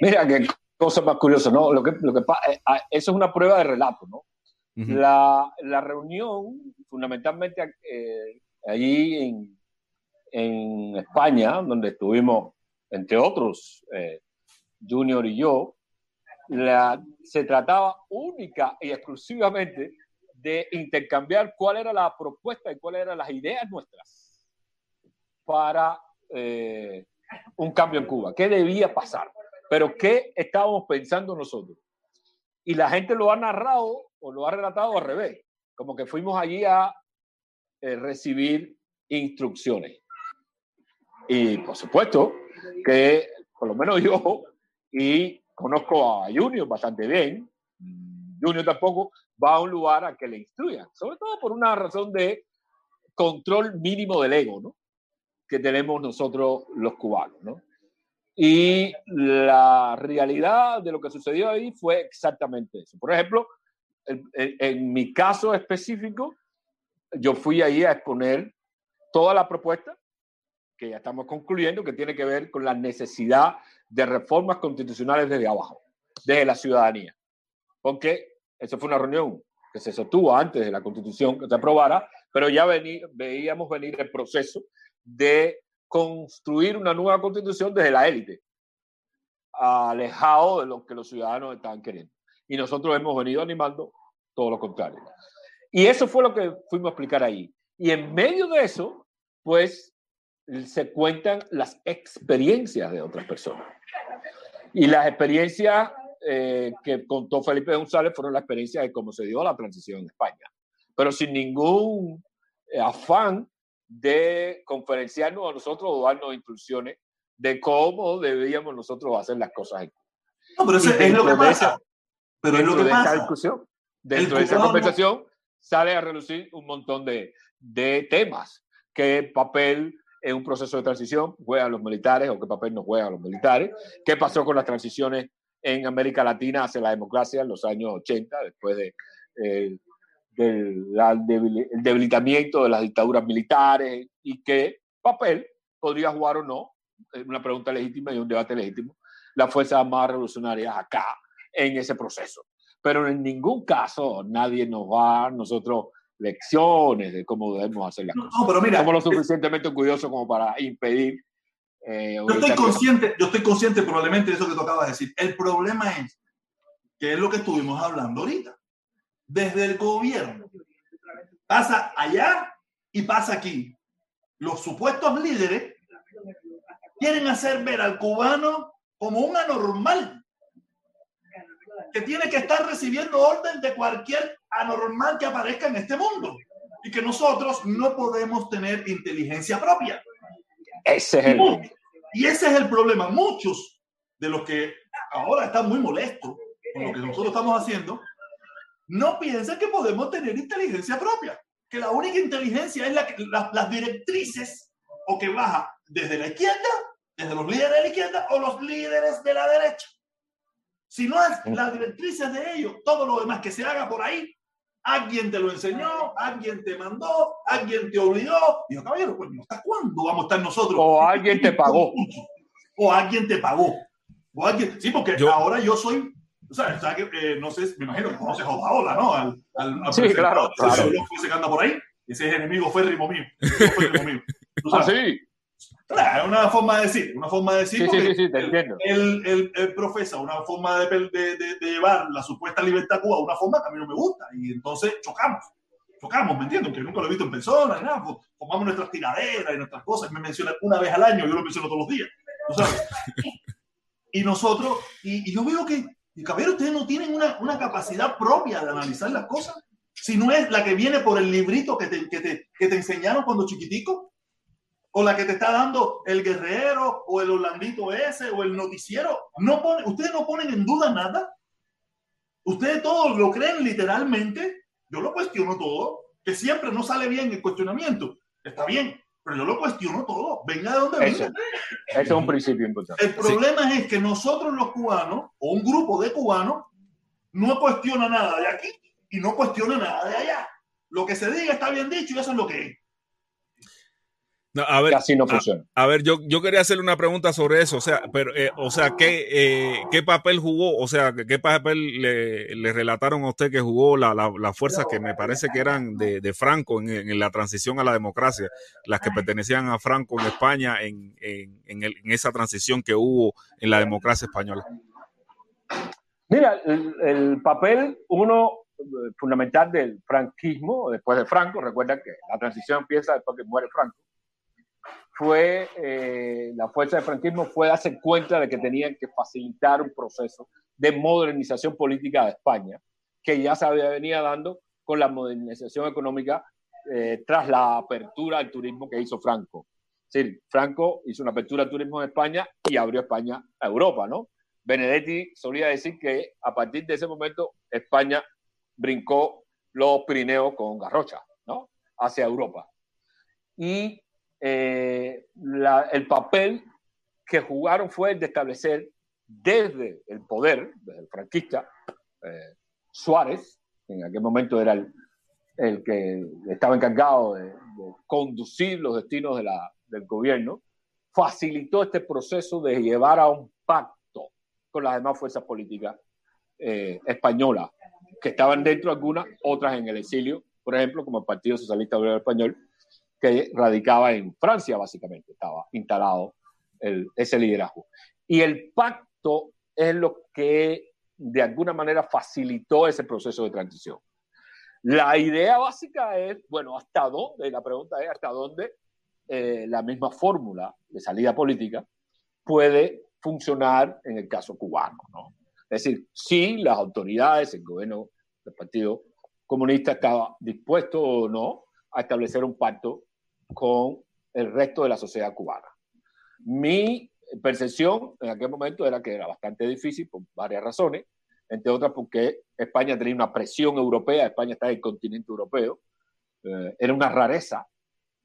Mira, que cosa más curiosa, ¿no? Lo que, lo que, eso es una prueba de relato, ¿no? Uh -huh. la, la, reunión, fundamentalmente eh, allí en, en, España, donde estuvimos, entre otros, eh, Junior y yo, la, se trataba única y exclusivamente de intercambiar cuál era la propuesta y cuáles eran las ideas nuestras para eh, un cambio en Cuba. ¿Qué debía pasar? Pero ¿qué estábamos pensando nosotros? Y la gente lo ha narrado o lo ha relatado al revés, como que fuimos allí a eh, recibir instrucciones. Y por supuesto que, por lo menos yo, y conozco a Junior bastante bien, Junior tampoco va a un lugar a que le instruyan, sobre todo por una razón de control mínimo del ego, ¿no? Que tenemos nosotros los cubanos, ¿no? Y la realidad de lo que sucedió ahí fue exactamente eso. Por ejemplo, en, mi caso específico, yo fui ahí a exponer toda la propuesta que ya estamos concluyendo, que tiene que ver con la necesidad de reformas constitucionales desde abajo, desde la ciudadanía. Porque eso fue una reunión que se sostuvo antes de la constitución que se aprobara, pero ya veíamos venir el proceso de construir una nueva constitución desde la élite, alejado de lo que los ciudadanos estaban queriendo. Y nosotros hemos venido animando todo lo contrario. Y eso fue lo que fuimos a explicar ahí. Y en medio de eso, pues se cuentan las experiencias de otras personas. Y las experiencias eh, que contó Felipe González fueron las experiencias de cómo se dio la transición en España, pero sin ningún eh, afán de conferenciarnos a nosotros o darnos instrucciones de cómo debíamos nosotros hacer las cosas. No, pero eso es lo que pasa. pero es lo que de pasa. discusión, dentro de esa conversación, sale a relucir un montón de, de temas. ¿Qué papel en un proceso de transición juegan los militares o qué papel no juegan los militares, qué pasó con las transiciones en América Latina hacia la democracia en los años 80, después de, eh, del debilitamiento de las dictaduras militares y qué papel podría jugar o no, una pregunta legítima y un debate legítimo, las fuerzas más revolucionarias acá en ese proceso. Pero en ningún caso nadie nos va, nosotros lecciones de cómo debemos hacer las cosas. No, pero mira, Somos lo suficientemente curiosos como para impedir. Eh, yo, estoy consciente, yo estoy consciente probablemente de eso que tú acabas de decir. El problema es que es lo que estuvimos hablando ahorita. Desde el gobierno. Pasa allá y pasa aquí. Los supuestos líderes quieren hacer ver al cubano como un anormal que tiene que estar recibiendo orden de cualquier anormal que aparezca en este mundo y que nosotros no podemos tener inteligencia propia. Ese es el y ese es el problema. Muchos de los que ahora están muy molestos con lo que nosotros estamos haciendo, no piensan que podemos tener inteligencia propia, que la única inteligencia es la que, las directrices o que baja desde la izquierda, desde los líderes de la izquierda o los líderes de la derecha. Si no es las directrices de ellos, todo lo demás que se haga por ahí, alguien te lo enseñó, alguien te mandó, alguien te obligó. Dijo, caballero, pues, ¿hasta cuándo vamos a estar nosotros? O alguien te pagó. O alguien te pagó. O alguien, sí, porque ahora yo soy, o sea, eh, no sé, me imagino que conoces a Otaola, ¿no? Al, al, sí, claro, claro. que anda por ahí. Ese es enemigo férrimo mío. Férrimo mío. Ah, sí. Claro, una forma de decir, una forma de decir. Sí, sí, sí, te entiendo. Él, él, él, profesa una forma de, de, de, llevar la supuesta libertad a Cuba, una forma que a mí no me gusta. Y entonces chocamos, chocamos, ¿me entiendes? Que nunca lo he visto en persona, y nada, pues, formamos nuestras tiraderas y nuestras cosas. Me menciona una vez al año, yo lo menciono todos los días. sabes? y nosotros, y, y, yo veo que, y caballero, ustedes no tienen una, una capacidad propia de analizar las cosas, si no es la que viene por el librito que te, que te, que te enseñaron cuando chiquitico o la que te está dando el guerrero o el holandito ese o el noticiero. No pone, ustedes no ponen en duda nada. Ustedes todos lo creen literalmente. Yo lo cuestiono todo, que siempre no sale bien el cuestionamiento. Está bien, pero yo lo cuestiono todo. Venga de donde venga. Eso es un principio importante. El problema es que nosotros los cubanos, o un grupo de cubanos, no cuestiona nada de aquí y no cuestiona nada de allá. Lo que se diga está bien dicho y eso es lo que es. No, a ver, Casi no funciona. A, a, ver, yo, yo quería hacerle una pregunta sobre eso. O sea, pero, eh, o sea, ¿qué, eh, ¿qué papel jugó? O sea, ¿qué papel le, le relataron a usted que jugó la, la, las fuerzas que me parece que eran de, de Franco en, en, la transición a la democracia, las que pertenecían a Franco en España en, en, en, el, en esa transición que hubo en la democracia española? Mira, el, el papel, uno fundamental del franquismo, después de Franco, recuerda que la transición empieza después que muere Franco, fue eh, la fuerza del franquismo fue darse cuenta de que tenían que facilitar un proceso de modernización política de España, que ya se había venido dando con la modernización económica eh, tras la apertura al turismo que hizo Franco. Es decir, Franco hizo una apertura al turismo en España y abrió España a Europa, ¿no? Benedetti solía decir que a partir de ese momento España brincó los Pirineos con Garrocha, ¿no? Hacia Europa. Y eh, el papel que jugaron fue el de establecer desde el poder, desde el franquista, eh, Suárez, en aquel momento era el, que estaba encargado de, conducir los destinos del gobierno, facilitó este proceso de llevar a un pacto con las demás fuerzas políticas eh, españolas, que estaban dentro algunas, otras en el exilio, por ejemplo, como el Partido Socialista Obrero Español, que radicaba en Francia, básicamente, estaba instalado ese liderazgo. Y el pacto es lo que de alguna manera facilitó ese proceso de transición. La idea básica es, bueno, ¿hasta dónde? La pregunta es, ¿hasta dónde eh, la misma fórmula de salida política puede funcionar en el caso cubano? ¿no? Es decir, si las autoridades, el gobierno del Partido Comunista estaba dispuesto o no a establecer un pacto con el resto de la sociedad cubana. Mi percepción en aquel momento era que era bastante difícil por varias razones entre otras porque España tenía una presión europea, España está en el continente europeo, eh, era una rareza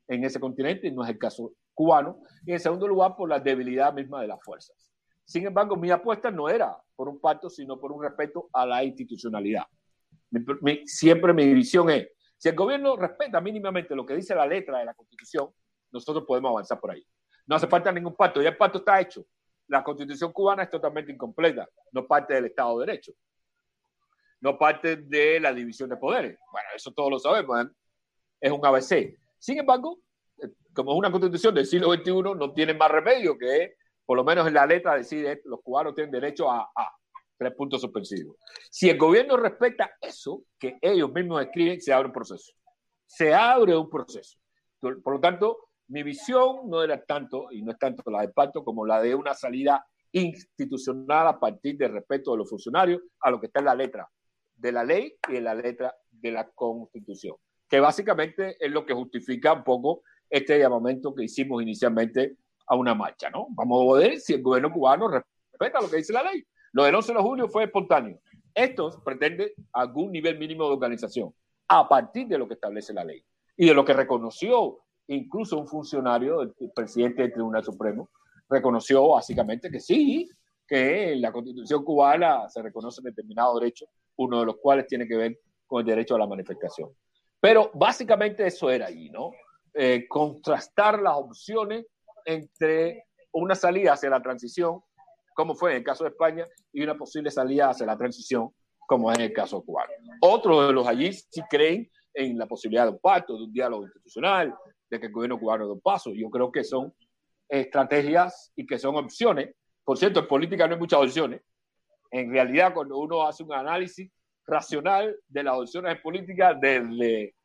en ese continente y no es el caso cubano, y en segundo lugar por la debilidad misma de las fuerzas. Sin embargo, mi apuesta no era por un pacto, sino por un respeto a la institucionalidad. siempre mi visión es, si el gobierno respeta mínimamente lo que dice la letra de la Constitución, nosotros podemos avanzar por ahí. No hace falta ningún pacto, ya el pacto está hecho la constitución cubana es totalmente incompleta, no parte del Estado de Derecho, no parte de la división de poderes. Bueno, eso todos lo sabemos, ¿eh? es un ABC. Sin embargo, eh, como es una constitución del siglo XXI, no tiene más remedio que, por lo menos en la letra, decide los cubanos tienen derecho a tres puntos suspensivos. Si el gobierno respeta eso, que ellos mismos escriben, se abre un proceso. Se abre un proceso. Por lo tanto, mi visión no era tanto, y no es tanto la de pacto, como la de una salida institucional a partir del respeto de los funcionarios a lo que está en la letra de la ley y en la letra de la constitución, que básicamente es lo que justifica un poco este llamamiento que hicimos inicialmente a una marcha, ¿no? Vamos a ver si el gobierno cubano respeta lo que dice la ley. Lo del 11 de julio fue espontáneo. Esto pretende algún nivel mínimo de organización a partir de lo que establece la ley y de lo que reconoció incluso un funcionario, el presidente del Tribunal Supremo, reconoció básicamente que sí, que en la constitución cubana se reconoce determinados derechos, uno de los cuales tiene que ver con el derecho a la manifestación. Pero básicamente eso era ahí, ¿no? Eh, contrastar las opciones entre una salida hacia la transición, como fue en el caso de España, y una posible salida hacia la transición, como es en el caso cubano. Otros de los allí sí creen en la posibilidad de un pacto, de un diálogo institucional, de que el gobierno cubano de un paso. Yo creo que son estrategias y que son opciones. Por cierto, en política no hay muchas opciones. En realidad, cuando uno hace un análisis racional de las opciones en política desde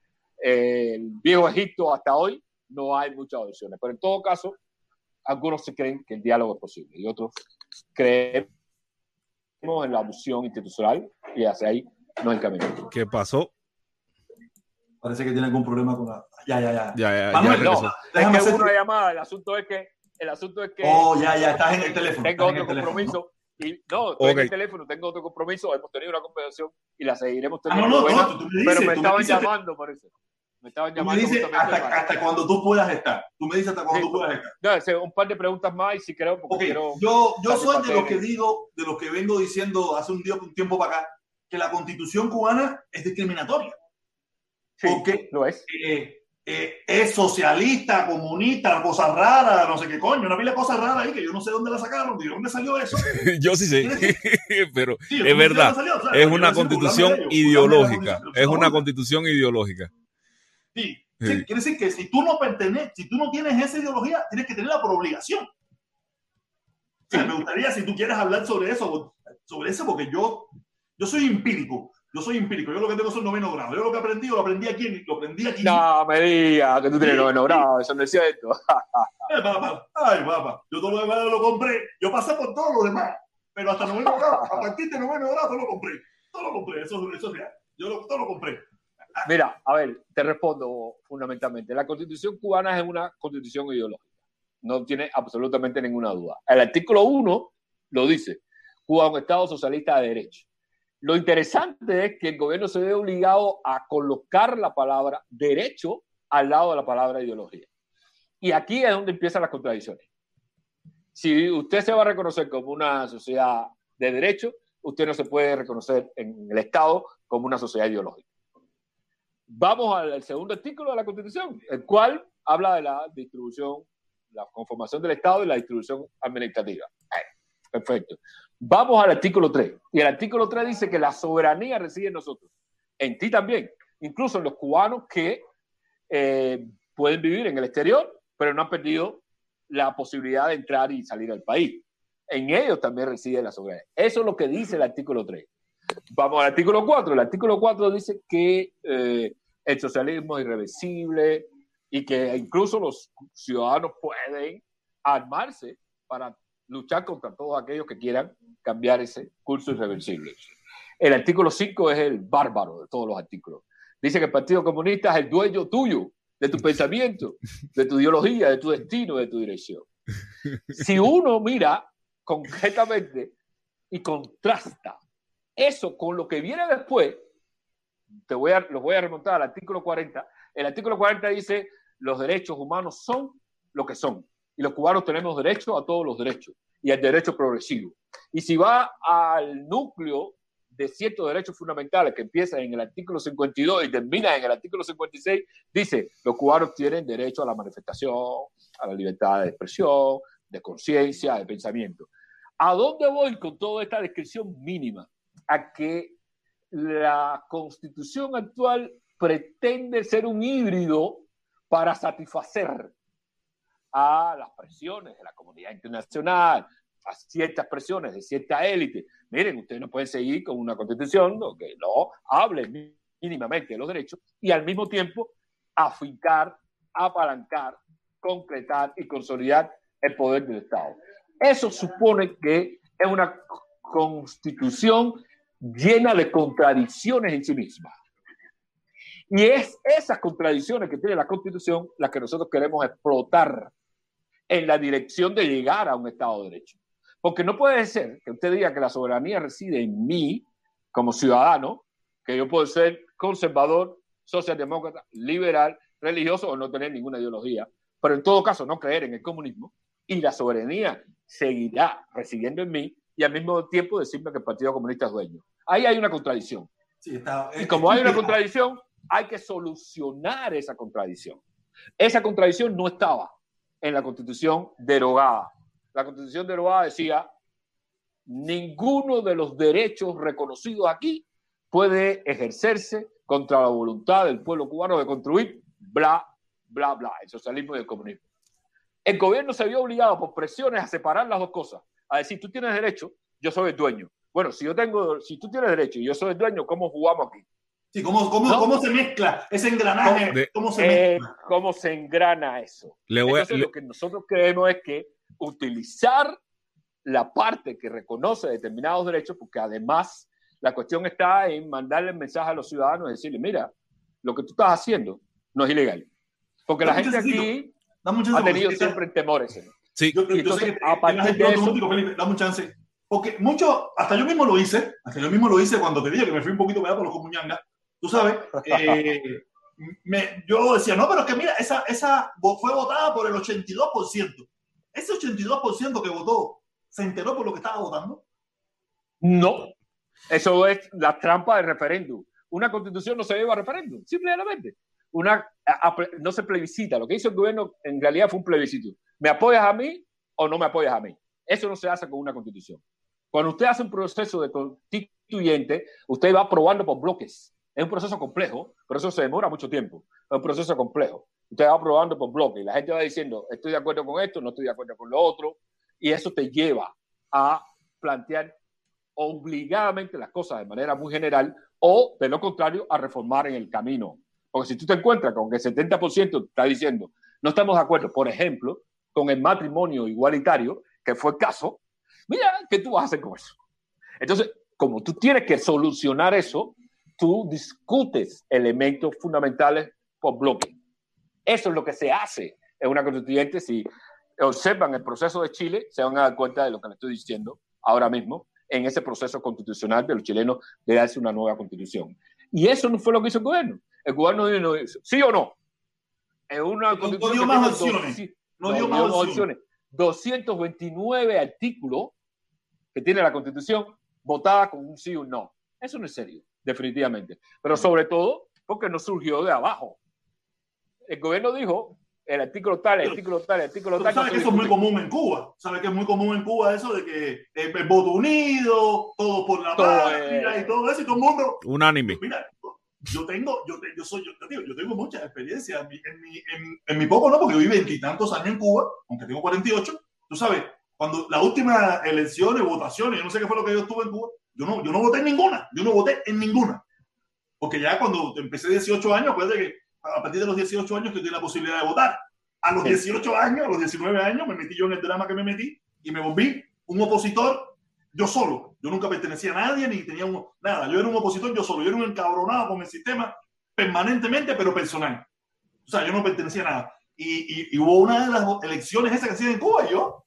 eh, el viejo Egipto hasta hoy, no hay muchas opciones. Pero en todo caso, algunos se creen que el diálogo es posible y otros creemos en la opción institucional y hacia ahí no encaminamos. ¿Qué pasó? Parece que tiene algún problema con la. Ya, ya, ya. Ya, ya, Manuel, ya no, regresó. es que hubo una llamada. El asunto es que. El asunto es que. Oh, ya, ya, estás en el teléfono. Tengo otro el teléfono, compromiso. Y, no, estoy en el teléfono, tengo otro compromiso. Hemos tenido una conversación y la seguiremos Ah, no, teniendo. no, buena, no, tú me dices, pero me tú me estaban dices- llamando por eso. Me estaban Tú me llamando. dices justamente hasta, para- hasta cuando tú puedas estar. Tú me dices hasta cuando Sí. tú puedas estar. No, hacer un par de preguntas más y si creo, porque Ok, quiero. yo, yo soy de los que digo, de los que vengo diciendo hace un, día, un tiempo para acá, que la constitución cubana es discriminatoria. Sí, porque- lo es. Eh, eh, es socialista, comunista, cosas raras, no sé qué coño, una pila de cosas raras ahí que yo no sé dónde la sacaron, de dónde salió eso. Yo sí sé, pero Sí, es verdad. salió, o sea, es una constitución ideológica. Es una constitución ideológica. Sí. Sí. Sí, Quiere decir que si tú no perteneces, si tú no tienes esa ideología, tienes que tenerla por obligación. O sea, me gustaría, si tú quieres hablar sobre eso, sobre eso, porque yo, yo soy empírico. Yo soy empírico. Yo lo que tengo son noveno grado. Yo lo que aprendí, lo aprendí aquí. Lo aprendí aquí. No, me digas que tú tienes noveno grado. Eso no es cierto. Ay, papá. Ay, papá. Yo todo lo demás lo compré. Yo pasé por todo lo demás. Pero hasta noveno grado, a partir de noveno grado, todo lo compré. Todo lo compré. Eso, eso es real. Yo lo, todo lo compré. Mira, a ver, te respondo fundamentalmente. La constitución cubana es una constitución ideológica. No tiene absolutamente ninguna duda. El artículo 1 lo dice. Cuba es un Estado socialista de derecho. Lo interesante es que el gobierno se ve obligado a colocar la palabra derecho al lado de la palabra ideología. Y aquí es donde empiezan las contradicciones. Si usted se va a reconocer como una sociedad de derecho, usted no se puede reconocer en el Estado como una sociedad ideológica. Vamos al segundo artículo de la Constitución, el cual habla de la distribución, la conformación del Estado y la distribución administrativa. Perfecto. Vamos al artículo 3. Y el artículo 3 dice que la soberanía reside en nosotros, en ti también, incluso en los cubanos que eh, pueden vivir en el exterior, pero no han perdido la posibilidad de entrar y salir del país. En ellos también reside la soberanía. Eso es lo que dice el artículo 3. Vamos al artículo 4. El artículo 4 dice que eh, el socialismo irreversible y que incluso los ciudadanos pueden armarse para luchar contra todos aquellos que quieran cambiar ese curso irreversible. El artículo 5 es el bárbaro de todos los artículos. Dice que el Partido Comunista es el dueño tuyo, de tu pensamiento, de tu ideología, de tu destino, de tu dirección. Si uno mira concretamente y contrasta eso con lo que viene después, te voy a, los voy a remontar al artículo 40. El artículo 40 dice, los derechos humanos son lo que son. Y los cubanos tenemos derecho a todos los derechos y al derecho progresivo. Y si va al núcleo de ciertos derechos fundamentales que empieza en el artículo 52 y termina en el artículo 56, dice, los cubanos tienen derecho a la manifestación, a la libertad de expresión, de conciencia, de pensamiento. ¿A dónde voy con toda esta descripción mínima? A que la constitución actual pretende ser un híbrido para satisfacer a las presiones de la comunidad internacional, a ciertas presiones de cierta élite. Miren, ustedes no pueden seguir con una constitución que no hable mínimamente de los derechos y al mismo tiempo afincar, apalancar, concretar y consolidar el poder del Estado. Eso supone que es una constitución llena de contradicciones en sí misma. Y es esas contradicciones que tiene la constitución las que nosotros queremos explotar en la dirección de llegar a un Estado de Derecho. Porque no puede ser que usted diga que la soberanía reside en mí como ciudadano, que yo puedo ser conservador, socialdemócrata, liberal, religioso o no tener ninguna ideología, pero en todo caso no creer en el comunismo y la soberanía seguirá residiendo en mí y al mismo tiempo decirme que el Partido Comunista es dueño. Ahí hay una contradicción. y como hay una contradicción, hay que solucionar esa contradicción. Esa contradicción no estaba en la constitución derogada. La constitución derogada decía, ninguno de los derechos reconocidos aquí puede ejercerse contra la voluntad del pueblo cubano de construir bla, bla, bla, el socialismo y el comunismo. El gobierno se vio obligado por presiones a separar las dos cosas, a decir, tú tienes derecho, yo soy el dueño. Bueno, si yo tengo, si tú tienes derecho y yo soy el dueño, ¿cómo jugamos aquí? Sí, ¿cómo, cómo, ¿cómo se mezcla ese engranaje? ¿Cómo, se, eh, ¿Cómo se engrana eso? Entonces, lo que nosotros creemos es que utilizar la parte que reconoce determinados derechos, porque además la cuestión está en mandarle el mensaje a los ciudadanos y decirle, mira, lo que tú estás haciendo no es ilegal. Porque la gente aquí ha tenido siempre temores. Sí, yo, yo, sé que a partir de eso, dame un chance. Porque mucho, hasta yo mismo lo hice, hasta yo mismo lo hice cuando te dije que me fui un poquito pegado por los comuñangas, tú sabes, eh, me, yo decía, no, pero es que mira, esa, esa fue votada por el 82%. Ese 82% que votó, ¿se enteró por lo que estaba votando? No. Eso es la trampa del referéndum. Una constitución no se lleva a referéndum, simplemente. Una, no se plebiscita. Lo que hizo el gobierno en realidad fue un plebiscito. ¿Me apoyas a mí o no me apoyas a mí? Eso no se hace con una constitución. Cuando usted hace un proceso de constituyente, usted va probando por bloques. Es un proceso complejo, pero eso se demora mucho tiempo. Es un proceso complejo. Usted va probando por bloques. La gente va diciendo, estoy de acuerdo con esto, no estoy de acuerdo con lo otro. Y eso te lleva a plantear obligadamente las cosas de manera muy general, o de lo contrario a reformar en el camino. Porque si tú te encuentras con que el 70% está diciendo, no estamos de acuerdo, por ejemplo, con el matrimonio igualitario, que fue el caso, mira, ¿qué tú vas a hacer con eso? Entonces, como tú tienes que solucionar eso, tú discutes elementos fundamentales por bloque. Eso es lo que se hace en una constituyente. Si observan el proceso de Chile, se van a dar cuenta de lo que le estoy diciendo ahora mismo en ese proceso constitucional de los chilenos de darse una nueva constitución. Y eso no fue lo que hizo el gobierno. El gobierno no hizo, ¿sí o no? En una no, no dio más opciones. no, dio más opciones. 229 artículos que tiene la constitución votada con un sí o un no. Eso no es serio, definitivamente. Pero sobre todo porque no surgió de abajo. El gobierno dijo, el artículo tal, el artículo tal, el artículo tal. ¿Sabes que eso es muy común en Cuba? ¿Sabes que es muy común en Cuba eso de que el, voto unido, todo por la patria y todo eso y todo el mundo? Unánime. Mira, yo tengo, yo, yo soy, yo, digo, yo tengo mucha experiencia en mi, en, en, mi poco, ¿no? Porque viví veintitantos años en Cuba, aunque tengo 48. Tú sabes, cuando la última elecciones, votaciones, yo no sé qué fue lo que yo estuve en Cuba, yo no, yo no voté en ninguna, yo no voté en ninguna. Porque ya cuando empecé 18 años, acuérdate que a partir de los 18 años que tuve la posibilidad de votar. A los 18 años, a los 19 años, me metí yo en el drama que me metí y me volví un opositor yo solo. Yo nunca pertenecía a nadie ni tenía un, nada. Yo era un opositor yo solo. Yo era un encabronado con el sistema permanentemente, pero personal. O sea, yo no pertenecía a nada. Y, y, hubo una de las elecciones esas que hacían en Cuba. yo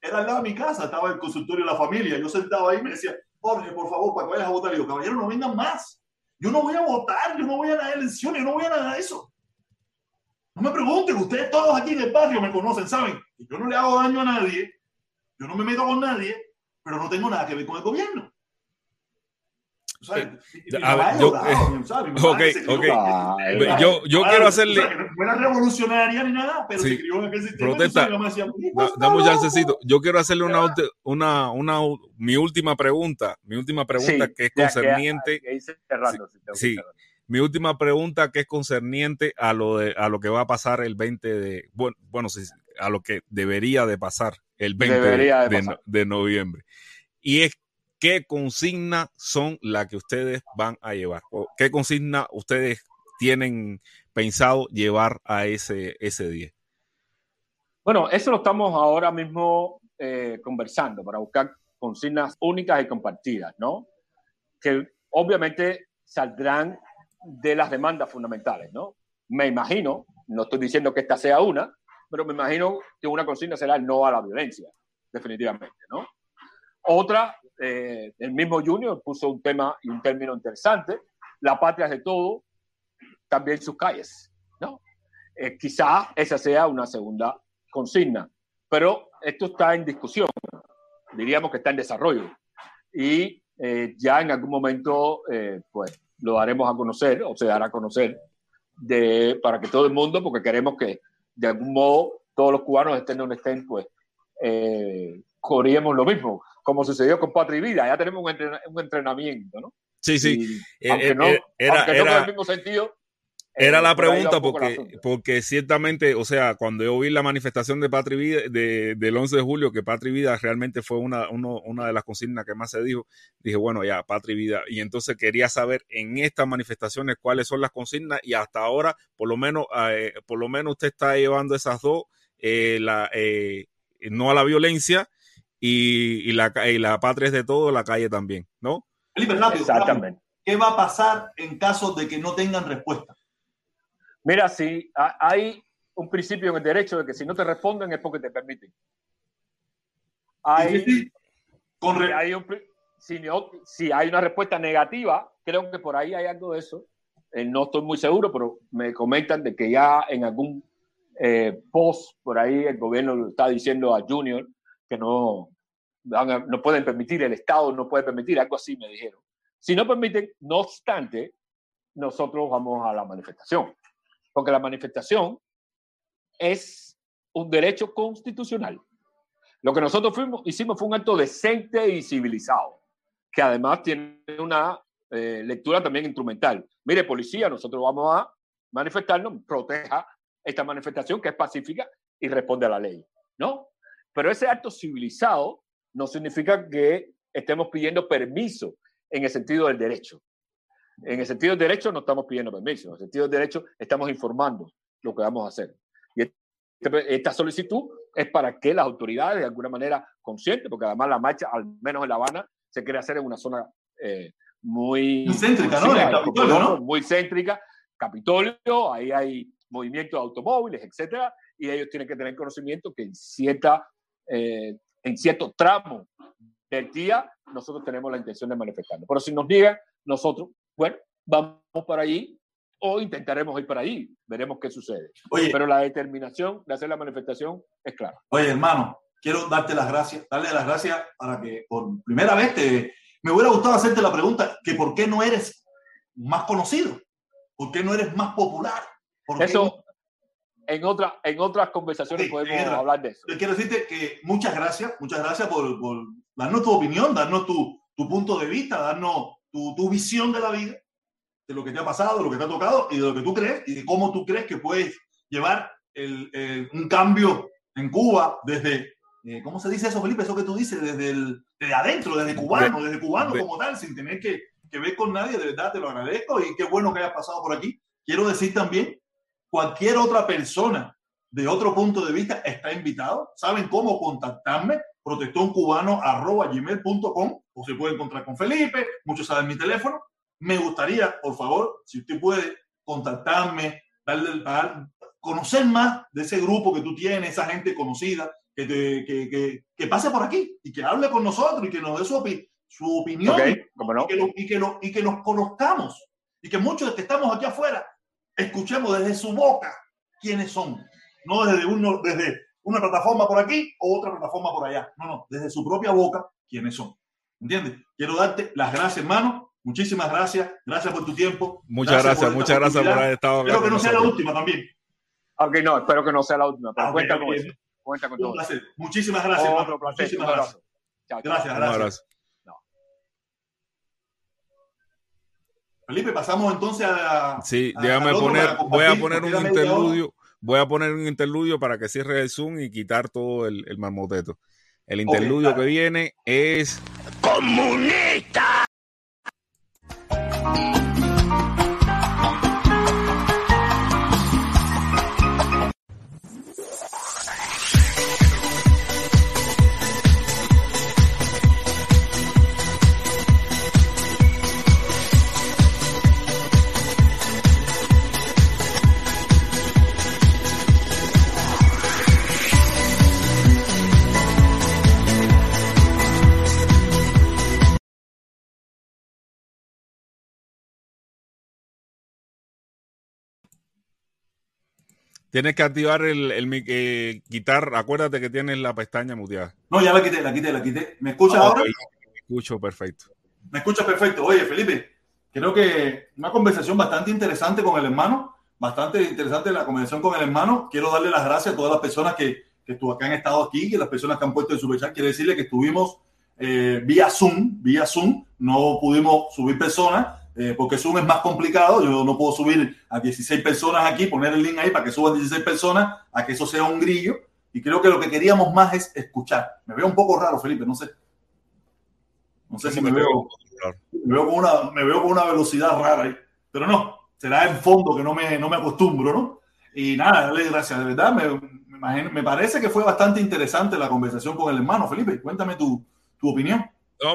era al lado de mi casa, estaba el consultorio de la familia. Yo sentaba ahí y me decía, Jorge, por favor, para que vayas a votar. Y yo, caballero, no vengan más. Yo no voy a votar, yo no voy a las elecciones, yo no voy a nada de eso. No me pregunten, ustedes todos aquí en el barrio me conocen, saben yo no le hago daño a nadie, yo no me meto con nadie, pero no tengo nada que ver con el gobierno. Ok, ok. Yo, yo quiero hacerle. no era revolucionaria ni nada, pero se crió en aquel sistema. Protesta. Dame un chancecito. Yo quiero hacerle una, una, una, mi última pregunta. Mi última pregunta que es concerniente. sí, mi última pregunta que es concerniente a lo, de, a lo que va a pasar el 20 de. Bueno, bueno a lo que debería de pasar el 20 de, de noviembre. Y es ¿qué consigna son las que ustedes van a llevar? ¿O ¿Qué consigna ustedes tienen pensado llevar a ese, ese día? Bueno, eso lo estamos ahora mismo eh, conversando para buscar consignas únicas y compartidas, ¿no? Que obviamente saldrán de las demandas fundamentales, ¿no? Me imagino, no estoy diciendo que esta sea una, pero me imagino que una consigna será el no a la violencia, definitivamente, ¿no? Otra eh, el mismo Junior puso un tema y un término interesante, la patria es de todo, también sus calles, ¿no? Eh, quizá esa sea una segunda consigna, pero esto está en discusión, diríamos que está en desarrollo y eh, ya en algún momento pues lo daremos a conocer o se dará a conocer de, para que todo el mundo, porque queremos que de algún modo todos los cubanos estén donde estén, pues corríamos lo mismo como sucedió con Patri Vida, ya tenemos un, entrenamiento, ¿no? Sí, sí. Eh, aunque eh, no, eh, era, en el mismo sentido. Era la pregunta porque, porque ciertamente, o sea, cuando yo vi la manifestación de Patri Vida de, del 11 de julio, que Patri Vida realmente fue una, una de las consignas que más se dijo, dije, bueno, ya, Patri Vida. Y entonces quería saber en estas manifestaciones cuáles son las consignas y hasta ahora, por lo menos, por lo menos usted está llevando esas dos, la, no a la violencia y, la, la patria es de todo, la calle también, ¿no? Felipe, rápido, Exactamente. ¿Qué va a pasar en caso de que no tengan respuesta? Mira, si hay un principio en el derecho de que si no te responden es porque te permiten. Hay, si, hay una respuesta negativa, creo que por ahí hay algo de eso. Eh, no estoy muy seguro, pero me comentan de que ya en algún eh, post por ahí el gobierno está diciendo a Junior que no, no pueden permitir, el Estado no puede permitir, algo así me dijeron. Si no permiten, no obstante, nosotros vamos a la manifestación, porque la manifestación es un derecho constitucional. Lo que nosotros fuimos, hicimos fue un acto decente y civilizado, que además tiene una eh, lectura también instrumental. Mire, policía, nosotros vamos a manifestarnos, proteja esta manifestación que es pacífica y responde a la ley, ¿no? Pero ese acto civilizado no significa que estemos pidiendo permiso en el sentido del derecho. En el sentido de derecho no estamos pidiendo permiso, en el sentido de derecho estamos informando lo que vamos a hacer. Y este, esta solicitud es para que las autoridades, de alguna manera conscientes, porque además la marcha, al menos en La Habana, se quiere hacer en una zona eh, muy, muy céntrica, ¿no? Capitolio, ¿no? Muy céntrica, Capitolio, ahí hay movimientos de automóviles, etcétera, y ellos tienen que tener conocimiento que en cierta eh, en cierto tramo del día nosotros tenemos la intención de manifestarnos. Pero si nos niegan, nosotros, bueno, vamos para allí o intentaremos ir para allí, veremos qué sucede. Pero la determinación de hacer la manifestación es clara. Oye, hermano, quiero darte las gracias, darle las gracias para que por primera vez te, me hubiera gustado hacerte la pregunta que por qué no eres más conocido, por qué no eres más popular. Eso, en, otra, en otras conversaciones podemos hablar de eso. Quiero decirte que muchas gracias, muchas gracias por, por darnos tu opinión, darnos tu, tu, punto de vista, darnos tu, tu, visión de la vida, de lo que te ha pasado, de lo que te ha tocado y de lo que tú crees y de cómo tú crees que puedes llevar el, un cambio en Cuba desde eh, ¿cómo se dice eso, Felipe? Eso que tú dices, desde, el, desde adentro, desde cubano, desde cubano como tal, sin tener que, que, ver con nadie, de verdad te lo agradezco y qué bueno que hayas pasado por aquí. Quiero decir también, cualquier otra persona de otro punto de vista está invitado. Saben cómo contactarme, protestoncubano.gmail.com o se puede encontrar con Felipe, muchos saben mi teléfono. Me gustaría, por favor, si usted puede contactarme, darle, dar, conocer más de ese grupo que tú tienes, esa gente conocida, que, que, que, que, pase por aquí y que hable con nosotros y que nos dé su, su opinión y, que lo, y, que lo, y que nos conozcamos y que muchos de los que estamos aquí afuera escuchemos desde su boca quiénes son, no desde, uno, desde una plataforma por aquí o otra plataforma por allá, no, no, desde su propia boca quiénes son. ¿Entiendes? Quiero darte las gracias, hermano. Muchísimas gracias. Gracias por tu tiempo. Muchas gracias, muchas gracias por haber estado. Espero que no sea la última también. Ok, no, espero que no sea la última. Pero ah, cuenta con eso. Cuenta con todo. Un placer. Muchísimas gracias. Otro placer. Muchísimas gracias. Chao, gracias, gracias. No. Felipe, pasamos entonces a. Sí, déjame poner. Voy a poner un interludio. Voy a poner un interludio para que cierre el Zoom y quitar todo el, el marmoteto. El interludio okay, que viene es. ¡Comunista! Tienes que activar el, el eh, quitar, acuérdate que tienes la pestaña muteada. No, ya la quité, la quité, la quité. ¿Me escuchas ah, ahora? Me escucho perfecto. Me escuchas perfecto. Oye, Felipe, creo que una conversación bastante interesante con el hermano, bastante interesante la conversación con el hermano. Quiero darle las gracias a todas las personas que, que, han estado aquí, y las personas que han puesto en su chat. Quiero decirle que estuvimos eh, vía Zoom, vía Zoom, no pudimos subir personas eh, porque Zoom es más complicado. Yo no puedo subir a 16 personas aquí, poner el link ahí para que suban 16 personas, a que eso sea un grillo. Y creo que lo que queríamos más es escuchar. Me veo un poco raro, Felipe, no sé. No sé si me veo, me veo, con una, me veo con una velocidad rara ahí. Pero no, será en fondo que no me, no me acostumbro, ¿no? Y nada, dale gracias, de verdad. Me, me, me, parece que fue bastante interesante la conversación con el hermano. Felipe, cuéntame tu, tu opinión. No,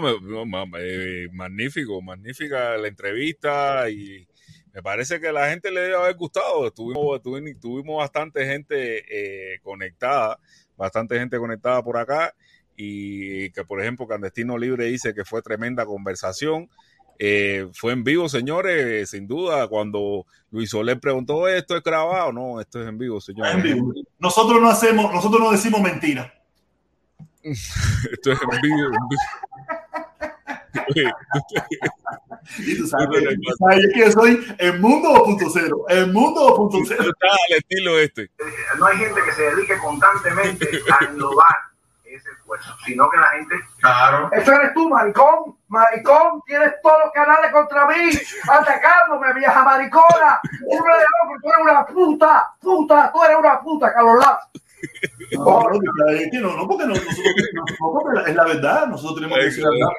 eh, magnífico, magnífica la entrevista y me parece que la gente le debe haber gustado. Tuvimos, tuvimos, bastante gente eh, conectada, bastante gente conectada por acá y que, por ejemplo, Candestino Libre dice que fue tremenda conversación. Eh, fue en vivo, señores, sin duda. Cuando Luis Soler preguntó, ¿esto es grabado? No, esto es en vivo, señores. En vivo. Nosotros no hacemos, nosotros no decimos mentiras. esto es en vivo. y tú sabes, que soy el mundo o punto cero. El mundo o punto cero. al estilo este. No hay gente que se dedique constantemente a innovar ese esfuerzo, sino que la gente. Claro. Eso eres tú, maricón. Maricón, tienes todos los canales contra mí, atacándome, vieja maricona. Tú eres una puta, puta, tú eres una puta, Carlos Lazo. No, no, no, porque no, nosotros, no, porque es la verdad, nosotros tenemos que decir la verdad.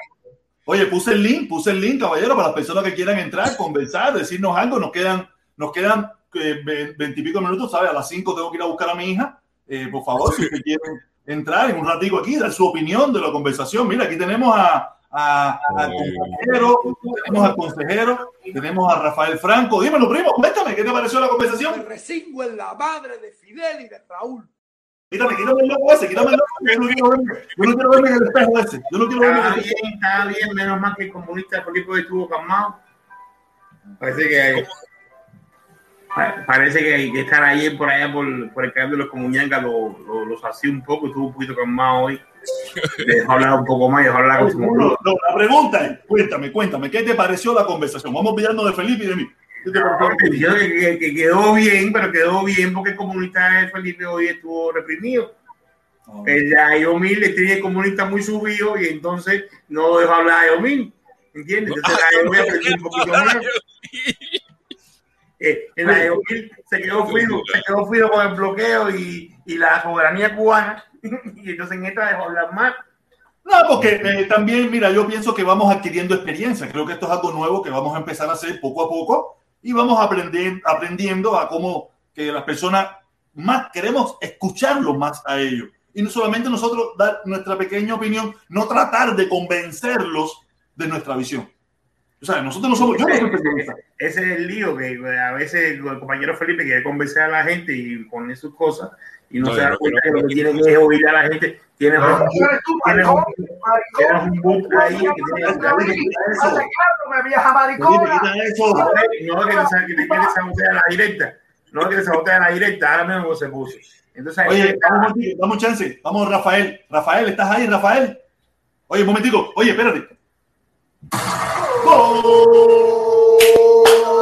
Oye, puse el link, puse el link, caballero, para las personas que quieran entrar, conversar, decirnos algo. Nos quedan, nos quedan eh, veintipico minutos, ¿sabes? A las cinco tengo que ir a buscar a mi hija. Eh, por favor, si ustedes quieren entrar en un ratico aquí, dar su opinión de la conversación. Mira, aquí tenemos a, a, al consejero, tenemos al consejero, tenemos a Rafael Franco. Dímelo, primo, cuéntame, ¿qué te pareció la conversación? El recingo en la madre de Fidel y de Raúl. Quítame, quítame el loco ese, quítame el loco. Yo no quiero verme, yo no quiero verme en el espejo ese. Yo no quiero verme en Está el espejo. bien, está bien, menos mal que el comunista político estuvo calmado. Parece que pa- parece que, que estar ayer por allá por, por el canal de los comuñancas lo, lo, lo sació un poco, estuvo un poquito calmado hoy. Dejó hablar un poco más, dejó hablar con su No, no, no, la pregunta es, cuéntame, cuéntame, ¿qué te pareció la conversación? Vamos olvidarnos de Felipe y de mí. Que, que- que quedó bien, pero quedó bien porque el comunista de Felipe hoy estuvo reprimido. El de Ayomil le el comunista muy subido y entonces no dejó hablar a Ayomil. ¿Entiendes? Entonces la Ayomil aprendió un poquito más. Eh, en la Ayomil se quedó frío, se quedó frío con el bloqueo y, y la soberanía cubana. Y entonces en esta dejó hablar más. No, porque eh, también, mira, yo pienso que vamos adquiriendo experiencia. Creo que esto es algo nuevo que vamos a empezar a hacer poco a poco y vamos aprender, aprendiendo a cómo que las personas más queremos escucharlo más a ellos. Y no solamente nosotros dar nuestra pequeña opinión, no tratar de convencerlos de nuestra visión. O sea, nosotros no somos, yo no soy periodista. Ese es el lío que eh, a veces el compañero Felipe quiere convencer a la gente y poner sus cosas y no, No, se da cuenta que lo que tiene que es oír a la gente. Tiene No, un, tienes un, tienes un boot ahí que tiene eso. No es que te sa- que te quiere sabotear la directa. No es que te sabotea la directa. Ahora mismo se puso. Entonces, Oye, vamos un chance. Vamos, Rafael. Rafael, ¿estás ahí, Rafael? Oye, un momentico. Oye, espérate.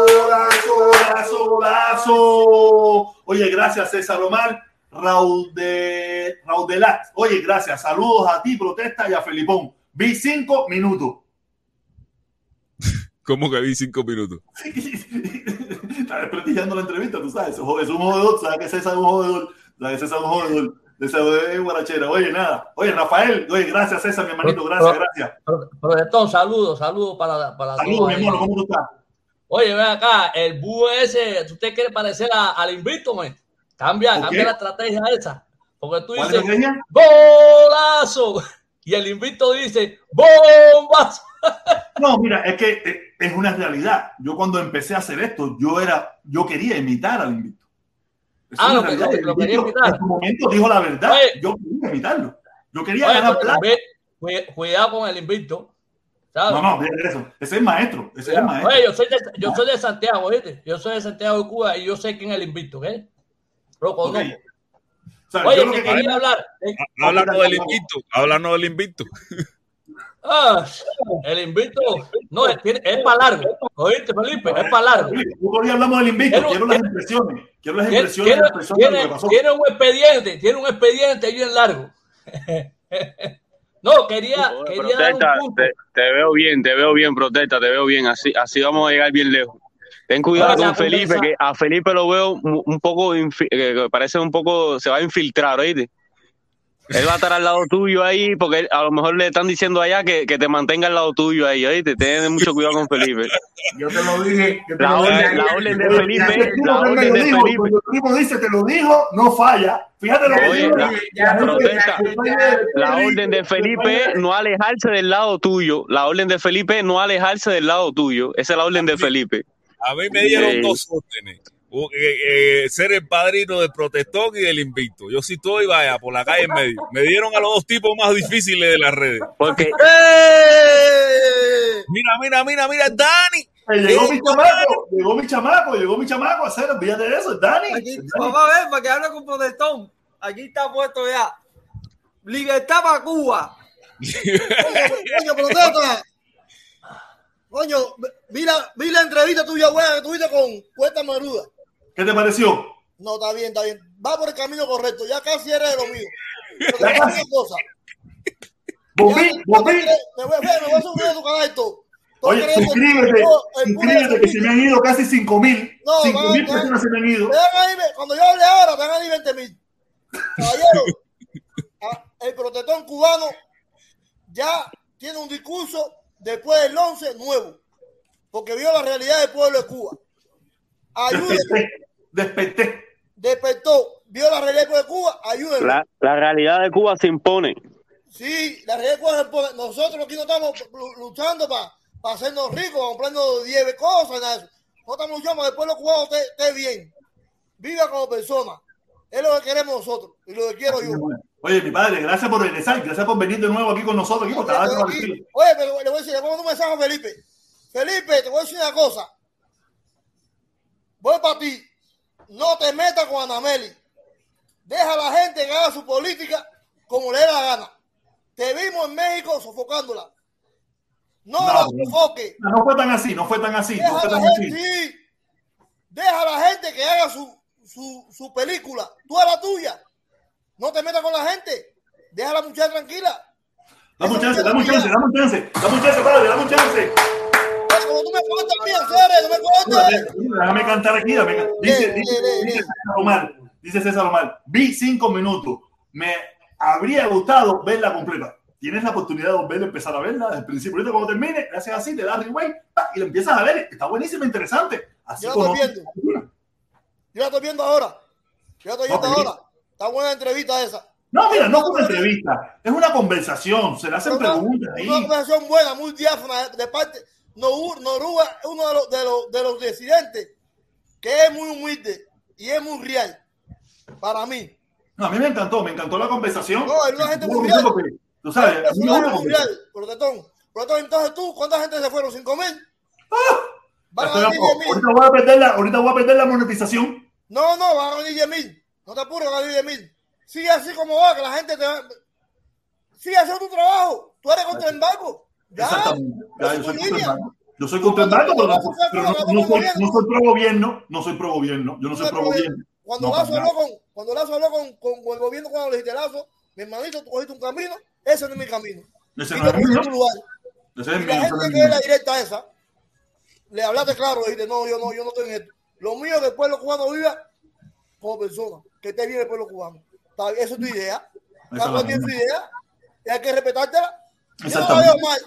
¡Golazo, golazo, golazo! Oye, gracias, César Omar. Raúl de Raudelat. Oye, gracias. Saludos a ti, protesta y a Felipón. Vi cinco minutos. ¿Cómo que vi cinco minutos? Está desprestigiando la entrevista, tú sabes. Es un es un jodedor, sabes que César es un jodedor. Sabes que César es un jodedor. César es guarachera. Oye, nada. Oye, Rafael. Oye, gracias, César, mi hermanito. Gracias, gracias. Protestón, saludos, saludos para, para Saludos, mi hermano. ¿Cómo tú estás? Oye, ven acá, el búho ese, ¿usted quiere parecer a- al invicto, man? Cambia, ¿Por cambia la estrategia esa. Porque tú ¿Cuál es la dices? ¡golazo! Y el invicto dice, ¡bombazo! No, mira, es que eh, es una realidad. Yo cuando empecé a hacer esto, yo era, yo quería imitar al invicto. Es Ah, lo que- lo lo quería imitar. En su momento dijo la verdad. Oye. yo quería imitarlo. Yo quería Oye, ganar plata. cuidado con el invicto. ¿sabes? No, no, eso. Ese es el maestro. Ese es el maestro. Oye, yo soy, de, yo soy de Santiago, ¿viste? Yo soy de Santiago de Cuba y yo sé quién es el invicto, ¿eh? Lo Ok. conozco. O sea, Oye, yo lo que que quería hablar. Háblanos del invicto. Háblanos del invicto. Ah, el invicto. No, es, tiene- es para largo. ¿Oíste, Felipe? Es para largo. Hoy hablamos del invicto. Quiero- Quiero las impresiones. Quiero las Tiene, impresiones de las personas de lo que tiene- pasó. tiene un expediente, tiene un expediente bien largo. No, quería, Oye, quería dar un protesta, punto. te, te veo bien, te veo bien, protesta, te veo bien. Así, así vamos a llegar bien lejos. Ten cuidado con Felipe, que a Felipe lo veo mu- un poco, parece un poco, se va a infiltrar, ¿oíste? Él va a estar al lado tuyo ahí, porque él- a lo mejor le están diciendo allá que, que te mantenga al lado tuyo ahí, ¿oíste? Ten mucho cuidado con Felipe. Yo te lo dije. Yo te La lo orden- dije la ayer. orden de te Felipe, la Cuando orden de dijo, Felipe. Cuando el tipo dice, te lo dijo, no falla. Fíjate lo que Oye, la- Ya, protesta. ya, La orden de Felipe no alejarse del lado tuyo. La orden de Felipe no alejarse del lado tuyo. Esa es la orden de Felipe. A mí me dieron Sí. dos órdenes. Eh, eh, ser el padrino del protestón y del invicto. Yo sí estoy, vaya, por la calle en medio. Me dieron a los dos tipos más difíciles de las redes. Porque Mira, mira, mira, mira, Dani. Eh, Llegó mi chamaco, llegó mi chamaco, llegó mi chamaco a hacer, olvídate de eso, es Dani. Aquí, Es Dani. vamos a ver, para que hable con Protestón. Aquí está puesto ya. Libertad para Cuba. Coño, protesta. Coño, vi la, vi la entrevista tuya buena que tuviste con Cuesta Maruda. ¿Qué te pareció? No, está bien, está bien. Va por el camino correcto. Ya casi eres de lo mío. Pero te a una cosa. Bobby, Bobby. Me voy, me voy a subir a tu canal esto. ¿Tú Oye, suscríbete, suscríbete que se me han ido casi 5 mil. No, 5 mil personas se me han ido. Cuando yo hable ahora, te dan ahí 20 mil. Caballero, a- el protestón cubano ya tiene un discurso después del 11 nuevo, porque vio la realidad del pueblo de Cuba. Ayúdenlo, Desperté, despertó, vio la realidad de Cuba, ayúdenlo. La, la realidad de Cuba se impone. Sí, la realidad de Cuba, nosotros aquí no estamos lu- luchando para hacernos ricos, comprando 10 cosas, nada de eso. No estamos luchando para que el pueblo cubano esté, esté bien, viva como persona. Es lo que queremos nosotros y lo que quiero yo. Oye, mi padre, gracias por regresar, gracias por venir de nuevo aquí con nosotros. Aquí, aquí. Oye, pero le voy a decir, le pongo un mensaje a Felipe. Felipe, te voy a decir una cosa. Voy para ti. No te metas con Anameli. Deja a la gente que haga su política como le dé la gana. Te vimos en México sofocándola. No, la No, sofoque. no fue tan así, no fue tan así, no Deja fue a la tan gente, así. Deja a la gente que haga su, su, su película. Tú a la tuya. No te metas con la gente. Deja a la muchacha tranquila. Dame un chance, dame un chance, dame un chance, dame un chance, padre, dame un chance. Como tú me cortas a mí, Ceres, no me cortes. Déjame cantar aquí, dice, Lee, dice, dice lee. César Omar, dice César Omar, vi cinco minutos, me habría gustado verla completa. Tienes la oportunidad de volver a empezar a verla desde el principio. Ahorita cuando termine, le haces así, le das rewind y la empiezas a ver. Está buenísima, interesante. Así Yo la estoy viendo. la. Yo la estoy viendo ahora. Yo la estoy viendo Ok. ahora. Está buena entrevista esa. No, mira, no es una entrevista, es una conversación, se le hacen Una, preguntas ahí. una conversación buena, muy diáfana de parte. Noru- Noruega es uno de los, de, los, de los disidentes que es muy humilde y es muy real. Para mí. No, a mí me encantó, me encantó la conversación. No, es una gente muy real. Tú sabes, Es a mí me un gusta personaje muy real, protestón. Protestón, entonces tú, ¿cuánta gente se fueron? ¿Cinco mil? Van a venir poco. 10 mil. Ahorita voy a perder la, ahorita voy a perder la monetización. No, no, van a venir 10 mil. No te apures, van a venir 10 mil. Sigue así como va, que la gente te va. Sigue haciendo tu trabajo. Tú eres contra el embargo. Ya. Exactamente. Ya, yo soy. Yo soy contra el pero, no, pero no- no soy, gobierno. no soy pro gobierno. No soy pro gobierno. Yo no soy pro gobierno. Cuando Lazo habló con, cuando Lazo habló con, con, con el gobierno cuando le dijiste Lazo, mi hermanito, tú cogiste un camino, ese no es mi camino. Ese Y no es tu lugar. Ese es Y mío. la gente que es la directa esa, le hablaste claro, le dijiste, no, yo no, yo no estoy en esto. Lo mío es que el pueblo cubano viva como persona, que esté bien el pueblo cubano. Esa es tu idea. Cada cual tiene su idea y hay que respetártela. Yo no la veo mal.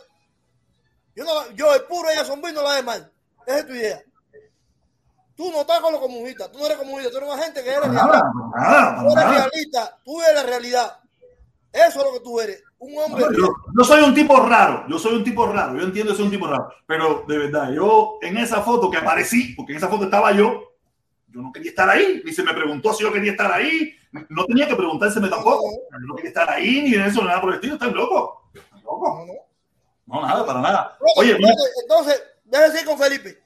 Yo, no, yo el puro ella zombie no la veo mal. Esa es tu idea. Tú no estás con los comunistas, tú no eres comunista, tú eres una gente que eres realista. Tú eres realista, tú eres la realidad. Eso es lo que tú eres, un hombre Yo, real. yo soy un tipo raro, yo soy un tipo raro, yo entiendo que soy un tipo raro, pero de verdad, yo en esa foto que aparecí, porque en esa foto estaba yo, yo no quería estar ahí, ni se me preguntó si yo quería estar ahí, no tenía que preguntárseme tampoco, yo no quería estar ahí, ni de eso, nada por el estilo, estás loco, estás loco, No, nada, para nada. Oye, entonces, déjame seguir con Felipe.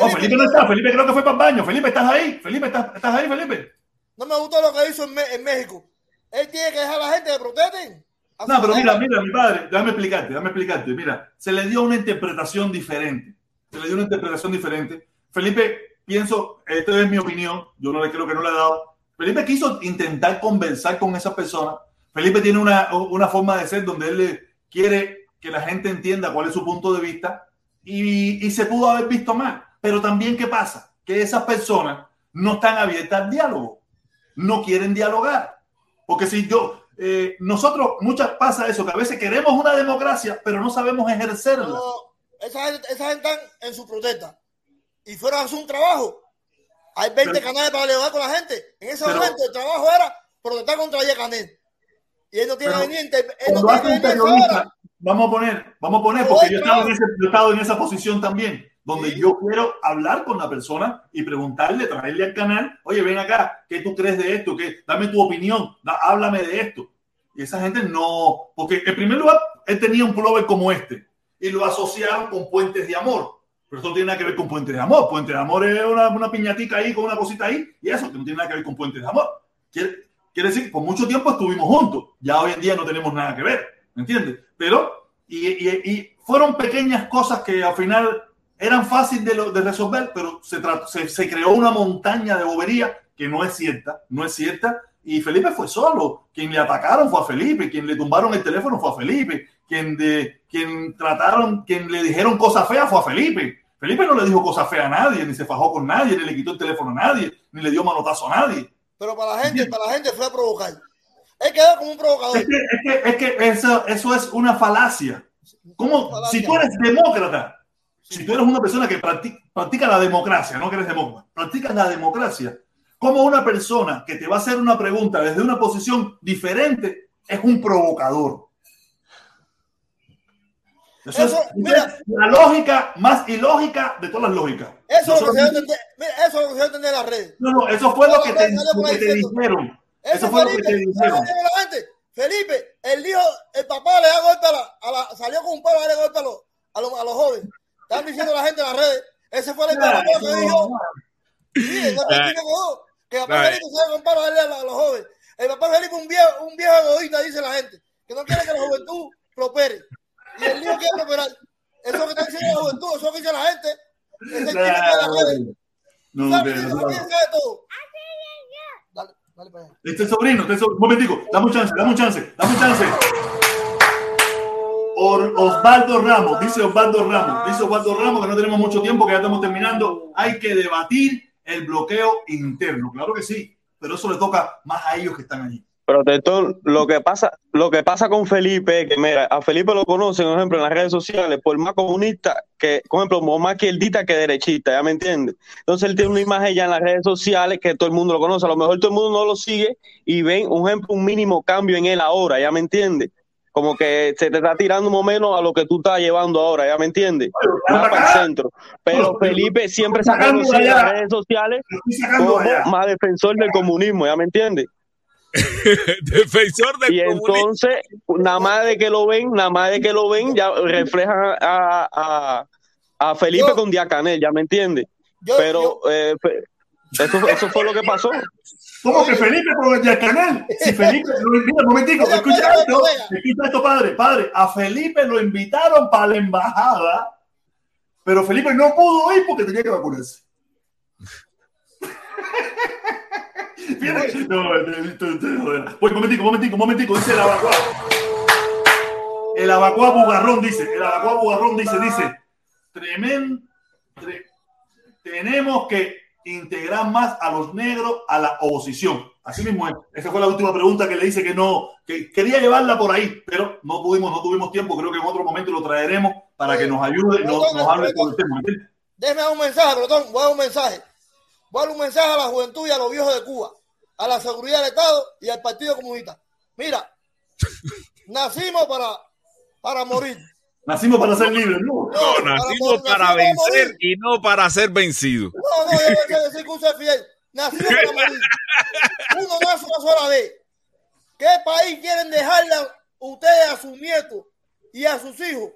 oh, Felipe no está, Felipe creo que fue para el baño, Felipe, ¿estás ahí? Felipe, ¿estás, estás ahí, Felipe? no me gustó lo que hizo en, en México. Él tiene que dejar a la gente que protesten. A No, pero mira, mira, mi padre, déjame explicarte, déjame explicarte. Mira, se le dio una interpretación diferente. Se le dio una interpretación diferente. Felipe, pienso, esta es mi opinión, yo no le creo que no le he dado. Felipe quiso intentar conversar con esa persona. Felipe tiene una, una forma de ser donde él quiere que la gente entienda cuál es su punto de vista y, y se pudo haber visto mal. Pero también, ¿qué pasa? Que esas personas no están abiertas al diálogo, no quieren dialogar. Porque si yo, eh, nosotros, muchas pasa eso, que a veces queremos una democracia, pero no sabemos ejercerla. No, esa gente, esa gente están en su protesta y fueron a hacer un trabajo. Hay 20 Pero- canales para dialogar con la gente. En ese Pero- momento el trabajo era protestar contra Ayer Canel. Y él no tiene que venir, él no tiene que venir. Vamos a poner, vamos a poner, porque yo he, estado en ese- yo he estado en esa posición también, donde Sí. yo quiero hablar con la persona y preguntarle, traerle al canal, oye, ven acá, ¿qué tú crees de esto? ¿Qué? Dame tu opinión, da- háblame de esto. Y esa gente no, porque en primer lugar, él tenía un pullover como este y lo asociaron con puentes de amor. Pero eso no tiene nada que ver con puentes de amor. Puente de amor es una, una piñatica ahí con una cosita ahí y eso que no tiene nada que ver con puentes de amor. Quiere, quiere decir, por mucho tiempo estuvimos juntos. Ya hoy en día no tenemos nada que ver. ¿Me entiendes? Pero, y, y- y fueron pequeñas cosas que al final eran fáciles de, de resolver, pero se, trató- se, se creó una montaña de bobería que no es cierta, no es cierta. Y Felipe fue solo. Quien le atacaron fue a Felipe, quien le tumbaron el teléfono fue a Felipe, quien, de, quien trataron, quien le dijeron cosas feas fue a Felipe. Felipe no le dijo cosas feas a nadie, ni se fajó con nadie, ni le quitó el teléfono a nadie, ni le dio manotazo a nadie. Pero para la gente, para la gente fue a provocar. Él quedó como un provocador. Es que, es que, es que eso, eso es una falacia. ¿Cómo? Si tú eres demócrata, si tú eres una persona que practica, practica la democracia, no que eres demócrata, practicas la democracia, como una persona que te va a hacer una pregunta desde una posición diferente es un provocador. Eso, Eso, es, mira. es la lógica más ilógica de todas las lógicas. Eso es lo que se. Mira, eso es lo que se entender en las redes. no, no, eso fue lo que te, lo que dijeron. Eso fue lo que Felipe. Felipe, el hijo, el papá le da golpe a la, a la salió con un palo a darle golpe a los, a los, a los jóvenes. Están diciendo la gente en las redes. Ese fue el que dijo. Sí, el que dijo, que el papá. Felipe salió con un palo a darle a, los jóvenes. El papá Felipe un viejo, un viejo egoísta, dice la gente, que no quiere que la juventud prospere. Y el niño quiere prosperar. Eso que está diciendo la juventud, eso que dice la gente. Es el de las redes. No, ¿Sabes que- qué? no, ¿Sabes qué sabe todo? Allá. Este sobrino, este sobrino, un momentico, dame un chance, dame un chance, dame un chance. Or- Osvaldo Ramos, dice Osvaldo Ramos, dice Osvaldo Ramos que no tenemos mucho tiempo, que ya estamos terminando. Hay que debatir el bloqueo interno, claro que sí, pero eso le toca más a ellos que están allí. Protector, lo que pasa, lo que pasa con Felipe, que mira, a Felipe lo conocen, por ejemplo, en las redes sociales, por más comunista que, por ejemplo, por más izquierdita que derechista, ¿ya me entiendes? Entonces él tiene una imagen ya en las redes sociales que todo el mundo lo conoce, a lo mejor todo el mundo no lo sigue y ven, un ejemplo, un mínimo cambio en él ahora, ¿ya me entiendes? Como que se te está tirando más o menos a lo que tú estás llevando ahora, ¿ya me entiendes? Más para el centro. Pero Felipe siempre se ha conocido en las redes sociales como más defensor del comunismo, ¿ya me entiendes? Defensor del Y comunismo. entonces, nada más de que lo ven, nada más de que lo ven, ya reflejan a, a, a Felipe Yo- con Diacanel, ¿ya me entiendes? Yo, Pero eh, fe- eso, eso fue lo que pasó. ¿Cómo que Felipe por el canal? Si Felipe, lo- mira, un momentico, escucha esto, escucha esto, padre, padre, a Felipe lo invitaron para la embajada, pero Felipe no pudo ir porque tenía que vacunarse. No, Oye, momentico, momentico, momentico, dice el abacuá. El abacuá bugarrón dice, el abacuá bugarrón dice, dice, tremendo, tenemos que integrar más a los negros a la oposición. Así mismo es. Esa fue la última pregunta que le dice que no, que quería llevarla por ahí, pero no pudimos, no tuvimos tiempo. Creo que en otro momento lo traeremos para que nos ayude, nos, nos. Déjeme un mensaje, Brotón. Voy a un mensaje. Voy a dar un mensaje a la juventud y a los viejos de Cuba, a la seguridad del Estado y al Partido Comunista. Mira, nacimos para, para morir. Nacimos para ser libres, ¿no? No, nacimos para vencer y no para ser vencido. No, no, yo no quiero decir que usted es fiel. Nacimos para morir. Uno nace una sola vez. ¿Qué país quieren dejarle a ustedes a sus nietos y a sus hijos?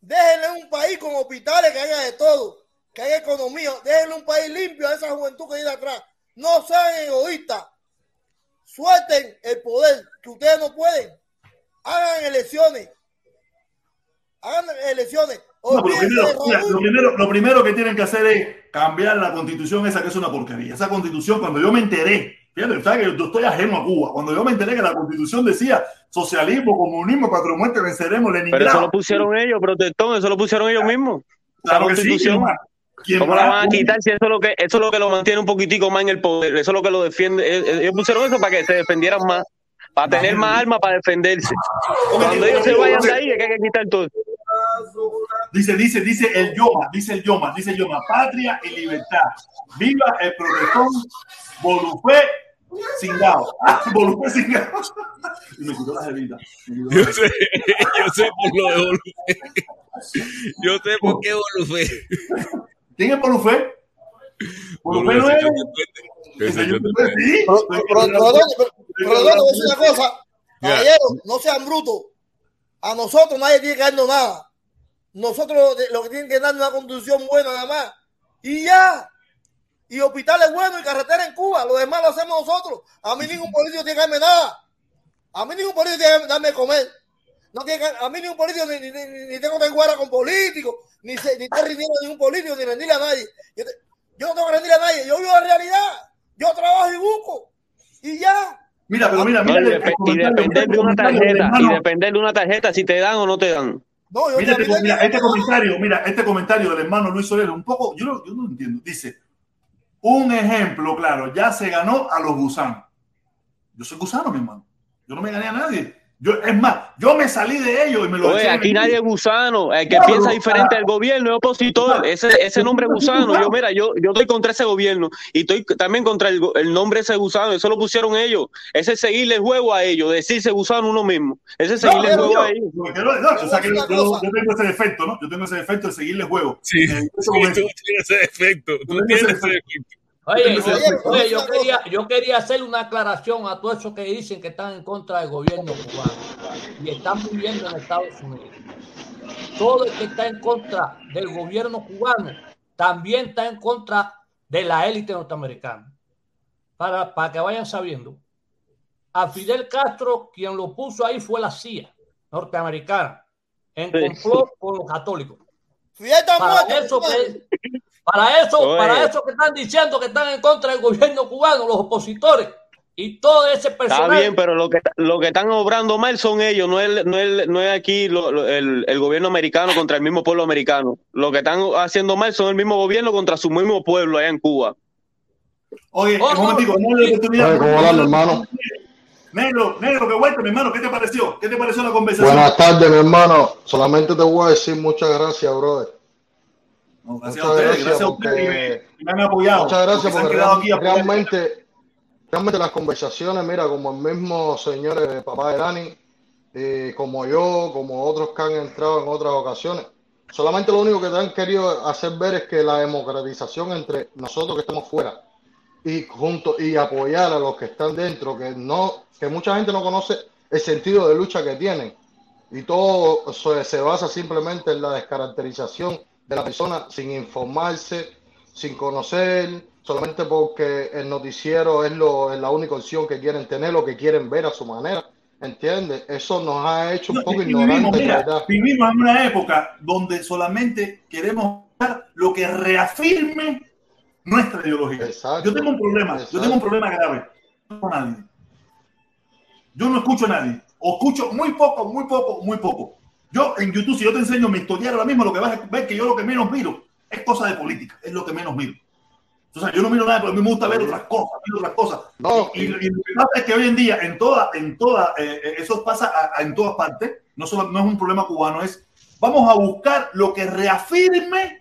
Déjenle un país con hospitales que haya de todo, que haya economía. Déjenle un país limpio a esa juventud que viene atrás. No sean egoístas. Suelten el poder, que ustedes no pueden. Hagan elecciones. Hagan elecciones. No, primero, mira, lo, primero, lo primero que tienen que hacer es cambiar la constitución esa que es una porquería. Esa constitución, cuando yo me enteré, fíjate, ¿sabes que yo estoy ajeno a Cuba. Cuando yo me enteré que la constitución decía socialismo, comunismo, cuatro muertes, venceremos, Pero eso Leningrado. lo pusieron ellos, protestón, eso lo pusieron ellos mismos. Claro la que sí, constitución. ¿quién más? ¿Quién ¿Cómo la van a quitar si eso es lo que eso es lo que lo mantiene un poquitico más en el poder? Eso es lo que lo defiende. Eh, eh, Ellos pusieron eso para que se defendieran más, para tener más armas para defenderse. Cuando ellos se vayan de ahí, es que hay que quitar todo. Dice, dice, dice el Yoma, dice el Yoma, dice el Yoma, patria y libertad. Viva el protestón Bolufé Cingao. Ah, Bolufé Cingao. Y me quitó la jevita. Yo sé, yo sé por lo de Bolufé. Yo sé por qué Bolufé. ¿Quién es Bolufé? Bolufé no es. decir una cosa, caballero, no sean brutos. A nosotros nadie tiene que darnos nada. Nosotros lo, que tienen que darnos es una conducción buena nada más. Y ya. Y hospitales buenos y carretera en Cuba. Lo demás lo hacemos nosotros. A mí ningún político tiene que darme nada. A mí ningún político tiene que darme comer. No tiene a mí ningún político ni, ni, ni- ni tengo que guardar con políticos, ni, se- ni estar rindiendo a ningún político, ni rendirle a nadie. Yo, te- yo no tengo que rendirle a nadie. Yo vivo la realidad. Yo trabajo y busco. Y ya. Mira, pero mira, No, mira. y, dep- depender de una tarjeta, y depender de una tarjeta si te dan o no te dan. No, yo Mira, este, mira, este comentario, mira, este comentario del hermano Luis Soler, un poco, yo, yo no entiendo. Dice, un ejemplo, claro, ya se ganó a los gusanos. Yo soy gusano, mi hermano. Yo no me gané a nadie. Yo, es más, yo me salí de ellos y me lo Oye, aquí el- nadie es gusano. El que Claro, piensa diferente claro. del gobierno es opositor. Ese, ese nombre gusano. Yo, mira, yo, yo estoy contra ese gobierno y estoy también contra el, el nombre ese gusano. Eso lo pusieron ellos. Ese es seguirle el juego a ellos, decirse gusano uno mismo. Ese es No, seguirle el juego yo- a ellos. no, o sea que yo, yo- tengo ese defecto, ¿no? Yo tengo ese defecto de seguirle el juego. Sí, Eh, eso tú tienes ese defecto. Tú tienes ese defecto. Oye, Oye, yo quería, yo quería hacerle una aclaración a todos esos que dicen que están en contra del gobierno cubano y están viviendo en Estados Unidos. Todo el que está en contra del gobierno cubano también está en contra de la élite norteamericana. Para, para que vayan sabiendo. A Fidel Castro, quien lo puso ahí fue la CIA norteamericana, en Sí. complot con los católicos. Fidel está Para muerto. eso que, para eso, Oye. para eso que están diciendo que están en contra del gobierno cubano, los opositores y todo ese Está personal. bien, pero lo que, lo que están obrando mal son ellos, no es, no es, no es aquí lo- lo- el, el gobierno americano contra el mismo pueblo americano. Lo que están haciendo mal son el mismo gobierno contra su mismo pueblo allá en Cuba. Oye, Oh, un no, momentico, no oportunidad. Oye, ¿cómo van, hermano? Negro, negro, que vuelta, mi hermano, ¿qué te pareció? ¿Qué te pareció la conversación? Buenas tardes, mi hermano. Solamente te voy a decir muchas gracias, brother. No, gracias Muchas a ustedes, gracias gracias a porque- ustedes que me, han apoyado. Muchas gracias porque quedado real- aquí realmente, realmente las conversaciones, mira, como el mismo señor eh, papá de Dani, eh, como yo, como otros que han entrado en otras ocasiones, solamente lo único que te han querido hacer ver es que la democratización entre nosotros que estamos fuera y juntos y apoyar a los que están dentro, que no, que mucha gente no conoce el sentido de lucha que tienen. Y todo se, se basa simplemente en la descaracterización de la persona sin informarse, sin conocer, solamente porque el noticiero es, lo, es la única opción que quieren tener, lo que quieren ver a su manera. ¿Entiendes? Eso nos ha hecho un No, poco vivimos, ignorantes, vivimos en una época donde solamente queremos dar lo que reafirme nuestra ideología. Exacto. Yo tengo un problema, yo tengo un problema grave. No nadie. Yo no escucho a nadie. O escucho muy poco, muy poco, muy poco. Yo en YouTube, si yo te enseño mi historial ahora mismo, lo que vas a ver que yo lo que menos miro es cosa de política, es lo que menos miro. O sea, yo no miro nada, pero a mí me gusta ver otras cosas, ver otras cosas. No, Y, y lo que pasa es que hoy en día, en toda, en toda, eh, eso pasa a- a- en todas partes, no, solo, no es un problema cubano, es vamos a buscar lo que reafirme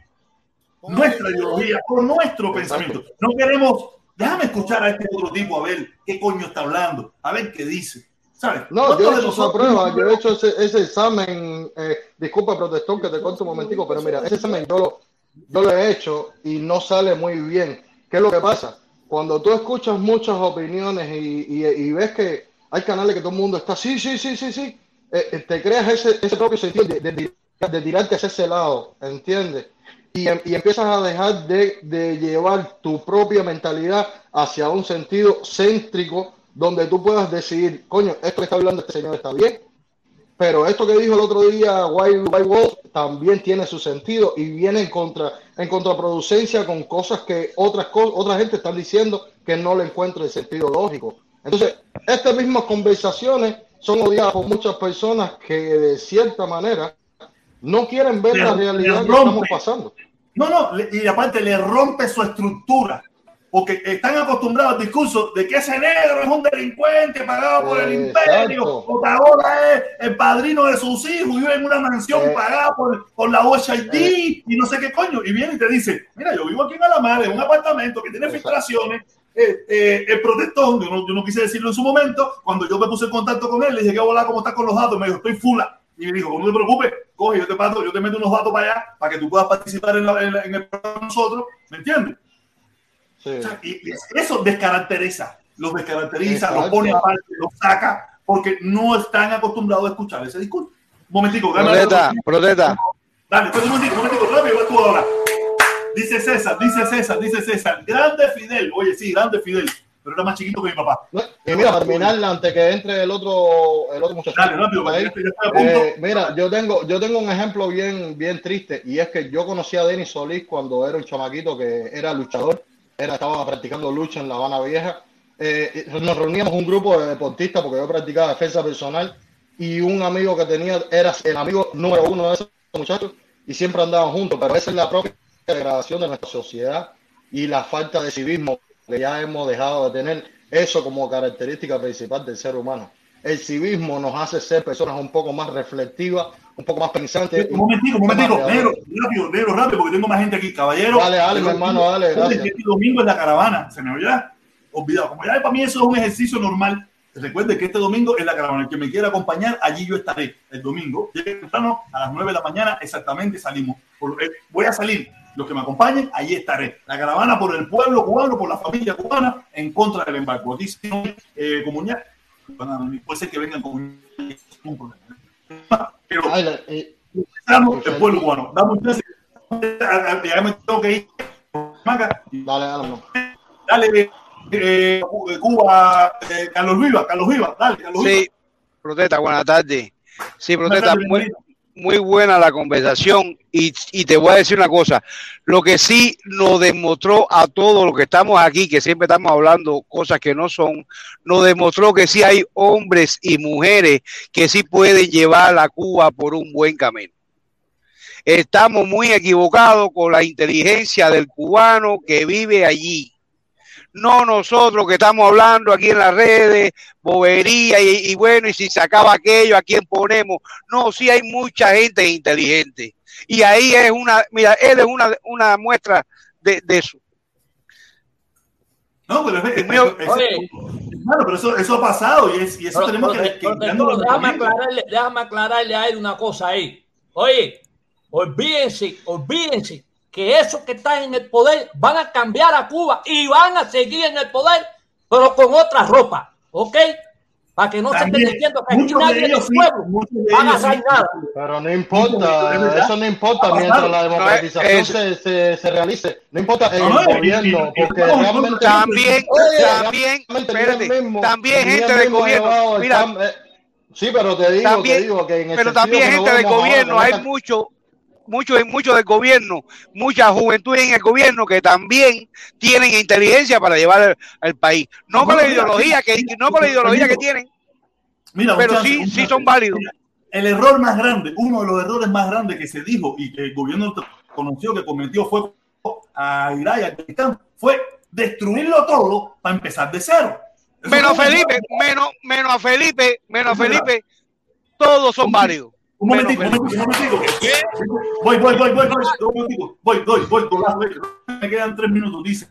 nuestra ideología o nuestro Exacto. pensamiento. No queremos, déjame escuchar a este otro tipo a ver qué coño está hablando, a ver qué dice. ¿Sabes? No, ¿Cuántos yo he hecho esa prueba, yo he hecho ese, ese examen, eh, disculpa protestón que te cuento un momentico, pero mira, ese examen yo lo, yo lo he hecho y no sale muy bien. ¿Qué es lo que pasa? Cuando tú escuchas muchas opiniones y, y- y ves que hay canales que todo el mundo está, sí, sí, sí, sí, sí, eh, eh, te creas ese, ese propio sentido de, de, de tirarte hacia ese lado, ¿entiendes? Y, em- y empiezas a dejar de, de llevar tu propia mentalidad hacia un sentido céntrico donde tú puedas decidir, coño, esto que está hablando este señor está bien, pero esto que dijo el otro día White, White Wolf también tiene su sentido y viene en contra en contraproducencia con cosas que otras otra gente están diciendo que no le encuentra el sentido lógico. Entonces, estas mismas conversaciones son odiadas por muchas personas que de cierta manera no quieren ver Le- la realidad que estamos pasando. No, no, le- y aparte le rompe su estructura. Porque están acostumbrados al discurso de que ese negro es un delincuente pagado por el imperio, o que ahora es el padrino de sus hijos, vive en una mansión Eh. pagada por, por la OHID y no sé qué coño. Y viene y te dice, mira, yo vivo aquí en Alamar, en un apartamento que tiene Exacto. filtraciones. eh, eh, el protector, yo no, yo no quise decirlo en su momento, cuando yo me puse en contacto con él, le dije, ¿qué hola, cómo estás con los datos? Me dijo, estoy fula. Y me dijo, no te preocupes, coge, yo te paso, yo te meto unos datos para allá, para que tú puedas participar en, la- en la- en el programa de nosotros, ¿me entiendes? Sí. O sea, y eso descaracteriza, los descaracteriza, los Exacto. pone aparte, los saca, porque no están acostumbrados a escuchar ese discurso. Un momentico, Protesta, protesta. Dale, un momentico, un momentico, rápido, vas tú ahora. Dice César, dice César, dice César, grande Fidel, oye, sí, grande Fidel, pero era más chiquito que mi papá. No, Y mira, para terminar, antes que entre el otro, el otro muchacho. Dale, rápido, ahí, porque ya estoy a punto. eh, mira, yo tengo, yo tengo un ejemplo bien, bien triste y es que yo conocí a Denis Solís cuando era un chamaquito que era luchador, era, estaba practicando lucha en La Habana Vieja. Eh, nos reuníamos un grupo de deportistas porque yo practicaba defensa personal y un amigo que tenía era el amigo número uno de esos muchachos y siempre andaban juntos, pero esa es la propia degradación de nuestra sociedad y la falta de civismo que ya hemos dejado de tener eso como característica principal del ser humano. el civismo nos hace ser personas un poco más reflexivas, un poco más pensantes. Un momentico, un momentico, negro, rápido, negro, rápido, porque tengo más gente aquí, caballero. Dale, dale, mi hermano, dale, gracias. Este domingo es la caravana, se me olvidó. Olvidado, como ya para mí eso es un ejercicio normal. Recuerde que este domingo es la caravana. El que me quiera acompañar, allí yo estaré el domingo. Temprano, a las 9 de la mañana, exactamente salimos. Eh, Voy a salir. Los que me acompañen, allí estaré. La caravana por el pueblo cubano, por la familia cubana, en contra del embargo. Aquí sí, eh, comunidad, puede ser que vengan comunidad. un problema. Pero Ay, la- eh, estamos el pueblo cubano. Dame un chance. Ya me tengo que ir. Dale, dale, no. Dale, eh, Cuba, eh, Carlos Viva, Carlos Viva, dale, Carlos Viva. Sí, protesta, buenas tardes. Sí, protesta, tardes, muy. Muy buena la conversación y, y te voy a decir una cosa, lo que sí nos demostró a todos los que estamos aquí, que siempre estamos hablando cosas que no son, nos demostró que sí hay hombres y mujeres que sí pueden llevar a Cuba por un buen camino. Estamos muy equivocados con la inteligencia del cubano que vive allí. No nosotros que estamos hablando aquí en las redes, bobería y, y bueno, y si se acaba aquello, ¿a quién ponemos? No, sí hay mucha gente inteligente. Y ahí es una, mira, él es una, una muestra de, de eso. No, pero es, es- mío- es- Oye. Claro, pero eso, eso ha pasado y, es, y eso Pero- tenemos pero- que, que pero- déjame, aclararle, déjame aclararle a él una cosa ahí. Oye, olvídense, olvídense que esos que están en el poder van a cambiar a Cuba y van a seguir en el poder, pero con otra ropa, ¿ok? Para que no se estén diciendo que aquí de nadie del ellos sí, pueblo muchos de van a hacer sí. nada. Pero no importa, eso no importa mientras la democratización es- se, se, se realice. No importa No, no, el y- y- gobierno, porque realmente. También, Oye, también, espérate, mismo- también gente del gobierno. el Mira, eh, sí, pero te digo, También- te digo que en el pero también gente del gobierno, hay mucho, mucho, mucho del gobierno, mucha juventud en el gobierno que también tienen inteligencia para llevar el país. No con la ideología que, no con la ideología que tienen, Mira, pero sí, sí son válidos. El error más grande, uno de los errores más grandes que se dijo y que el gobierno conoció que cometió fue a Irak y a Afganistán, fue destruirlo todo para empezar de cero. Eso Menos Felipe, menos, menos a Felipe, menos a. Felipe, todos son válidos. Un momentico, un momentico, un momentico. Voy, voy, voy, voy, voy, un momentico. voy, voy, voy, golazo, voy. Me quedan tres minutos, dice.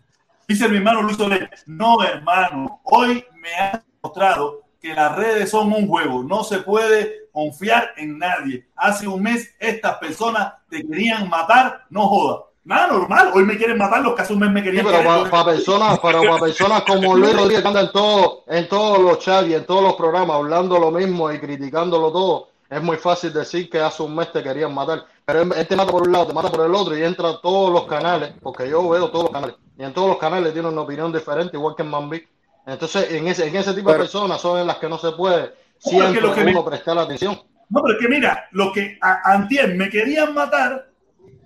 Dice mi hermano Luis Soler. No, hermano, hoy me ha mostrado que las redes son un juego. No se puede confiar en nadie. Hace un mes estas personas te querían matar, no joda. Nada normal, hoy me quieren matar los que hace un mes me Sí, querían pero querer. para personas, pero para personas como Luis Rodríguez que anda en todo, en todos los chats y en todos los programas hablando lo mismo y criticándolo todo, es muy fácil decir que hace un mes te querían matar. Pero él, él te mata por un lado, te mata por el otro y entra a todos los canales, porque yo veo todos los canales, y en todos los canales tiene una opinión diferente, igual que en Mambi. Entonces, en ese, en ese tipo de personas son en las que no se puede siempre que me- uno prestar atención. No, pero es que mira, los que a- antier me querían matar,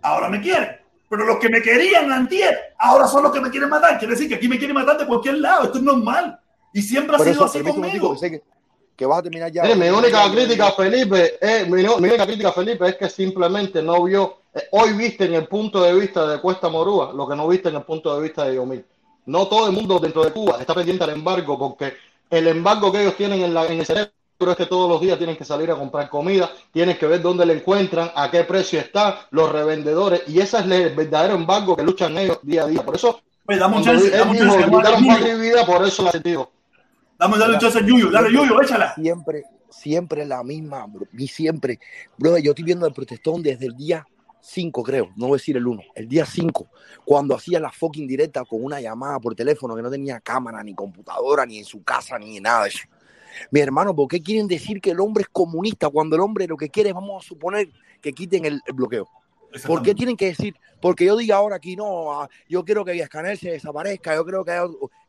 ahora me quieren. Pero los que me querían antier, ahora son los que me quieren matar. Quiere decir que aquí me quieren matar de cualquier lado. Esto es normal. Y siempre ha sido eso, así conmigo. que que, vas a terminar ya. Mi única crítica Felipe, es, mi, mi única crítica Felipe es que simplemente no vio, eh, hoy viste en el punto de vista de Cuesta Morúa lo que no viste en el punto de vista de Yomil. No todo el mundo dentro de Cuba está pendiente al embargo porque el embargo que ellos tienen en, la, en el cerebro es que todos los días tienen que salir a comprar comida, tienen que ver dónde le encuentran, a qué precio está, los revendedores, y ese es el verdadero embargo que luchan ellos día a día. Por eso, un cuando chance, dijo, vida, por eso la ha sentido. Dame, dale un chance a Yuyo. Dale, Yuyo, échala. Siempre, siempre la misma, bro. Y siempre. Bro, yo estoy viendo el protestón desde el día 5, creo. No voy a decir el 1. El día 5. Cuando hacía la fucking directa con una llamada por teléfono que no tenía cámara, ni computadora, ni en su casa, ni nada de eso. Mi hermano, ¿por qué quieren decir que el hombre es comunista cuando el hombre lo que quiere es, vamos a suponer, que quiten el, el bloqueo? ¿Por qué tienen que decir? Porque yo diga ahora aquí, no, ah, yo quiero que Villascanel se desaparezca, yo creo que...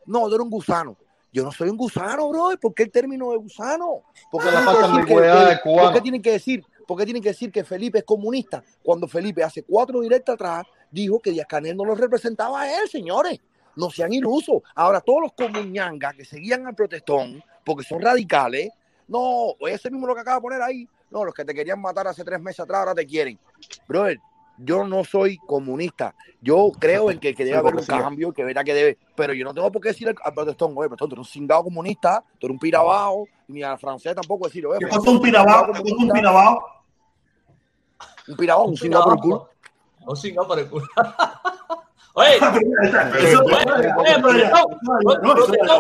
No, tú eres un gusano. Yo no soy un gusano, bro. ¿Por qué el término de gusano? Porque la falta que- cubano. ¿Por qué tienen que decir? ¿Por qué tienen que decir que Felipe es comunista? Cuando Felipe hace cuatro directas atrás dijo que Díaz Canel no lo representaba a él, señores. No sean ilusos. Ahora, todos los comuñangas que seguían al protestón, porque son radicales, no, ese mismo lo que acaba de poner ahí, no, los que te querían matar hace tres meses atrás ahora te quieren. Brother, yo no soy comunista. Yo creo en que, que debe haber un cambio, que verá que debe. Pero yo no tengo por qué decirle al protestón, oye, protestón, tú eres un cingado comunista, tú eres un pirabajo, ni al francés tampoco decirle, oye, ¿Qué pasó un cingado ¿Qué pasó un pirabao? Un pirabajo, un cingado por el culo. Un cingado por el culo. Oye, Eso- protestón,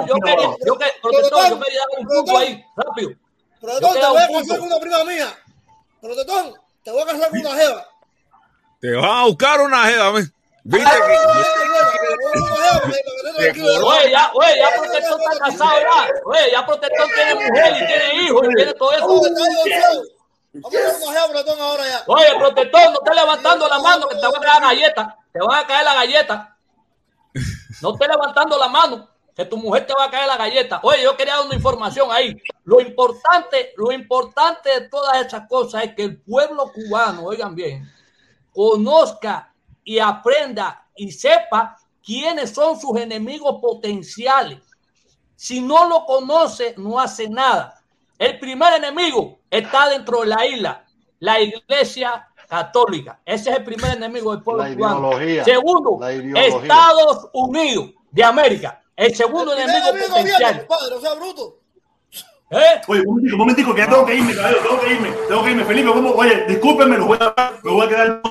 yo quería, yo que- protestón, yo quería dar un punto ahí, rápido. Protestón, te voy a casar con una prima mía. Protestón, te voy a casar con una jeva. Te vas a buscar una jeva. Viste. Oye, ya, oye, ya protestón está casado ya. Oye, ya protestón tiene mujer y tiene hijos y tiene todo eso. Oye, protestón, no estés levantando la mano que te van a caer la galleta. Te van a caer la galleta. No estés levantando la mano que tu mujer te va a caer la galleta. Oye, yo quería dar una información ahí. Lo importante, lo importante de todas esas cosas es que el pueblo cubano, oigan bien, conozca y aprenda y sepa quiénes son sus enemigos potenciales. Si no lo conoce, no hace nada. El primer enemigo está dentro de la isla, la iglesia católica. Ese es el primer enemigo del pueblo La cubano. ideología. Segundo, La ideología. Estados Unidos de América. El segundo El enemigo o sea, bruto. ¿Eh? Oye, un momentico, un momentico, que ya tengo que irme, caballero, tengo que irme, tengo que irme. Felipe, ¿cómo? Oye, discúlpeme, los voy a, me voy a quedar.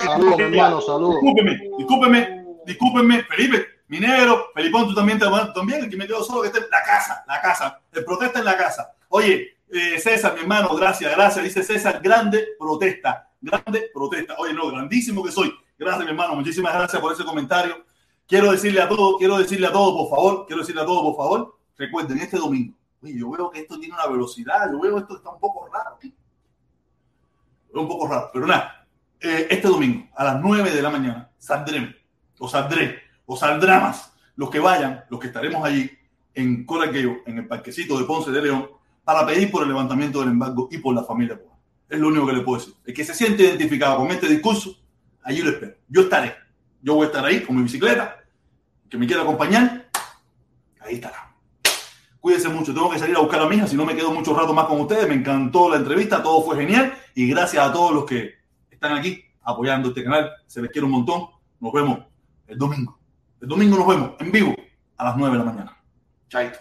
Saludos, ir. hermano, saludos. Discúlpeme, discúlpeme, discúlpeme, Felipe, mi negro, Felipón, tú también, te, también, aquí me quedo solo, que esté la casa, la casa, el protesta en la casa. Oye, eh, César, mi hermano, gracias, gracias, dice César, grande protesta, grande protesta. Oye, no, grandísimo que soy. Gracias, mi hermano, muchísimas gracias por ese comentario. Quiero decirle a todos, quiero decirle a todos, por favor, quiero decirle a todos, por favor, recuerden, este domingo, oye, yo veo que esto tiene una velocidad, yo veo esto está un poco raro. Un poco raro, pero nada, eh, este domingo a las 9 de la mañana saldremos, o saldré, o saldrá más, los que vayan, los que estaremos allí en Coraqueo, en el parquecito de Ponce de León, para pedir por el levantamiento del embargo y por la familia. Es lo único que le puedo decir. El que se siente identificado con este discurso, allí lo espero. Yo estaré. Yo voy a estar ahí con mi bicicleta. El que me quiera acompañar, ahí estará. Cuídense mucho. Tengo que salir a buscar a mi hija, si no me quedo mucho rato más con ustedes. Me encantó la entrevista, todo fue genial. Y gracias a todos los que están aquí apoyando este canal. Se les quiere un montón. Nos vemos el domingo. El domingo nos vemos en vivo a las 9 de la mañana. Chaito.